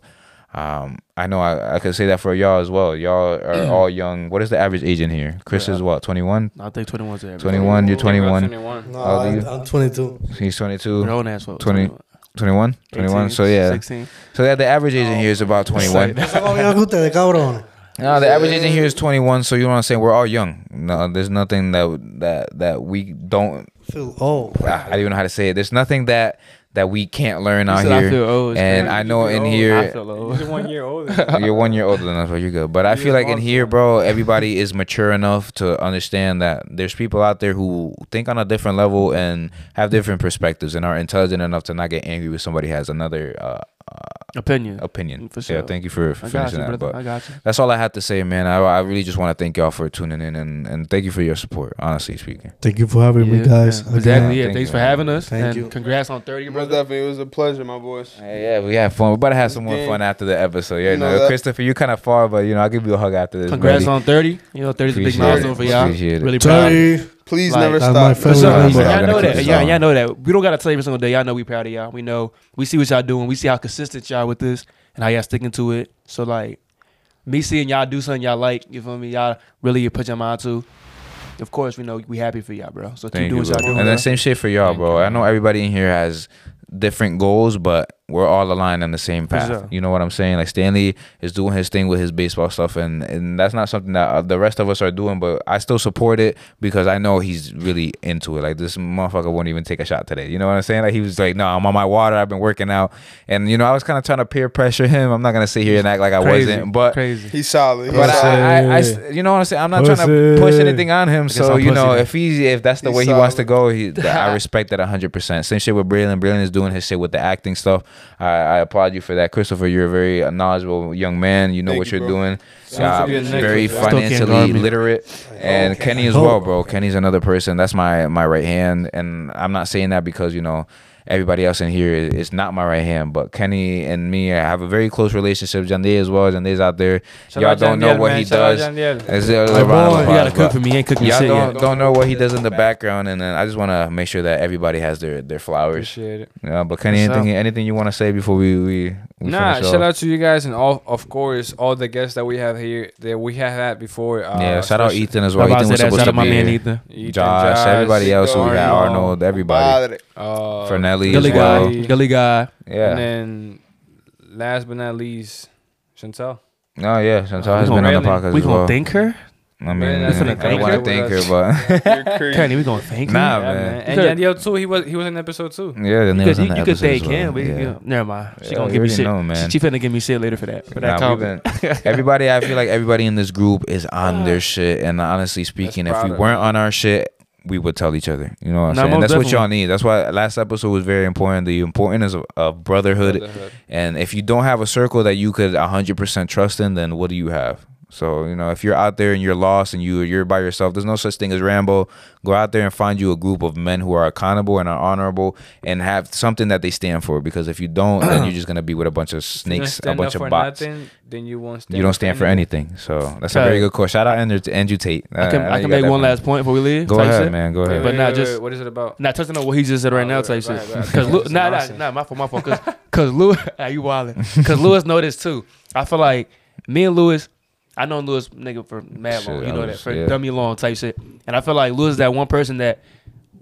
um, I know I, I could say that for y'all as well. Y'all are (clears throat) all young. What is the average age in here? Chris is what 21. I think 21 to every 21. You're 21. 21. No, How old are I, you? I'm 22. He's 22. Grown ass folk. 20, 21. 21. So yeah. 16. So yeah, the average age in here is about 21. ¿Cómo que ustedes, cabrón? No, the average age in here is 21. So you know what I'm saying? We're all young. No, there's nothing that that that we don't. Feel old. I don't even know how to say it. There's nothing that that we can't learn You out said I here. feel old. And. I know in old. here- I feel old. He's one year older. (laughs) you're one year older than us, but you're good. But I feel like in here, bro, everybody is mature enough to understand that there's people out there who think on a different level and have different perspectives and are intelligent enough to not get angry when somebody has another uh, Uh, opinion. opinion. For Yeah, sure. thank you for, for I got finishing you, that. brother. But I got you. that's all I have to say, man. I, I really just want to thank y'all for tuning in and, and thank you for your support, honestly speaking. Thank you for having me, guys. yeah. Again. Exactly. Yeah. Thank Thanks you, for man. having us. Thank and you. Congrats on 30, Most brother. definitely, it was a pleasure, my boys. Yeah, yeah, we had fun. We better have some more fun after the episode. Yeah, You know no, that. Christopher, you kind of far, but you know, I'll give you a hug after this. Congrats buddy. on 30. You know, 30 is a big milestone for y'all. Appreciate it. Really proud. Sorry. Please Like, never that's my stop. family So, member. Yeah, I y'all know that. this Yeah, y'all know that. We don't gotta tell you every single day. Y'all know we proud of y'all. We know we see what y'all doing. We see how consistent y'all with this and how y'all sticking to it. So like, me seeing y'all do something y'all like, you feel me? Y'all really put your mind to. Of course, we know we happy for y'all, bro. So keep Thank doing you, what y'all bro. doing. And bro. then same shit for y'all, bro. I know everybody in here has different goals, but we're all aligned on the same path. sure. You know what I'm saying? Like Stanley is doing his thing with his baseball stuff, and and that's not something that uh, the rest of us are doing. But I still support it because I know he's really into it. Like this motherfucker won't even take a shot today. You know what I'm saying? Like he was like, "No, I'm on my water. I've been working out," and you know I was kind of trying to peer pressure him. I'm not gonna sit here and act like I Crazy, wasn't, but crazy. He's solid. He's but I, solid. I, I- I s- you know what I'm saying. I'm not trying to push anything on him. So you know, if he's if that's the He's way he wants to go, he, I (laughs) respect that 100. percent Same shit with Brailyn. Brailyn is doing his shit with the acting stuff. I, I applaud you for that, Christopher. You're a very knowledgeable young man. You know Thank what you, you're doing. Sounds Uh, like you're next very with that. Still can't financially literate, and Kenny as well, bro. Kenny's another person. That's my my right hand, and I'm not saying that because you know everybody else in here is, is not my right hand, but Kenny and me I have a very close relationship. Jande as well. Jande's out there. Shout Y'all out don't know what man. he Shout does. Yandiel. It's a My round. You gotta cook for me. You ain't cooking Y'all shit don't yet. don't know what he does in the background, and then I just want to make sure that everybody has their their flowers. Appreciate it. Yeah, but Kenny, What's anything anything you want to say before we we, we Nah, shout off? out to you guys and all, of course, all the guests that we have here that we have had before. Uh, yeah, shout out especially Ethan as well. about Ethan to was supposed to my be man here. Ethan. Ethan, Josh, everybody else who we got Arnold, Arnold, everybody, Padre. uh, Fernelli Gully as well. guy. Gully guy. Yeah. And then, last but not least, Chantel. Oh yeah, Chantal has We been on the gonna- podcast We as gonna well. thank her? I mean, Man, I that's don't gonna thank want her. to thank her, but (laughs) Kenny, (laughs) we gonna thank her? Nah, Yeah, man. man. And could- Yandiel too. He was he was in episode two. yeah, the You names could, on you, the you could thank well. him. but Yeah. you- Never mind. She Yeah, gonna give me shit. know, man. She, she finna give me shit later for that. For that Nah, we've comment. been- (laughs) everybody, I feel like everybody in this group is on their ah. shit. And honestly speaking, if proud we weren't on our shit, we would tell each other. You know what I'm Nah, saying? most That's what y'all need. That's why last episode was very important. The importance of, of brotherhood. Brotherhood. And if you don't have a circle that you could 100% trust in, then what do you have? So, you know, if you're out there and you're lost and you, you're by yourself, there's no such thing as Rambo. Go out there and find you a group of men who are accountable and are honorable and have something that they stand for. Because if you don't, then you're just going to be with a bunch of (clears throat) If you don't snakes, a bunch of for bots. Nothing, then you won't stand. You don't stand for anything. So that's a very good quote. Shout out Andrew, Andrew Tate. I can, Uh, I can make one from- last point before we leave. Go type ahead, shit. man. Go Wait, ahead. But wait, not wait, just- wait, what is it about? Not touching on what he just said right Oh, now, right, type shit. Because That's nah, nah, nonsense. nah, my fault, my fault. Cause, cause Luis, (laughs) you wildin'. Because Luis know this too. I feel like me and Luis, I know Luis nigga for mad long. Shit, You know I that for yeah. dummy long type shit. And I feel like Luis is that one person that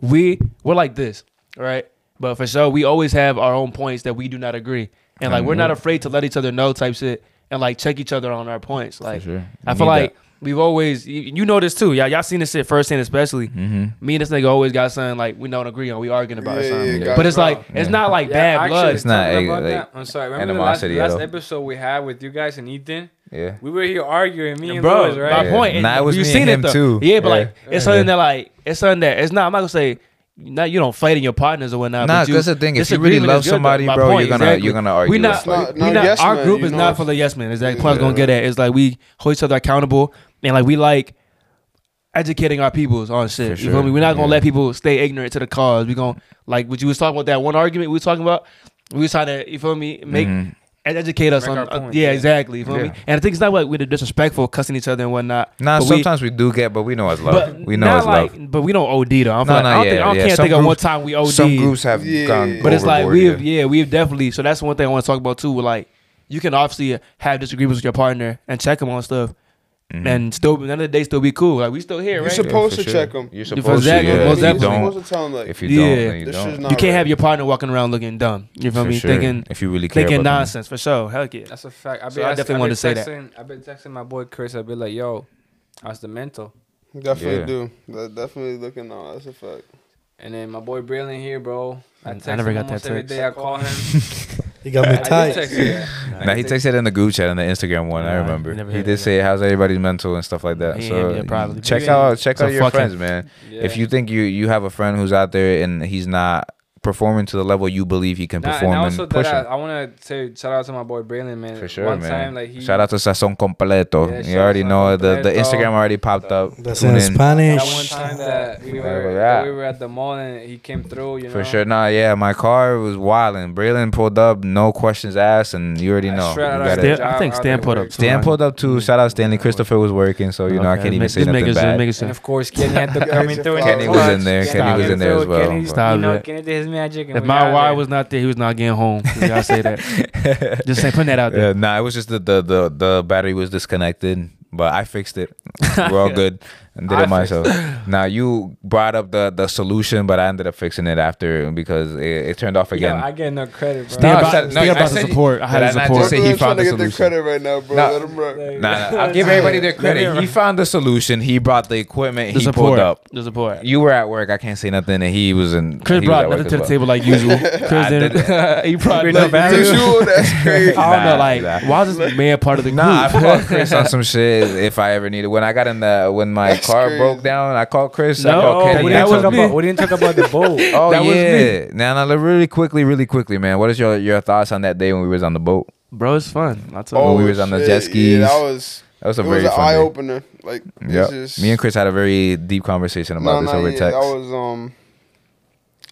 we we're like this, right? But for sure, we always have our own points that we do not agree, and like we're not afraid to let each other know type shit and like check each other on our points. Like sure. I feel need like we've always you, you know this too. Y'all y'all seen this shit firsthand, especially. Mm-hmm. Me and this nigga always got something like we don't agree on. We arguing about Yeah, something. yeah, but it's it. like it's Yeah. not like Yeah, bad actually, blood. It's not, talking like. I'm sorry. Remember the last, animosity last episode we had with you guys and Ethan? Yeah. We were here arguing, me and Bro, Luis, right? my Yeah. point. Nah, it was you me seen and it him though. too. Yeah, but Yeah. like it's something that like it's something that it's not. I'm not gonna say. Not you don't fight in your partners or whatnot. Nah, but you, 'cause the thing, if you really love is good, somebody, bro, point, you're gonna- exactly. you're gonna argue We with not, somebody. we No, not yes our man, group is know not for the yes men. Exactly. What I was gonna get at is like we hold each other accountable and like we like educating our peoples on shit. For You feel sure, me? We're not gonna yeah. let people stay ignorant to the cause. We gonna like what you was talking about that one argument we was talking about. We was trying to you feel me make Mhm. Ed- educate us Make on our uh, yeah, yeah. exactly. You feel Yeah. me? And I think it's not like we're disrespectful, cussing each other and whatnot. Nah, but sometimes we, do get, but we know it's love. but we know not it's like, love. But we don't OD though. I'm No, like, no, I don't, yeah, think, I can't Some think of one time we OD. Some groups have Yeah. gone But it's like we've yeah. yeah we've definitely so that's one thing I want to talk about too. Like you can obviously have disagreements with your partner and check them on stuff Mhm. and still at the end of the day still be cool. Like we still here, You're right? supposed for to sure. them. You're supposed that, to. Yeah. most If you definitely. don't, supposed to tell him like if you Yeah. don't, then you this don't. not you can't right. have your partner walking around looking dumb. You feel For me? sure. Thinking if you really care thinking about them. nonsense for sure. Heck yeah. That's a fact. I've So been, I definitely I've wanted to say that. I've been texting my boy Chris. I've been like, yo, how's the mental? Definitely Yeah. do. That definitely looking on. That's a fact. And then my boy Brailyn here, bro. I, I never got that almost every text. day. I call him. (laughs) You got me tight. text him. Nah, he texted in the group chat on the Instagram one. I remember. never He did of say, "How's everybody's mental and stuff like that." He so probably. check out check out your friends, man. Yeah. If you think you you have a friend who's out there and he's not performing to the level you believe he can Nah, perform, and and, push that him. I, I want to say shout out to my boy Brailyn, man. For sure, One man. time, like he Shout out to Sazon Completo. Yeah, you already know to the the Instagram already popped up. That's Tune in in. Spanish. that one time that we were, that that? we were at the mall and he came through. You know, For sure, nah, yeah, my car was wilding. Brailyn pulled up, no questions asked, and you already know. straight You got of it. Stan, I think Stan pulled up. too, Stan pulled up too. Shout out Stanley. Christopher was working, so you know I Okay, can't even just say nothing making sure- bad. making And of course, Kenny had to come in through. (laughs) and Kenny was in there. Kenny Kenny was in there as well, Kenny, but- Stop you know. Kenny did his magic. And If my out why was not there, he was not getting home. You gotta say that. (laughs) Just saying, putting that out Yeah, there. nah, it was just the, the the the battery was disconnected, but I fixed it. We're all (laughs) good and did I it myself. (laughs) now you brought up the the solution, but I ended up fixing it after because it, it turned off Yo, again. I get no credit, bro. Think No, I about, said- no, think I about the said you- support. I had Did the I not support. just say he found trying to get their credit right now, bro. No. Let him rock. Nah, nah, (laughs) I'll give everybody their credit. He found the solution. He brought the equipment. The he support. pulled up. The support. You were at work. I can't say nothing. And he was in. Chris brought at work nothing to the table like usual. (laughs) Chris I didn't. he brought Bring no nothing. value. That's crazy. I don't know, like, why is this man part of the group? Nah, I called Chris on some shit if I ever needed. When I got in the when my That's car crazy. broke down, I called Chris. I No, called Oh, Kenny. we didn't told talk about. We didn't talk about the boat. (laughs) Oh That was yeah. Now, now, really quickly, really quickly, man. What is your your thoughts on that day when we was on the boat? Bro, it's fun. I told Oh, you. we was on the jet skis. Yeah, that was That was a it very was an eye opener. Like Yeah, just, me and Chris had a very deep conversation about no, this over yeah, text. That was um.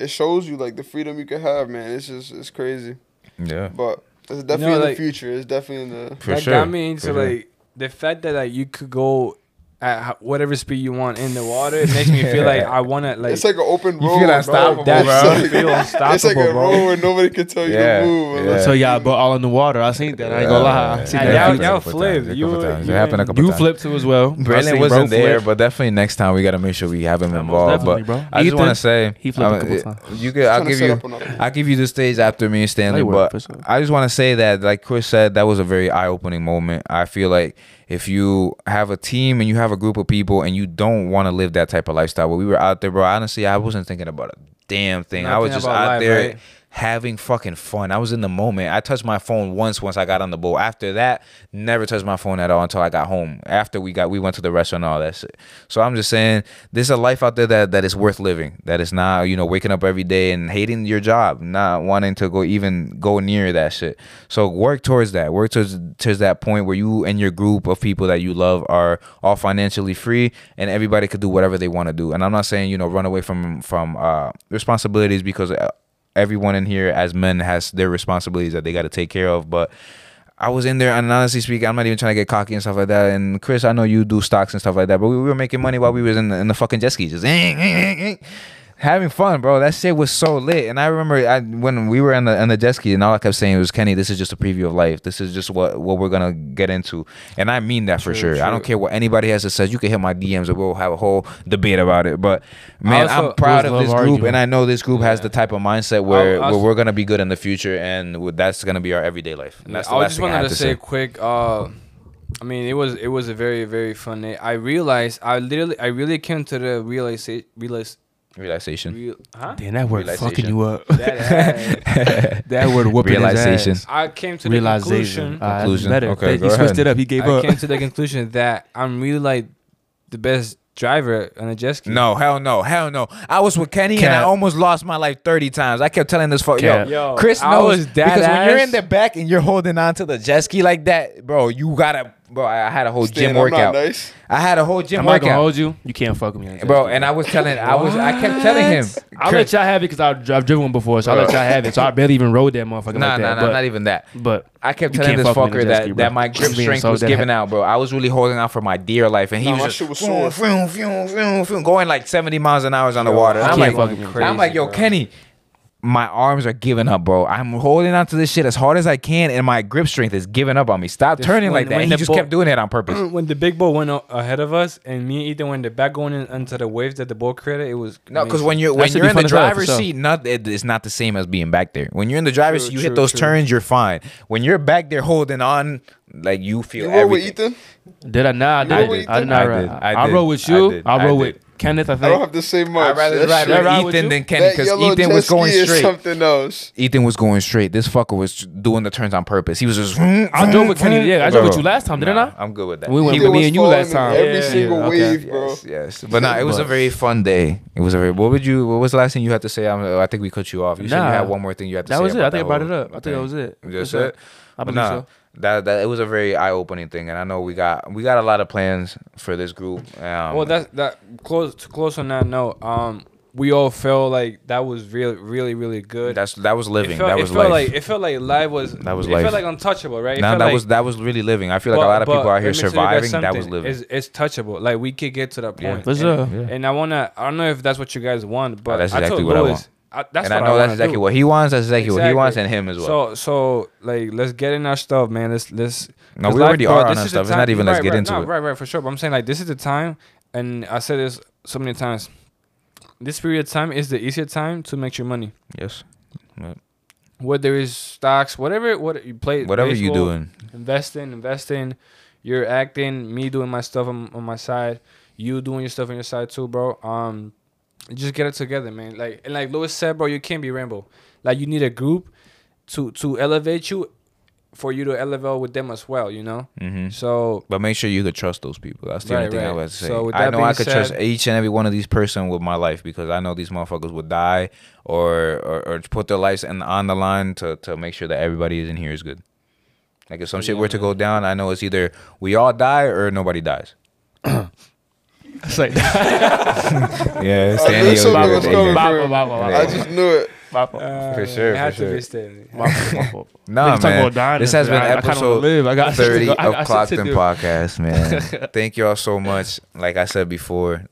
It shows you like the freedom you can have, man. It's just it's crazy, yeah, but it's definitely in like- the future. It's definitely in the. for that sure. got me into like the fact that like you could go at whatever speed you want in the water. It makes me feel like I want to like. it's like an open You road. feel bro. unstoppable, That's bro. feel unstoppable, It's like a bro. road where nobody can tell you Yeah, to move. yeah. So y'all, but all in the water. I seen that. I ain't gonna lie. I seen Yeah, that. y'all- feature. y'all A couple flipped. times, You couple were- times. you It happened a couple You times. flipped too as well. I Brandon wasn't bro there, flip. but definitely next time we gotta make sure we have him most involved. But bro. I just want to say, he flipped a I'm- couple times. You could, I'll give you, up another one. I'll give you the stage after me and Stanley. But. I just want to say that, like Chris said, that was a very eye-opening moment. I feel like if you have a team and you have a group of people and you don't want to live that type of lifestyle, where we were out there, bro. Honestly, I wasn't thinking about a damn thing. I was just out life, there. right? Having fucking fun. I was in the moment. I touched my phone once once I got on the boat. After that, never touched my phone at all until I got home. After we got we went to the restaurant and all that shit. So I'm just saying there's a life out there that, that is worth living. That is not, you know, waking up every day and hating your job, not wanting to go even go near that shit. So work towards that. Work towards towards that point where you and your group of people that you love are all financially free and everybody could do whatever they want to do. And I'm not saying, you know, run away from from uh responsibilities because uh, everyone in here as men has their responsibilities that they got to take care of but I was in there, and honestly speaking, I'm not even trying to get cocky and stuff like that. And Chris, I know you do stocks and stuff like that, but we, we were making money while we was in the, in the fucking jet ski, just eh, eh, eh, having fun, bro. That shit was so lit. And I remember I, when we were in the in the jet ski, and all I kept saying was, "Kenny, this is just a preview of life. This is just what what we're gonna get into." And I mean that for True, sure. I don't care what anybody has to say. You can hit my DMs, and we'll have a whole debate about it. But man, also- I'm proud of this group, and I know this group has the type of mindset where, I was- where we're gonna be good in the future, and that's gonna be our everyday life. And that's the I last just thing I wanted have to to say say. quick. Uh, I mean, it was it was a very very fun day. I realized I literally I really came to the realization realize Relaxation. real huh. Damn, that word fucking you up. That, (laughs) that word whooping his Realization. ass. I came to the Realization. conclusion. Ah, that's Conclusion. better. Okay, he go switched ahead. it up. He gave I up. came to the conclusion that I'm really like the best driver on a jet ski. No, hell no, hell no. I was with Kenny and I almost lost my life 30 times. I kept telling this fuck yo, Yo, Chris I knows was dead because when you're in the back and you're holding on to the jet ski like that, bro, you gotta bro, I had a whole Stan, gym I'm not workout. nice. I had a whole gym I'm not gonna hold you. You can't fuck with me. on Bro, Tuesday. and I was telling I was I kept telling him I'll let y'all have it because I've driven one before, so I'll let y'all have it. So I barely even rode that motherfucker Nah, like nah, that. nah, but, not even that. but I kept telling this fuck fucker on a jet that, ski, that my grip strength so was giving out, bro. I was really holding out for my dear life, and he Nah, was just shit was vroom, vroom, vroom, vroom, vroom, going like 70 miles an hour on the water. I I'm like, fuck with and I'm like, yo. Kenny, my arms are giving up, bro. I'm holding on to this shit as hard as I can, and my grip strength is giving up on me. Stop The- turning when- like that. And he just ball- kept doing it on purpose. (clears throat) when the big boat went ahead of us, and me and Ethan went in the back going in, into the waves that the boat created, it was No, because when you're when you're in the fun as hell, for driver's seat, not it, it's not the same as being back there. When you're in the driver's seat, you hit those true. turns, you're fine. When you're back there holding on, like you feel You roll with everything. Ethan? did I not? You I rode with did. I did not I ride. did, I I did, rode with you. I I rode with Kenneth. I think. I don't think. have to say much. I'd rather That ride shit- with ride with Ethan you? than Kenny that because yellow Ethan jet was going ski is straight. something else. Ethan was going straight. This fucker was doing the turns on purpose. He was just. I (laughs) drove with Kenny. Yeah, I drove with Bro, you last time, didn't nah, I? I'm good with that. We went Ethan with me and you falling last in time. Every Yeah, single okay. wave, bro. Yes, yes. But nah, it was a very fun day. It was a very. What would you? What was the last thing you had to say? I'm, I think we cut you off. You said you Nah. had one more thing you had to say. That say. was it. I about think I that brought it whole- up. I think that okay. was it. Just That's it. I But believe nah, so. That that it was a very eye opening thing, and I know we got we got a lot of plans for this group. Um, well, that's that close to close on that note. Um, we all felt like that was really, really, really good. that's that was living. it felt, that it was felt life. like it felt like life was That was it life. felt like untouchable, right? It Nah, that like- was that was really living. I feel like a lot of people out here let me tell you guys surviving. That was living. It's, it's touchable. Like we could get to that point. For And- sure. Yeah. And I wanna, I don't know if that's what you guys want, but that's I exactly told what I Luis, want. I, that's and I know wanna that's exactly do. what he wants. That's exactly, what he wants, and him as well. So so like let's get in our stuff, man. Let's let's. No, we already are on this that is the stuff. It's not even let's get right, into no, it. Right, right, for sure. But I'm saying like this is the time, and I said this so many times. This period of time is the easier time to make your money. Yes. Whether it's stocks, whatever, what you play, Whatever you doing. investing, investing. You're acting, me doing my stuff on, on my side, you doing your stuff on your side too, bro. Um, just get it together, man. Like and like Luis said, bro, you can't be Rambo. Like you need a group to to elevate you, for you to elevate with them as well. You know. Mm-hmm. So But make sure you could trust those people. That's the Right, only thing I right. would say. So with I know I could trust each and every one of these person with my life because I know these motherfuckers would die or or, or put their lives in, on the line to to make sure that everybody is in here is good. Like if some shit Yeah, were to go down, I know it's either we all die or nobody dies. (clears throat) It's like (laughs) Yeah, I knew something was coming for him. Yeah. I just knew it. For sure, had for to be sure. Stanley. Nah, Niggas man. dying This has been I- I episode wanna live. I got (laughs) 30 go- I of got shit Clocked In. Podcast, man. (laughs) Thank you all so much. Like I said before,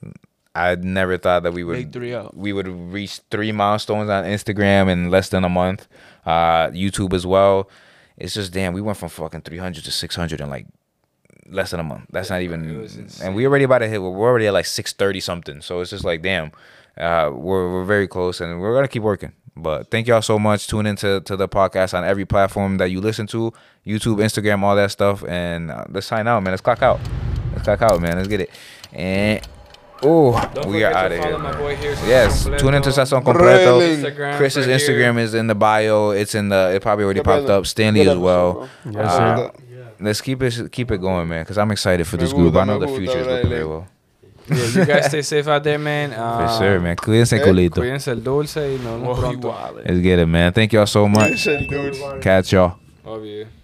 I never thought that we would three we would reach three milestones on Instagram in less than a month. Uh, YouTube as well. It's just damn. We went from fucking three hundred to six hundred in like less than a month. That's not even. And we already about to hit. We're already at like six thirty something. So it's just like damn. Uh, we're we're very close, and we're gonna keep working. But thank y'all so much. Tune into to the podcast on every platform that you listen to, YouTube, Instagram, all that stuff. And uh, let's sign out, man. Let's clock out. Let's clock out, man. Let's get it. And oh, we are out of here. my boy here, Yes, Completo. tune into Sazon Completo. Really? Instagram Chris's. Instagram is in the bio. It's in the. It probably already popped up. Stanley as well. Yes, Uh, sir. Let's keep it keep it going, man. Because I'm excited for this group. I know the future is looking very well. Yeah, you guys stay (laughs) safe out there, man. For Uh, sure, man. Cuídense, eh, culito. Cuídense el dulce y nos vemos Oh, pronto. Let's get it, man. Thank y'all so much. Shit, dude. Catch y'all. Obvio.